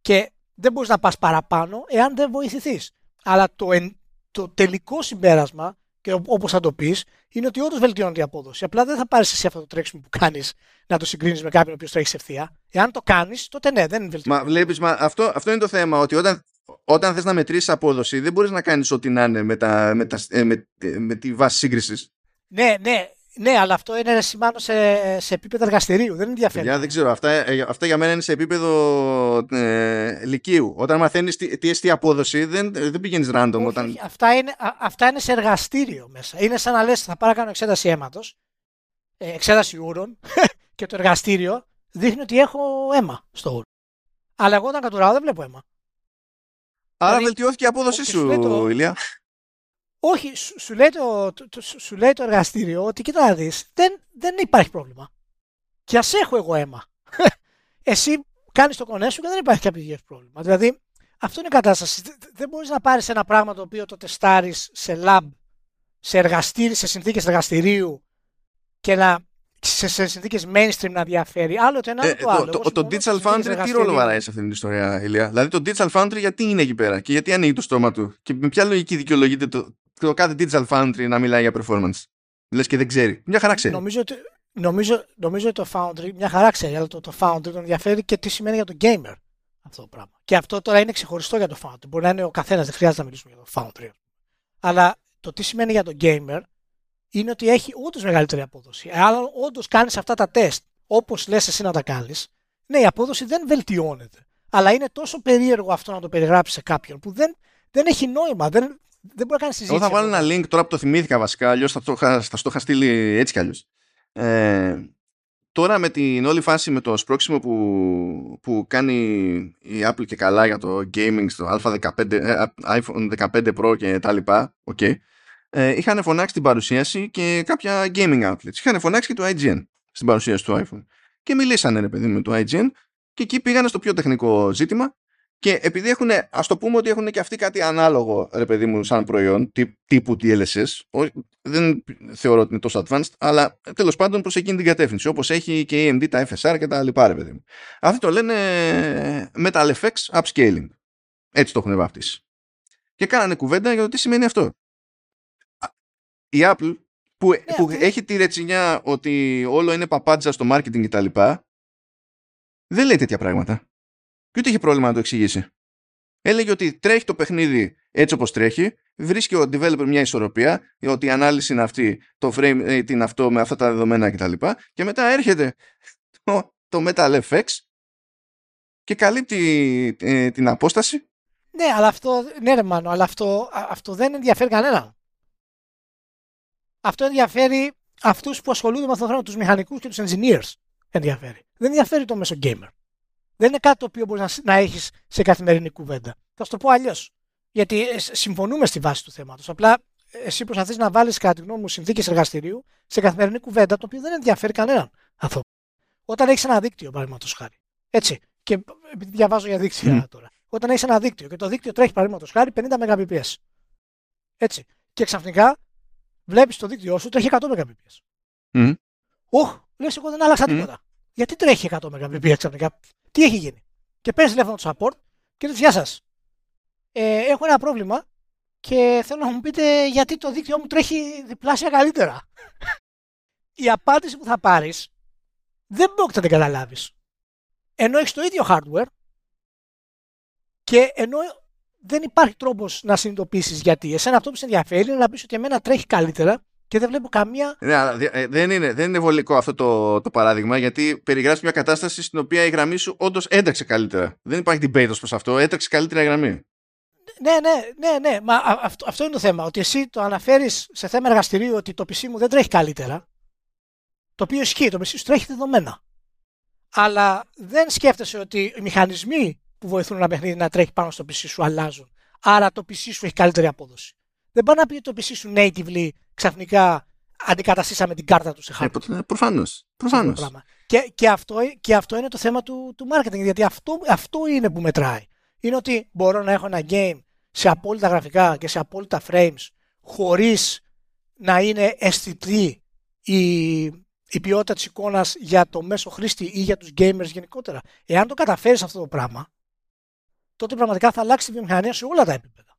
Και δεν μπορείς να πας παραπάνω εάν δεν βοηθηθείς. Αλλά το, εν- το τελικό συμπέρασμα, και όπως θα το πεις, είναι ότι όντως βελτιώνεται η απόδοση. Απλά δεν θα πάρεις εσύ αυτό το τρέξιμο που κάνεις να το συγκρίνεις με κάποιον ο οποίος τρέχει ευθεία. Εάν το κάνεις, τότε ναι, δεν βελτιώνεται. Μα βλέπεις, μα αυτό, αυτό είναι το θέμα, ότι όταν, όταν θες να μετρήσεις απόδοση δεν μπορείς να κάνεις ό,τι να είναι με, τα, με, τα, ε, με, με τη βάση σύγκρισης. Ναι, ναι, ναι, αλλά αυτό είναι ρε, σημάνω σε, σε επίπεδο εργαστηρίου. Δεν ενδιαφέρει. Παιδιά, δεν ξέρω. Αυτά, ε, αυτά για μένα είναι σε επίπεδο ε, λυκείου. Όταν μαθαίνεις τι, τι εστί απόδοση, δεν, δεν πηγαίνεις random. Όχι, όταν... όχι, αυτά, είναι, α- αυτά είναι σε εργαστήριο μέσα. Είναι σαν να λες θα πάρω να κάνω εξέταση αίματος, ε, εξέταση ούρων και το εργαστήριο δείχνει ότι έχω αίμα στο ούρο. Αλλά εγώ όταν κατουράω δεν βλέπω αίμα. Άρα δηλαδή, βελτιώθηκε η απόδοσή και σου, σου λέει το- Ηλία. Όχι, σου, σου λέει το, το- το- σου λέει το εργαστήριο ότι κοίτα να δεις, δεν, δεν υπάρχει πρόβλημα. Και ας έχω εγώ αίμα. Εσύ κάνεις το κονέ σου και δεν υπάρχει κάποιο πρόβλημα. Δηλαδή, αυτό είναι η κατάσταση. Δεν- Δεν μπορείς να πάρεις ένα πράγμα το οποίο το τεστάρεις σε lab, σε εργαστήρι, σε συνθήκες εργαστηρίου και να σε, σε συνθήκες mainstream να διαφέρει. Άλλο το ένα, άλλο Ε, το άλλο. το, Εγώ το, το συμφωνώ Digital ότι σε συνθήκες Foundry τι εργαστηρίου- ρόλο βαράει σε αυτήν την ιστορία, Ηλία; Δηλαδή το Digital Foundry γιατί είναι εκεί πέρα και γιατί ανοίγει το στόμα του; Και με ποια λογική δικαιολογείται το, το κάθε Digital Foundry να μιλάει για performance; Λες και δεν ξέρει. Μια χαρά ξέρει. Νομίζω ότι, νομίζω, νομίζω ότι το Foundry μια χαρά ξέρει, αλλά το, το Foundry τον ενδιαφέρει και τι σημαίνει για τον gamer αυτό το πράγμα. Και αυτό τώρα είναι ξεχωριστό για το Foundry. Μπορεί να είναι ο καθένας, δεν χρειάζεται να μιλήσουμε για το Foundry. Αλλά το τι σημαίνει για τον gamer είναι ότι έχει όντως μεγαλύτερη απόδοση. Αν όντως κάνεις αυτά τα τεστ όπως λες εσύ να τα κάνεις, ναι, η απόδοση δεν βελτιώνεται. Αλλά είναι τόσο περίεργο αυτό να το περιγράψεις σε κάποιον που δεν, δεν έχει νόημα. Δεν, δεν μπορεί να κάνει συζήτηση. Εγώ θα βάλω αυτό. ένα link τώρα που το θυμήθηκα βασικά, αλλιώς θα, το είχα- θα στο είχα στείλει έτσι κι αλλιώς. Ε, τώρα με την όλη φάση με το σπρώξιμο που, που κάνει η Apple και καλά για το gaming στο α15, ε, iPhone 15 Pro και τα λοιπά, okay, ε, είχαν φωνάξει την παρουσίαση και κάποια gaming outlets. Είχαν φωνάξει και το IGN στην παρουσίαση του iPhone. Και μιλήσανε ρε παιδί με το IGN και εκεί πήγανε στο πιο τεχνικό ζήτημα και επειδή έχουν, ας το πούμε ότι έχουν και αυτοί κάτι ανάλογο, ρε παιδί μου, σαν προϊόν, τύπου DLSS, δεν θεωρώ ότι είναι τόσο advanced, αλλά τέλος πάντων προς εκείνη την κατεύθυνση, όπως έχει και η AMD τα FSR και τα λοιπά, ρε παιδί μου. Αυτοί το λένε Metal FX Upscaling. Έτσι το έχουν βαφτίσει. Και κάνανε κουβέντα για το τι σημαίνει αυτό. Η Apple που, yeah, ναι, που έχει τη ρετσινιά ότι όλο είναι παπάντζα στο marketing κτλ. Δεν λέει τέτοια πράγματα. Και ούτε είχε πρόβλημα να το εξηγήσει. Έλεγε ότι τρέχει το παιχνίδι έτσι όπως τρέχει, βρίσκει ο developer μια ισορροπία, ότι η ανάλυση είναι αυτή, το frame rate είναι αυτό με αυτά τα δεδομένα κτλ. Και, και μετά έρχεται το, το Metal FX και καλύπτει ε, την απόσταση. Ναι, αλλά αυτό, ναι ρε Μάνο, αλλά αυτό, αυτό δεν ενδιαφέρει κανέναν. Αυτό ενδιαφέρει αυτούς που ασχολούνται με αυτό το χρόνο, τους μηχανικούς και τους engineers ενδιαφέρει. Δεν ενδιαφέρει το μέσο gamer. Δεν είναι κάτι το οποίο μπορείς να, να έχεις σε καθημερινή κουβέντα. Θα σου το πω αλλιώς. Γιατί ε, συμφωνούμε στη βάση του θέματος. Απλά ε, εσύ προσπαθείς να βάλεις, κατά τη γνώμη μου, συνθήκες εργαστηρίου σε καθημερινή κουβέντα, το οποίο δεν ενδιαφέρει κανέναν αυτό. Όταν έχεις ένα δίκτυο, παραδείγματος χάρη. Έτσι. Και επειδή διαβάζω για δίκτυα τώρα. Όταν έχεις ένα δίκτυο και το δίκτυο τρέχει, παραδείγματος χάρη, 50 Mbps. Έτσι. Και ξαφνικά βλέπεις το δίκτυό σου τρέχει 100 Mbps. Mm. Οχ, λες, εγώ δεν άλλαξα τίποτα. Γιατί τρέχει 100 Mbps ξαφνικά; Τι έχει γίνει; Και παίρνεις τηλέφωνο του support και τους γεια σας. Ε, έχω ένα πρόβλημα και θέλω να μου πείτε γιατί το δίκτυό μου τρέχει διπλάσια καλύτερα. Η απάντηση που θα πάρεις δεν μπορεί να την καταλάβεις. Ενώ έχεις το ίδιο hardware και ενώ δεν υπάρχει τρόπος να συνειδητοποιήσεις γιατί. Εσένα αυτό που σε ενδιαφέρει είναι να πεις ότι εμένα τρέχει καλύτερα και δεν βλέπω καμία. Ναι, αλλά ε, δεν είναι, δεν είναι βολικό αυτό το, το παράδειγμα, γιατί περιγράφεις μια κατάσταση στην οποία η γραμμή σου όντως ένταξε καλύτερα. Δεν υπάρχει debate προς αυτό, έτρεξε καλύτερα η γραμμή. Ναι, ναι, ναι, ναι. Μα αυτό, αυτό είναι το θέμα. Ότι εσύ το αναφέρεις σε θέμα εργαστηρίου ότι το PC μου δεν τρέχει καλύτερα. Το οποίο ισχύει, το PC σου τρέχει δεδομένα. Αλλά δεν σκέφτεσαι ότι οι μηχανισμοί που βοηθούν ένα παιχνίδι να τρέχει πάνω στο PC σου αλλάζουν. Άρα το PC σου έχει καλύτερη απόδοση. Δεν πάει να πει ότι το PC σου natively ξαφνικά αντικαταστήσαμε την κάρτα του σε hardware. Ε, Προφανώς. Προφανώς. Και, και, αυτό, και αυτό είναι το θέμα του, του marketing, γιατί αυτό, αυτό είναι που μετράει. Είναι ότι μπορώ να έχω ένα game σε απόλυτα γραφικά και σε απόλυτα frames χωρίς να είναι αισθητή η, η ποιότητα της εικόνας για το μέσο χρήστη ή για τους gamers γενικότερα. Εάν το καταφέρεις αυτό το πράγμα, τότε πραγματικά θα αλλάξει τη βιομηχανία σε όλα τα επίπεδα.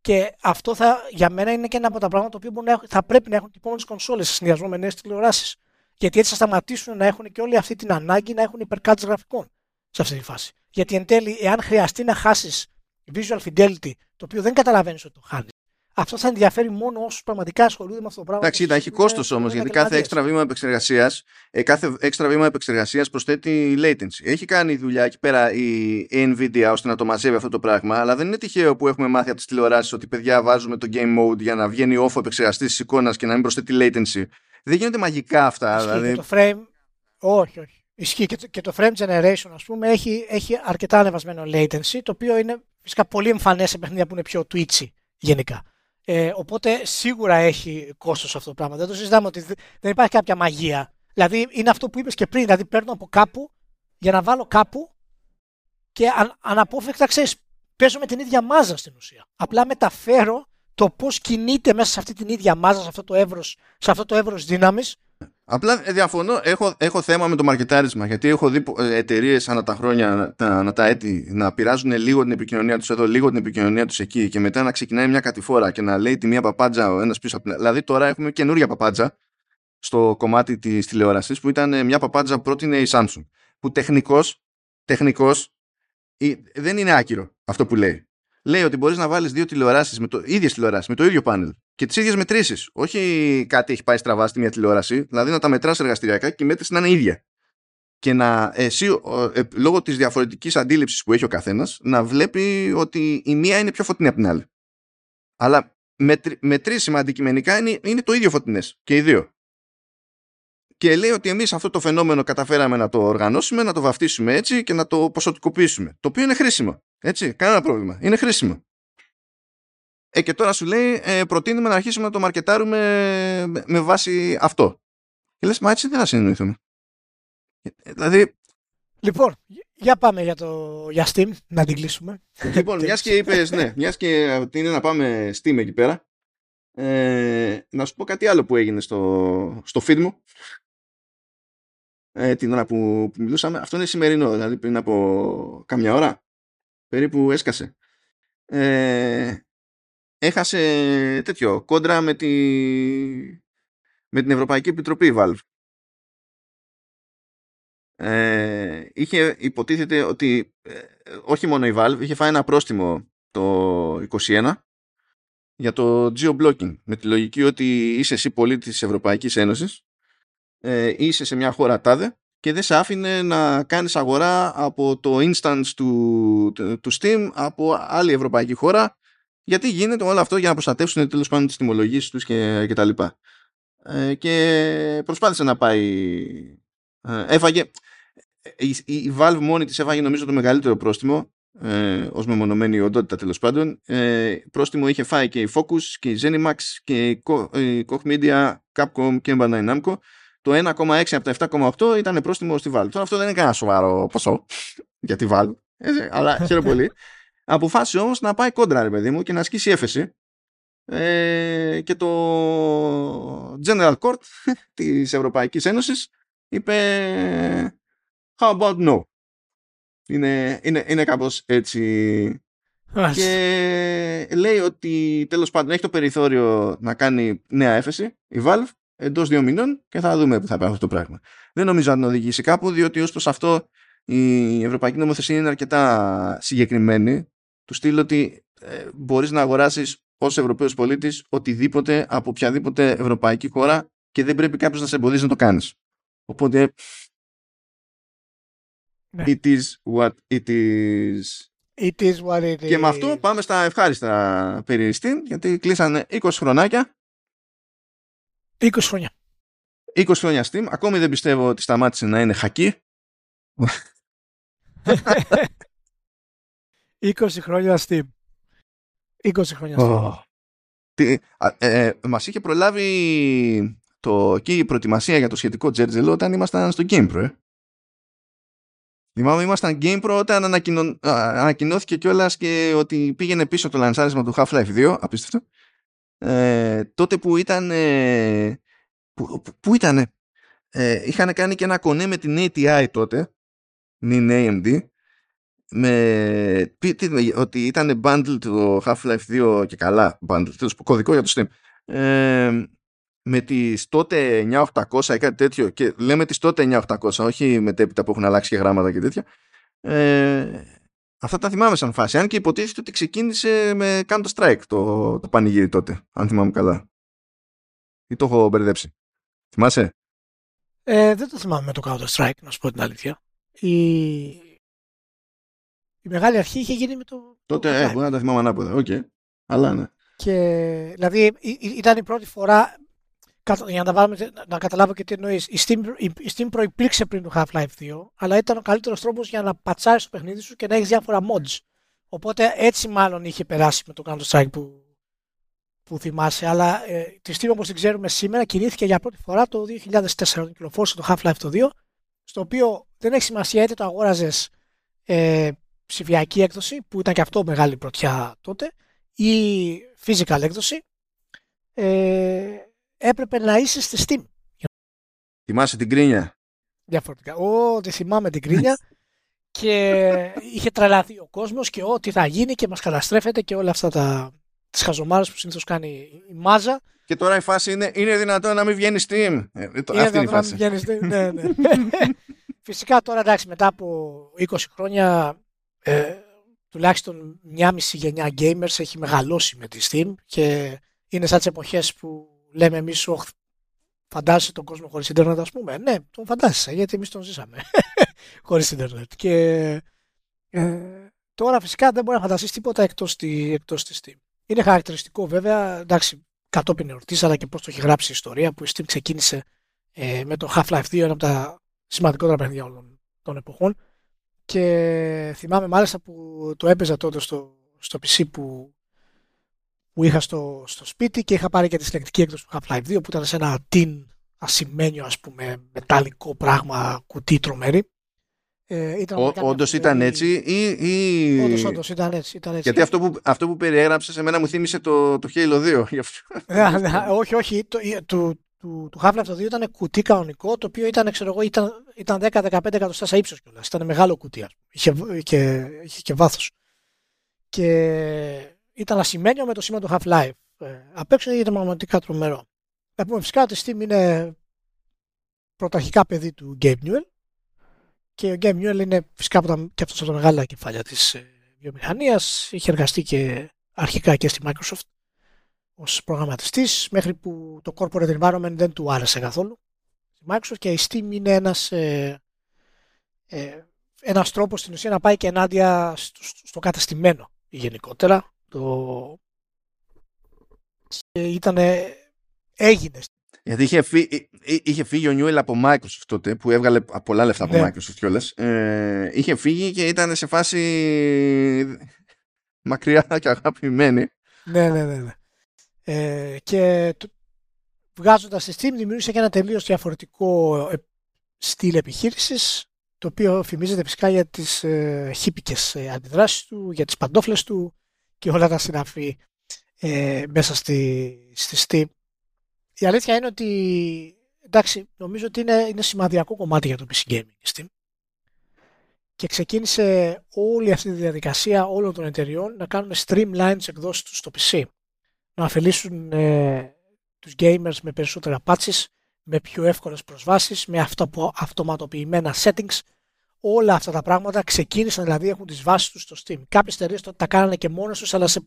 Και αυτό θα, για μένα είναι και ένα από τα πράγματα που θα πρέπει να έχουν και επόμενες κονσόλες σε συνδυασμό με νέες τηλεοράσεις. Γιατί έτσι θα σταματήσουν να έχουν και όλη αυτή την ανάγκη να έχουν υπερκάτσε γραφικών σε αυτή τη φάση. Γιατί εν τέλει, εάν χρειαστεί να χάσεις visual fidelity, το οποίο δεν καταλαβαίνεις ότι το χάνεις, αυτός θα ενδιαφέρει μόνο όσους πραγματικά ασχολούνται με αυτό το πράγμα. Εντάξει, έχει κόστος όμως, γιατί κάθε έξτρα βήμα επεξεργασίας ε, κάθε έξτρα βήμα επεξεργασίας προσθέτει latency. Έχει κάνει δουλειά εκεί πέρα η Nvidia ώστε να το μαζεύει αυτό το πράγμα, αλλά δεν είναι τυχαίο που έχουμε μάθει από τις τηλεοράσεις ότι παιδιά βάζουμε το game mode για να βγαίνει off ο επεξεργαστής της εικόνας και να μην προσθέτει latency. Δεν γίνονται μαγικά αυτά. Ισχύει δηλαδή... και το frame. Όχι, όχι. Ισχύει και το, και το frame generation, ας πούμε, έχει, έχει αρκετά ανεβασμένο latency, το οποίο είναι φυσικά πολύ εμφανές σε παιχνίδια που είναι πιο twitchy γενικά. Ε, οπότε σίγουρα έχει κόστος αυτό το πράγμα. Δεν το συζητάμε ότι δεν υπάρχει κάποια μαγεία. Δηλαδή είναι αυτό που είπες και πριν. Δηλαδή παίρνω από κάπου για να βάλω κάπου και αν, αναπόφευκτα ξέρεις παίζω με την ίδια μάζα στην ουσία. Απλά μεταφέρω το πώς κινείται μέσα σε αυτή την ίδια μάζα, σε αυτό το εύρος, σε αυτό το εύρος δύναμης Απλά ε, διαφωνώ, έχω, έχω θέμα με το μαρκετάρισμα γιατί έχω δει ε, εταιρείες ανά τα χρόνια, ανά τα έτη να πειράζουν λίγο την επικοινωνία τους εδώ, λίγο την επικοινωνία τους εκεί και μετά να ξεκινάει μια κατηφόρα και να λέει τη μία παπάντζα ο ένας πίσω από την Δηλαδή τώρα έχουμε καινούρια παπάντζα στο κομμάτι της τηλεόρασης που ήταν ε, μια παπάντζα πρότεινε η Samsung. Που τεχνικώ τεχνικός, δεν είναι άκυρο αυτό που λέει. Λέει ότι μπορείς να βάλεις δύο τηλεοράσεις, με το, ίδιες τηλεοράσεις, με το ίδιο πάνελ και τις ίδιες μετρήσεις. Όχι κάτι έχει πάει στραβά στη μια τηλεόραση, δηλαδή να τα μετράς εργαστηριακά και η μέτρηση να είναι ίδια. Και να εσύ, ε, λόγω της διαφορετικής αντίληψης που έχει ο καθένας, να βλέπει ότι η μία είναι πιο φωτεινή από την άλλη. Αλλά μετρήσιμα αντικειμενικά είναι, είναι το ίδιο φωτεινές και οι δύο. και λέει ότι εμείς αυτό το φαινόμενο καταφέραμε να το οργανώσουμε, να το βαφτίσουμε έτσι και να το ποσοτικοποιήσουμε. Το οποίο είναι χρήσιμο. Έτσι, κανένα πρόβλημα. Είναι χρήσιμο. Ε, και τώρα σου λέει, ε, προτείνουμε να αρχίσουμε να το μαρκετάρουμε με, με βάση αυτό. Και λες, μα έτσι δεν θα συνεννοηθούμε. Ε, δηλαδή, Λοιπόν, για πάμε για, το, για Steam, να την κλείσουμε. Λοιπόν, μιας και είπες, ναι, μιας και είναι να πάμε Steam εκεί πέρα, ε, να σου πω κάτι άλλο που έγινε στο, στο feed μου ε, την ώρα που, που, μιλούσαμε. Αυτό είναι σημερινό, δηλαδή πριν από κάμια ώρα περίπου έσκασε. Ε, έχασε τέτοιο κόντρα με, τη, με την Ευρωπαϊκή Επιτροπή Valve. Ε, είχε υποτίθεται ότι ε, όχι μόνο η Valve είχε φάει ένα πρόστιμο το 21 για το geo-blocking με τη λογική ότι είσαι εσύ πολίτης της Ευρωπαϊκής Ένωσης ε, είσαι σε μια χώρα τάδε και δεν σε άφηνε να κάνεις αγορά από το instance του, του Steam από άλλη ευρωπαϊκή χώρα γιατί γίνεται όλο αυτό για να προστατεύσουν τέλος πάντων τις τιμολογίες τους και, και τα λοιπά. Ε, και προσπάθησε να πάει ε, έφαγε η, η Valve μόνη της έφαγε νομίζω το μεγαλύτερο πρόστιμο ε, ως μεμονωμένη οντότητα τέλος πάντων. Ε, πρόστιμο είχε φάει και η Focus και η Zenimax και η Koch Media, Capcom και η Bandai Namco. Το 1,6 από τα 7,8 ήταν πρόστιμο στη Valve. Τώρα αυτό δεν είναι κανένα σοβαρό ποσό για τη Valve. Ε, αλλά χαίρομαι πολύ αποφάσισε όμως να πάει κόντρα ρε παιδί μου και να ασκήσει έφεση ε, και το General Court της Ευρωπαϊκής Ένωσης είπε How about no? Είναι, είναι, είναι κάπως έτσι. Και λέει ότι τέλος πάντων έχει το περιθώριο να κάνει νέα έφεση η Valve εντός δύο μηνών και θα δούμε που θα πάει αυτό το πράγμα. Δεν νομίζω να την οδηγήσει κάπου, διότι ως προς αυτό η Ευρωπαϊκή Νομοθεσία είναι αρκετά συγκεκριμένη. Του στείλω ότι ε, μπορείς να αγοράσεις ως Ευρωπαίος πολίτης οτιδήποτε από οποιαδήποτε ευρωπαϊκή χώρα και δεν πρέπει κάποιος να σε εμποδίζει να το κάνεις. Οπότε ναι. It is what it is. It is what it is. Και με αυτό πάμε στα ευχάριστα περί Steam, γιατί κλείσανε 20 χρονάκια. 20 χρόνια. 20 χρόνια Steam. Ακόμη δεν πιστεύω ότι σταμάτησε να είναι χακί. 20 χρόνια Steam. 20 χρόνια Steam. Oh. Τι, ε, μας είχε προλάβει το, και η προετοιμασία για το σχετικό τζέρτζελο όταν ήμασταν στο GamePro, ε. Θυμάμαι ήμασταν GamePro όταν ανακοινω... ανακοινώθηκε κιόλας και ότι πήγαινε πίσω το λανσάρισμα του Half-Life 2, απίστευτο. Ε, τότε που ήταν. Ε, που, που ήταν. Ε, είχαν κάνει και ένα κονέ με την ATI τότε, νυν AMD, με, ότι ήταν bundle το Half-Life 2 και καλά bundle, κωδικό για το Steam. Ε, με τις τότε 9800 ή κάτι τέτοιο και λέμε τις τότε 9800 όχι μετέπειτα που έχουν αλλάξει και γράμματα και τέτοια ε, αυτά τα θυμάμαι σαν φάση. Αν και υποτίθεται ότι ξεκίνησε με Counter Strike το, το πανηγύρι τότε αν θυμάμαι καλά. Ή το έχω μπερδέψει. Θυμάσαι; Ε, δεν το θυμάμαι με το Counter Strike να σου πω την αλήθεια. Η, η μεγάλη αρχή είχε γίνει με το τότε το ε, μπορεί να τα θυμάμαι ανάποδα OK okay. αλλά ναι και, δηλαδή ήταν η πρώτη φορά για να, τα βάλουμε, να καταλάβω και τι εννοείς. Η Steam, η Steam προϋπήρξε πριν το Half-Life 2, αλλά ήταν ο καλύτερος τρόπος για να πατσάρεις το παιχνίδι σου και να έχεις διάφορα mods. Οπότε έτσι μάλλον είχε περάσει με το Counter-Strike που, που θυμάσαι. Αλλά ε, τη Steam όπως την ξέρουμε σήμερα κινήθηκε για πρώτη φορά το 2004 όταν κυκλοφόρησε το Half-Life το 2, στο οποίο δεν έχει σημασία είτε το αγόραζες ε, ψηφιακή έκδοση, που ήταν και αυτό μεγάλη πρωτιά τότε, ή physical έκδοση. Ε, έπρεπε να είσαι στη Steam. Θυμάσαι την κρίνια; Διαφορετικά. Ω, τη θυμάμαι την κρίνια. και είχε τρελαθεί ο κόσμος και ό,τι θα γίνει και μας καταστρέφεται και όλα αυτά τα τις χαζομάρες που συνήθως κάνει η μάζα. Και τώρα η φάση είναι, είναι δυνατόν να μην βγαίνει Steam; Ε, είναι αυτή είναι η φάση. Να μην βγαίνει Steam, ναι, ναι. Φυσικά τώρα εντάξει μετά από 20 χρόνια ε, τουλάχιστον μια μισή γενιά gamers έχει μεγαλώσει με τη Steam και είναι σαν τις εποχές που λέμε εμείς, φαντάζεσαι τον κόσμο χωρίς Ιντερνετ, ας πούμε. Ναι, τον φαντάζεσαι, γιατί εμείς τον ζήσαμε χωρίς Ιντερνετ. Και ε, τώρα φυσικά δεν μπορεί να φανταστείς τίποτα εκτός τη εκτός της Steam. Είναι χαρακτηριστικό βέβαια, εντάξει, κατόπιν εορτής, αλλά και πώς το έχει γράψει η ιστορία, που η Steam ξεκίνησε ε, με το Half-Life 2, ένα από τα σημαντικότερα παιχνίδια όλων των εποχών. Και θυμάμαι μάλιστα που το έπαιζα τότε στο, στο PC που, που είχα στο, στο σπίτι και είχα πάρει και τη συλλεκτική έκδοση του Half-Life 2 που ήταν σε ένα tin ασημένιο ας πούμε μεταλλικό πράγμα κουτί τρομερή. Ε, Όντως ήταν έτσι ή... ή... Όντως, όντως ήταν έτσι, ήταν έτσι. Γιατί αυτό που, αυτό που περιέγραψες σε μένα μου θύμισε το, το Halo 2. ναι, ναι, όχι, όχι. Το, του, του, του Half-Life 2 ήταν κουτί κανονικό, το οποίο ήταν, ξέρω εγώ, ήταν, ήταν 10-15 εκατοστά σε ύψος κιόλας. Ήταν μεγάλο κουτί, ας πούμε. Είχε, και, είχε και βάθος. Και ήταν ασημένιο με το σήμα του Half-Life. Ε, απ' έξω ήταν πραγματικά τρομερό. Να πούμε φυσικά ότι Steam είναι πρωταρχικά παιδί του Game Newell και ο Game Newell είναι φυσικά από τα, και αυτός από τα μεγάλα κεφάλια της ε, βιομηχανίας. Είχε εργαστεί και αρχικά και στη Microsoft ως προγραμματιστής μέχρι που το corporate environment δεν του άρεσε καθόλου. Στη Microsoft και η Steam είναι ένας, ε, ε, ένας τρόπος στην ουσία να πάει και ενάντια στο, στο καταστημένο γενικότερα. Το... Και ήταν, έγινε γιατί είχε, φύ, είχε φύγει ο Νιούελ από Microsoft τότε, που έβγαλε πολλά λεφτά από ναι. Microsoft κιόλας. Ε, είχε φύγει και ήταν σε φάση μακριά και αγαπημένη. Ναι, ναι, ναι. ναι. Ε, και βγάζοντας τη Steam δημιούργησε και ένα τελείως διαφορετικό ε, στυλ επιχείρησης το οποίο φημίζεται φυσικά για τις ε, χύπικες ε, αντιδράσεις του, για τις παντόφλες του και όλα τα συναφή ε, μέσα στη, στη Steam η αλήθεια είναι ότι εντάξει, νομίζω ότι είναι, είναι σημαδιακό κομμάτι για το PC Gaming Steam. Και ξεκίνησε όλη αυτή τη διαδικασία όλων των εταιριών να κάνουν streamline τις εκδόσεις τους στο PC. Να αφαιρήσουν ε, τους gamers με περισσότερα patches, με πιο εύκολες προσβάσεις, με αυτο, αυτοματοποιημένα settings. Όλα αυτά τα πράγματα ξεκίνησαν, δηλαδή έχουν τις βάσεις τους στο Steam. Κάποιες εταιρείες τα κάνανε και μόνες τους, αλλά σε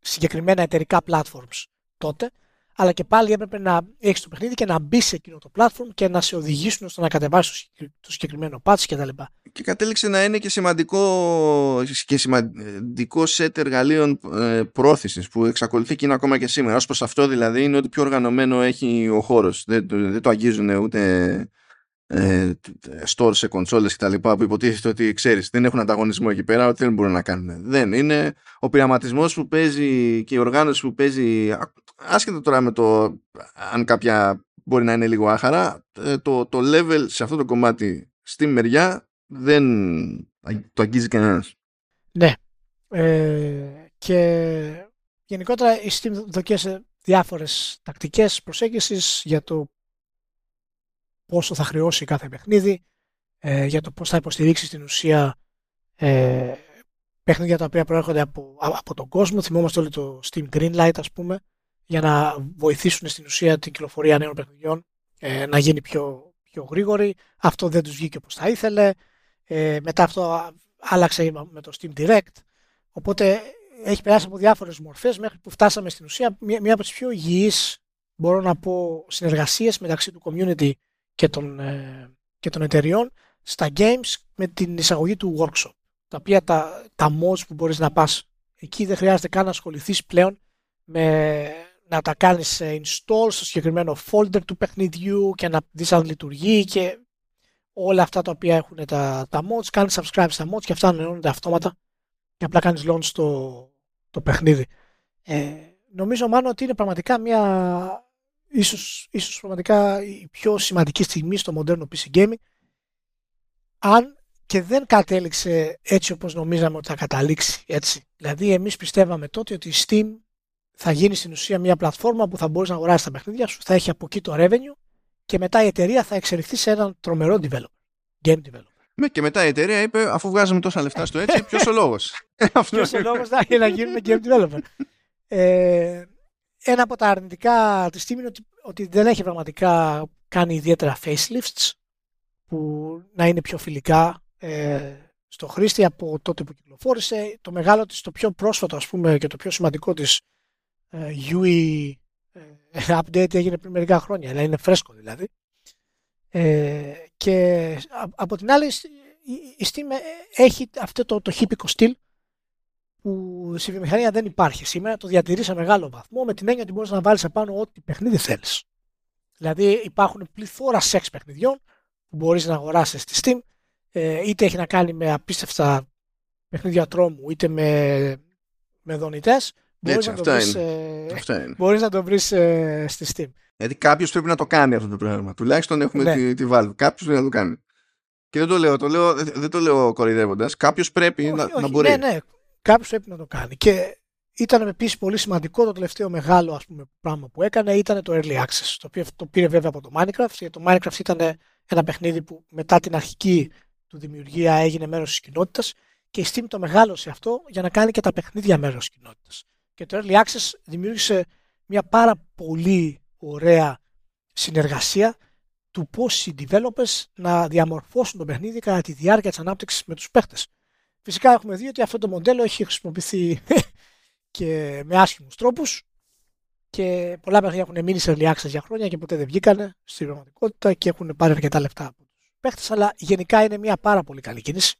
συγκεκριμένα εταιρικά platforms τότε αλλά και πάλι έπρεπε να έχεις το παιχνίδι και να μπεις σε εκείνο το platform και να σε οδηγήσουν ώστε να κατεβάσεις το συγκεκριμένο patch κτλ. Και κατέληξε να είναι και σημαντικό, και σημαντικό σετ εργαλείων ε, πρόθεσης που εξακολουθεί και είναι ακόμα και σήμερα. Ω προς αυτό δηλαδή είναι ότι πιο οργανωμένο έχει ο χώρος. Δεν, δεν το αγγίζουν ούτε ε, store σε κονσόλες και τα λοιπά που υποτίθεται ότι ξέρεις δεν έχουν ανταγωνισμό εκεί πέρα ότι δεν μπορούν να κάνουν δεν είναι ο πειραματισμός που παίζει και η οργάνωση που παίζει άσχετα τώρα με το αν κάποια μπορεί να είναι λίγο άχαρα ε, το, το level σε αυτό το κομμάτι στη μεριά δεν το αγγίζει κανένας. Ναι ε, και γενικότερα η Steam δοκίασε διάφορες τακτικές προσέγγισης για το πόσο θα χρεώσει κάθε παιχνίδι, ε, για το πώς θα υποστηρίξει στην ουσία ε, παιχνίδια τα οποία προέρχονται από, από τον κόσμο. Θυμόμαστε όλοι το Steam Greenlight ας πούμε, για να βοηθήσουν στην ουσία την κυκλοφορία νέων παιχνιδιών ε, να γίνει πιο, πιο γρήγορη. Αυτό δεν τους βγήκε όπως θα ήθελε. Ε, μετά αυτό άλλαξε με το Steam Direct. Οπότε έχει περάσει από διάφορες μορφές μέχρι που φτάσαμε στην ουσία μία, μία από τις πιο υγιείς μπορώ να πω συνεργασίες μεταξύ του community και των, ε, και των εταιριών στα games με την εισαγωγή του workshop. Τα οποία τα, τα mods που μπορείς να πας εκεί δεν χρειάζεται καν να ασχοληθείς πλέον με να τα κάνεις install στο συγκεκριμένο folder του παιχνιδιού και να δεις αν λειτουργεί και όλα αυτά τα οποία έχουν τα, τα mods, κάνεις subscribe στα mods και αυτά ανανεώνονται αυτόματα και απλά κάνεις launch το, το παιχνίδι. Ε, νομίζω μάλλον ότι είναι πραγματικά μια ίσως, ίσως πραγματικά η πιο σημαντική στιγμή στο μοντέρνο PC gaming αν και δεν κατέληξε έτσι όπως νομίζαμε ότι θα καταλήξει έτσι. Δηλαδή εμείς πιστεύαμε τότε ότι η Steam θα γίνει στην ουσία μια πλατφόρμα που θα μπορείς να αγοράσεις τα παιχνίδια σου, θα έχει από εκεί το revenue και μετά η εταιρεία θα εξελιχθεί σε έναν τρομερό developer, game developer. Ναι, και μετά η εταιρεία είπε, αφού βγάζουμε τόσα λεφτά στο έτσι, ποιος ο λόγος; Ποιος ο λόγος να, να γίνουμε game developer. ε, ένα από τα αρνητικά της στιγμή είναι ότι, ότι δεν έχει πραγματικά κάνει ιδιαίτερα facelifts που να είναι πιο φιλικά ε, στο χρήστη από τότε που κυκλοφόρησε. Το μεγάλο της, το πιο πρόσφατο ας πούμε και το πιο σημαντικό της ε, UI ε, update έγινε πριν μερικά χρόνια, αλλά είναι φρέσκο δηλαδή. Ε, και από την άλλη η Steam έχει αυτό το, το χύπικο στυλ που στη βιομηχανία δεν υπάρχει σήμερα, το διατηρείς σε μεγάλο βαθμό με την έννοια ότι μπορείς να βάλεις επάνω ό,τι παιχνίδι θέλεις. Δηλαδή υπάρχουν πληθώρα σεξ παιχνιδιών που μπορείς να αγοράσεις στη Steam ε, είτε έχει να κάνει με απίστευτα παιχνίδια τρόμου είτε με, με δονητές μπορείς, να, το βρεις, ε, μπορείς να το βρεις ε, στη Steam. Γιατί κάποιος πρέπει να το κάνει αυτό το πράγμα. Τουλάχιστον έχουμε ναι. τη, τη Valve. Κάποιος πρέπει να το κάνει. Και δεν το λέω, το λέω δεν το λέω κοροϊδεύοντας. Κάποιος πρέπει όχι, να, όχι, να μπορεί. Ναι, ναι. Κάποιος πρέπει να το κάνει. Και ήταν επίσης πολύ σημαντικό το τελευταίο μεγάλο ας πούμε, πράγμα που έκανε ήταν το Early Access. Το οποίο το πήρε βέβαια από το Minecraft. Γιατί το Minecraft ήταν ένα παιχνίδι που μετά την αρχική του δημιουργία έγινε μέρος της κοινότητας και η Steam το μεγάλωσε αυτό για να κάνει και τα παιχνίδια μέρος της κοινότητας. Και το Early Access δημιούργησε μια πάρα πολύ ωραία συνεργασία του πώς οι developers να διαμορφώσουν το παιχνίδι κατά τη διάρκεια της ανάπτυξης με τους παίχτες. Φυσικά έχουμε δει ότι αυτό το μοντέλο έχει χρησιμοποιηθεί και με άσχημους τρόπους και πολλά παιχνίδια έχουν μείνει σε early για χρόνια και ποτέ δεν βγήκανε στην πραγματικότητα και έχουν πάρει αρκετά λεφτά από τους παίχτες. Αλλά γενικά είναι μια πάρα πολύ καλή κίνηση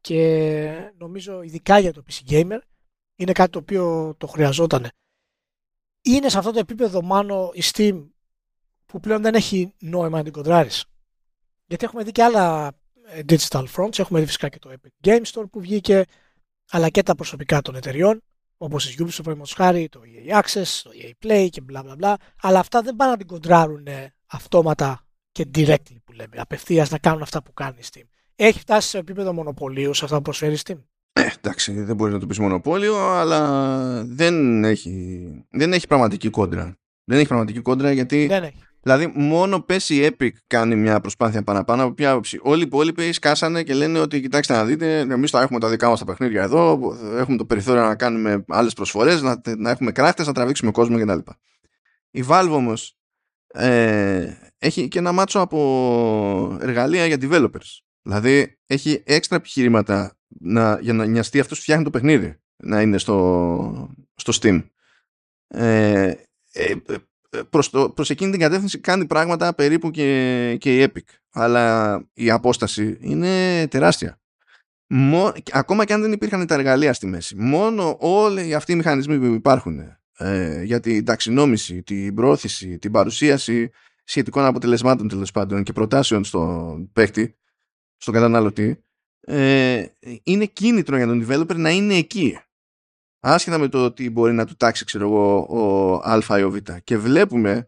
και νομίζω ειδικά για το PC Gamer είναι κάτι το οποίο το χρειαζόταν. Είναι σε αυτό το επίπεδο μάνο η Steam που πλέον δεν έχει νόημα να την κοντράρεις. Γιατί έχουμε δει και άλλα ε, digital fronts, έχουμε δει φυσικά και το Epic Game Store που βγήκε, αλλά και τα προσωπικά των εταιριών, όπως η Ubisoft, παραδείγματος χάρη, το EA Access, το EA Play και μπλα μπλα μπλα, αλλά αυτά δεν πάνε να την κοντράρουν αυτόματα και directly που λέμε, απευθείας να κάνουν αυτά που κάνει η Steam. Έχει φτάσει σε επίπεδο μονοπωλίου σε αυτά που προσφέρει η Steam. Ε, εντάξει, δεν μπορείς να το πεις μονοπόλιο, αλλά δεν έχει, δεν έχει πραγματική κόντρα. Δεν έχει πραγματική κόντρα γιατί δεν έχει. Δηλαδή, μόνο πέσει η Epic κάνει μια προσπάθεια παραπάνω. Από ποια άποψη. Όλοι οι υπόλοιποι σκάσανε και λένε ότι κοιτάξτε να δείτε, εμείς θα έχουμε τα δικά μας τα παιχνίδια εδώ, έχουμε το περιθώριο να κάνουμε άλλες προσφορές, να, να έχουμε κράχτες, να τραβήξουμε κόσμο κτλ. Η Valve όμως ε, έχει και ένα μάτσο από εργαλεία για developers. Δηλαδή, έχει έξτρα επιχειρήματα να, για να νοιαστεί αυτός που φτιάχνει το παιχνίδι να είναι στο, στο Steam. Ε, ε, προς, το, προς εκείνη την κατεύθυνση κάνει πράγματα περίπου και, και η Epic. Αλλά η απόσταση είναι τεράστια. Μο, ακόμα και αν δεν υπήρχαν τα εργαλεία στη μέση. Μόνο όλοι αυτοί οι μηχανισμοί που υπάρχουν ε, για την ταξινόμηση, την πρόθεση, την παρουσίαση σχετικών αποτελεσμάτων τέλος πάντων και προτάσεων στον παίκτη, στον καταναλωτή, ε, είναι κίνητρο για τον developer να είναι εκεί. Άσχετα με το ότι μπορεί να του τάξει ξέρω εγώ ο α ή ο β. Και βλέπουμε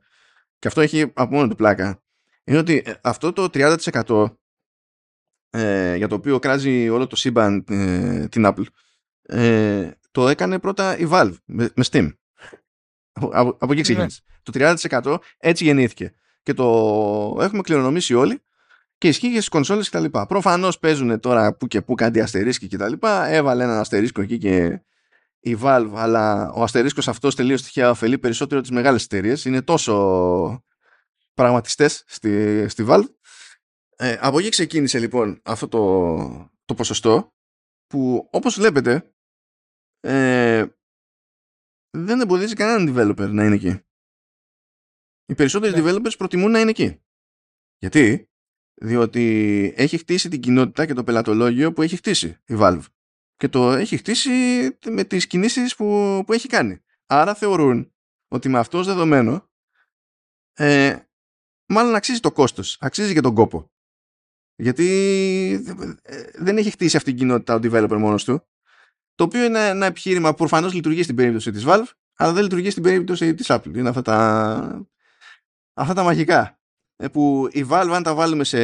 και αυτό έχει από μόνο του πλάκα είναι ότι ε, αυτό το 30% ε, για το οποίο κράζει όλο το σύμπαν ε, την Apple ε, το έκανε πρώτα η Valve με, με Steam. Από, από, εκεί ναι. ξεκίνησε. Το 30% έτσι γεννήθηκε. Και το έχουμε κληρονομήσει όλοι και ισχύει και στις κονσόλες κτλ. Προφανώς παίζουν τώρα που και που κάτι αστερίσκη κτλ. Έβαλε ένα αστερίσκο εκεί και η Valve, αλλά ο αστερίσκος αυτός τελείως τυχαία ωφελεί περισσότερο τις μεγάλες εταιρείες. Είναι τόσο πραγματιστές στη, στη Valve. Ε, από εκεί ξεκίνησε λοιπόν αυτό το, το ποσοστό που όπως βλέπετε ε, δεν εμποδίζει κανέναν developer να είναι εκεί. Οι περισσότεροι ναι. developers προτιμούν να είναι εκεί. Γιατί; Διότι έχει χτίσει την κοινότητα και το πελατολόγιο που έχει χτίσει η Valve και το έχει χτίσει με τις κινήσεις που, που έχει κάνει. Άρα θεωρούν ότι με αυτό δεδομένο ε, μάλλον αξίζει το κόστος, αξίζει και τον κόπο. Γιατί ε, δεν έχει χτίσει αυτή την κοινότητα ο developer μόνος του, το οποίο είναι ένα επιχείρημα που προφανώς λειτουργεί στην περίπτωση της Valve, αλλά δεν λειτουργεί στην περίπτωση της Apple. Είναι αυτά τα, αυτά τα μαγικά. Ε, που η Valve αν τα βάλουμε σε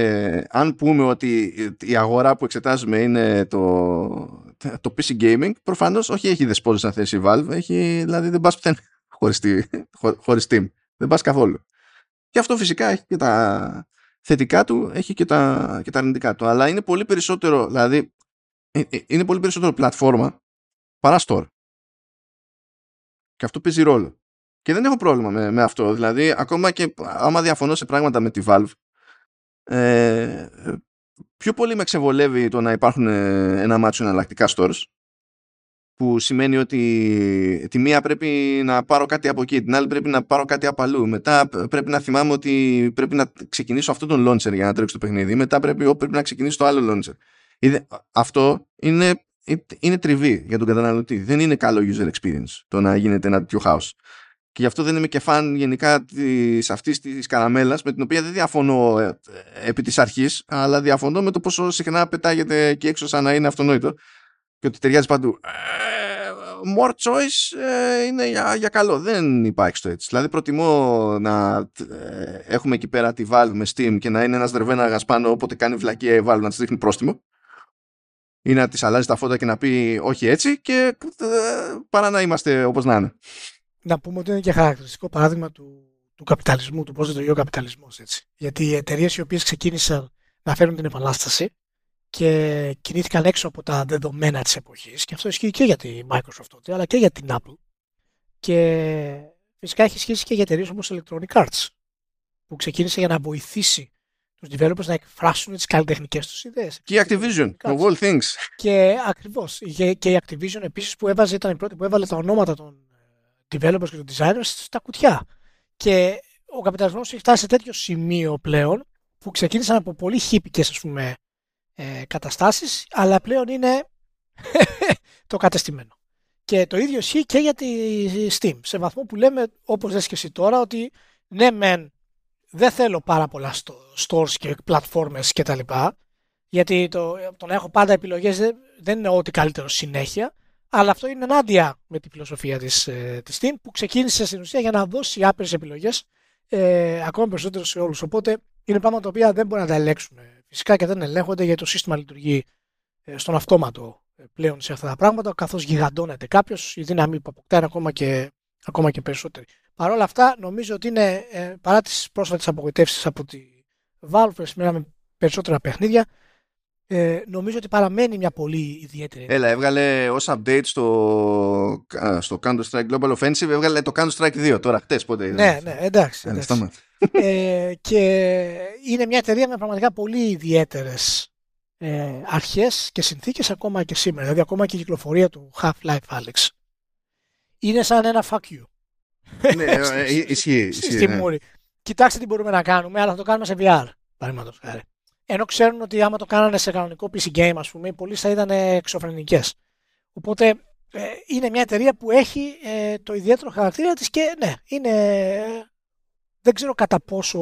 αν πούμε ότι η αγορά που εξετάζουμε είναι το, το PC gaming προφανώς όχι έχει δεσπόζουσα θέση η Valve έχει, δηλαδή δεν πας πουθενά χωρίς, χωρίς Steam δεν πας καθόλου. Και αυτό φυσικά έχει και τα θετικά του έχει και τα, και τα αρνητικά του αλλά είναι πολύ περισσότερο δηλαδή ε, ε, είναι πολύ περισσότερο πλατφόρμα παρά store. Και αυτό παίζει ρόλο και δεν έχω πρόβλημα με, με αυτό. Δηλαδή, ακόμα και άμα διαφωνώ σε πράγματα με τη Valve, ε, πιο πολύ με ξεβολεύει το να υπάρχουν ε, ένα μάτσο εναλλακτικά stores που σημαίνει ότι τη μία πρέπει να πάρω κάτι από εκεί, την άλλη πρέπει να πάρω κάτι από αλλού. Μετά πρέπει να θυμάμαι ότι πρέπει να ξεκινήσω αυτό τον launcher για να τρέξω το παιχνίδι. Μετά πρέπει, πρέπει να ξεκινήσω το άλλο launcher. Αυτό είναι, είναι τριβή για τον καταναλωτή. Δεν είναι καλό user experience το να γίνεται ένα τέτοιο house. Και γι' αυτό δεν είμαι και φαν γενικά της, αυτής της καραμέλας με την οποία δεν διαφωνώ ε, επί της αρχής αλλά διαφωνώ με το πόσο συχνά πετάγεται και έξω σαν να είναι αυτονόητο και ότι ταιριάζει παντού. Ε, more choice ε, είναι για, για καλό. Δεν υπάρχει στο έτσι. Δηλαδή προτιμώ να ε, έχουμε εκεί πέρα τη Valve με Steam και να είναι ένας δερβέναγας πάνω όποτε κάνει βλακία η Valve να της δείχνει πρόστιμο ή να της αλλάζει τα φώτα και να πει όχι έτσι και ε, παρά να είμαστε όπως να είναι να πούμε ότι είναι και χαρακτηριστικό παράδειγμα του, του καπιταλισμού, του πώς λειτουργεί ο καπιταλισμός. Γιατί οι εταιρείες οι οποίες ξεκίνησαν να φέρουν την επανάσταση και κινήθηκαν έξω από τα δεδομένα της εποχής, και αυτό ισχύει και για τη Microsoft τότε, αλλά και για την Apple. Και φυσικά έχει σχέση και για εταιρείες όπως Electronic Arts, που ξεκίνησε για να βοηθήσει τους developers να εκφράσουν τις καλλιτεχνικές τους ιδέες. Και η Activision, of all things. Και ακριβώς. Και η Activision επίσης που έβαζε, ήταν η πρώτη που έβαλε τα ονόματα των developers και των designers στα κουτιά. Και ο καπιταλισμός έχει φτάσει σε τέτοιο σημείο πλέον που ξεκίνησαν από πολύ χύπικες ας πούμε ε, καταστάσεις αλλά πλέον είναι το κατεστημένο. Και το ίδιο ισχύει και για τη Steam. Σε βαθμό που λέμε όπως λες και εσύ τώρα ότι ναι μεν δεν θέλω πάρα πολλά stores και πλατφόρμες και τα λοιπά γιατί το, το να έχω πάντα επιλογές δεν είναι ό,τι καλύτερο συνέχεια αλλά αυτό είναι ενάντια με τη φιλοσοφία της, ε, της Steam που ξεκίνησε στην ουσία για να δώσει άπειρες επιλογές ε, ακόμα περισσότερο σε όλους. Οπότε είναι πράγματα τα οποία δεν μπορεί να τα ελέγξουν φυσικά και δεν ελέγχονται γιατί το σύστημα λειτουργεί ε, στον αυτόματο ε, πλέον σε αυτά τα πράγματα καθώς γιγαντώνεται κάποιος, η δύναμη που αποκτά είναι ακόμα και, ακόμα και περισσότερη. Παρ' όλα αυτά νομίζω ότι είναι ε, παρά τις πρόσφατες απογοητεύσεις από τη Valve με περισσότερα παιχνίδια ε, νομίζω ότι παραμένει μια πολύ ιδιαίτερη. Έλα, έβγαλε ως update στο, στο Counter-Strike Global Offensive, έβγαλε το Counter-Strike 2 τώρα, χτες πότε Ναι, ναι, εντάξει. εντάξει. ε, και είναι μια εταιρεία με πραγματικά πολύ ιδιαίτερες ε, αρχές και συνθήκες ακόμα και σήμερα. Δηλαδή, ακόμα και η κυκλοφορία του Half-Life Alex είναι σαν ένα fuck you. ναι, ε, ε, ισχύει. Στη ναι. Κοιτάξτε τι μπορούμε να κάνουμε, αλλά θα το κάνουμε σε VR. Παραδείγματος χάρη. Ενώ ξέρουν ότι άμα το κάνανε σε κανονικό PC game, ας πούμε, οι πωλήσει θα ήταν εξωφρενικές. Οπότε ε, είναι μια εταιρεία που έχει ε, το ιδιαίτερο χαρακτήρα της και ναι, είναι, δεν ξέρω κατά πόσο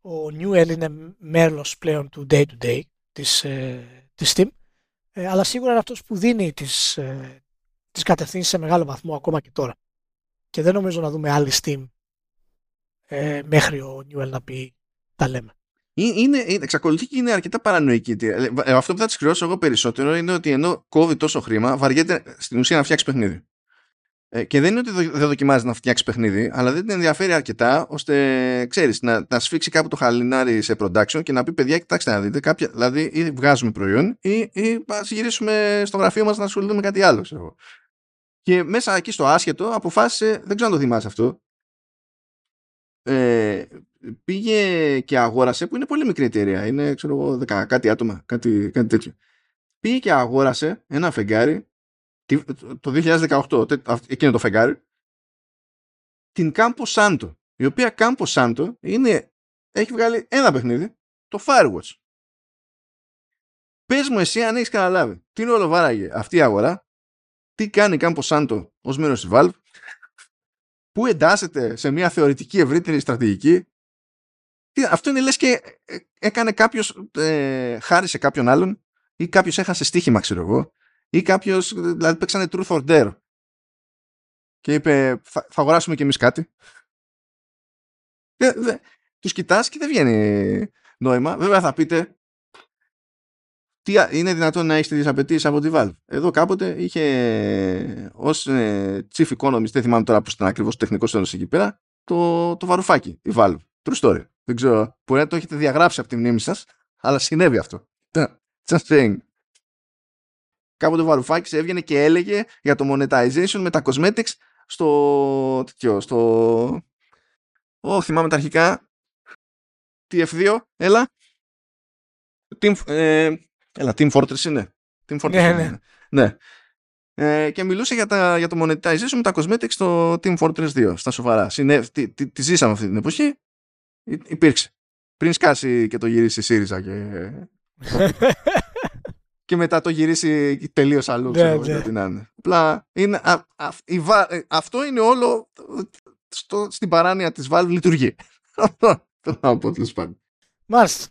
ο Newell είναι μέλος πλέον του day to day της, ε, της Steam, ε, αλλά σίγουρα είναι αυτός που δίνει τις, ε, τις κατευθύνσεις σε μεγάλο βαθμό ακόμα και τώρα. Και δεν νομίζω να δούμε άλλη Steam ε, μέχρι ο Newell να πει τα λέμε. Είναι, είναι, εξακολουθεί και είναι αρκετά παρανοϊκή. Ε, ε, αυτό που θα τη κρυώσω εγώ περισσότερο είναι ότι ενώ κόβει τόσο χρήμα, βαριέται στην ουσία να φτιάξει παιχνίδι. Ε, και δεν είναι ότι δεν δοκιμάζει να φτιάξει παιχνίδι, αλλά δεν την ενδιαφέρει αρκετά ώστε, ξέρεις, να, να σφίξει κάπου το χαλινάρι σε production και να πει: Παιδιά, κοιτάξτε να δείτε, κάποια, δηλαδή ή βγάζουμε προϊόν ή, ή γυρίσουμε στο γραφείο μας να ασχοληθούμε με κάτι άλλο. Ξέρω. Και μέσα εκεί στο άσχετο αποφάσισε, δεν ξέρω αν το θυμάσαι αυτό, ε, πήγε και αγόρασε, που είναι πολύ μικρή εταιρεία, είναι ξέρω εγώ δεκα, κάτι άτομα, κάτι, κάτι τέτοιο. Πήγε και αγόρασε ένα φεγγάρι το 2018, εκείνο το φεγγάρι, την Campo Santo, η οποία Campo Santo είναι, έχει βγάλει ένα παιχνίδι, το Firewatch. Πες μου εσύ αν έχεις καταλάβει τι είναι όλο βάραγε αυτή η αγορά, τι κάνει Campo Santo ως μέρος της Valve, που εντάσσεται σε μια θεωρητική ευρύτερη στρατηγική αυτό είναι λες και ε, έκανε κάποιος ε, χάρη σε κάποιον άλλον ή κάποιος έχασε στοίχημα, ξέρω εγώ, ή κάποιος, δηλαδή παίξανε truth or dare. Και είπε, θα, θα αγοράσουμε κι εμείς κάτι. Του τους κοιτάς και δεν βγαίνει νόημα. Βέβαια θα πείτε, τι, είναι δυνατόν να έχεις τέτοιες απαιτήσεις από τη Valve; Εδώ κάποτε είχε ως ε, chief economist, δεν θυμάμαι τώρα πώς ήταν ακριβώς τεχνικός όρο εκεί πέρα, το, το βαρουφάκι, η Valve. True story. Δεν ξέρω. Μπορεί να το έχετε διαγράψει από τη μνήμη σας, αλλά συνέβη αυτό. Just saying. Κάποτε ο Βαρουφάκης έβγαινε και έλεγε για το monetization με τα cosmetics στο. τέτοιο, στο. Ω, θυμάμαι τα αρχικά. TF2, έλα. Team, ε, έλα, Team Fortress είναι. Team Fortress ναι, είναι. Ναι. ναι. Ε, και μιλούσε για, τα, για το monetization με τα cosmetics στο Team Fortress 2, στα σοβαρά. Συνέ, τη, τη, τη, ζήσαμε αυτή την εποχή υπήρξε. Πριν σκάσει και το γυρίσει η ΣΥΡΙΖΑ και... και μετά το γυρίσει τελείως αλλού. Ναι, ξέρω, ναι. να είναι. Απλά είναι, α, α, η βα- ε, αυτό είναι όλο στο, στην παράνοια της Valve λειτουργεί. Αυτό θέλω να πω τέλος πάντων. Μάλιστα.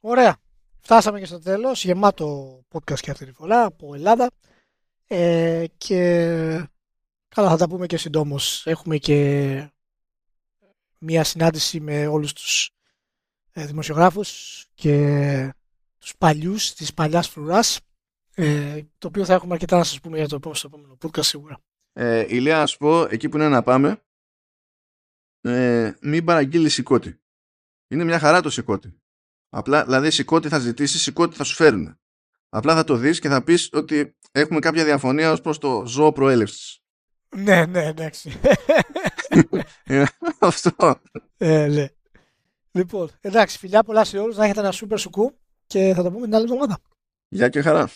Ωραία. Φτάσαμε και στο τέλος. Γεμάτο podcast και αυτή τη φορά από Ελλάδα. Ε, και καλά θα τα πούμε και συντόμως. Έχουμε και μία συνάντηση με όλους τους ε, δημοσιογράφους και τους παλιούς της παλιάς φρουράς ε, το οποίο θα έχουμε αρκετά να σας πούμε για το επόμενο, στο επόμενο podcast σίγουρα. Ε, Ηλία, να σου πω, εκεί που είναι να πάμε, ε, μην παραγγείλεις σηκώτη. Είναι μια χαρά το σηκώτη. Απλά, δηλαδή, σηκώτη θα ζητήσεις, σηκώτη θα σου φέρουν. Απλά θα το δεις και θα πεις ότι έχουμε κάποια διαφωνία ως προς το ζώο προέλευσης. Ναι, ναι, εντάξει. Ε, Αυτό. ε, ναι. Λοιπόν, εντάξει, φιλιά πολλά σε όλους, να έχετε ένα super σουκού και θα τα πούμε την άλλη εβδομάδα. Γεια και χαρά.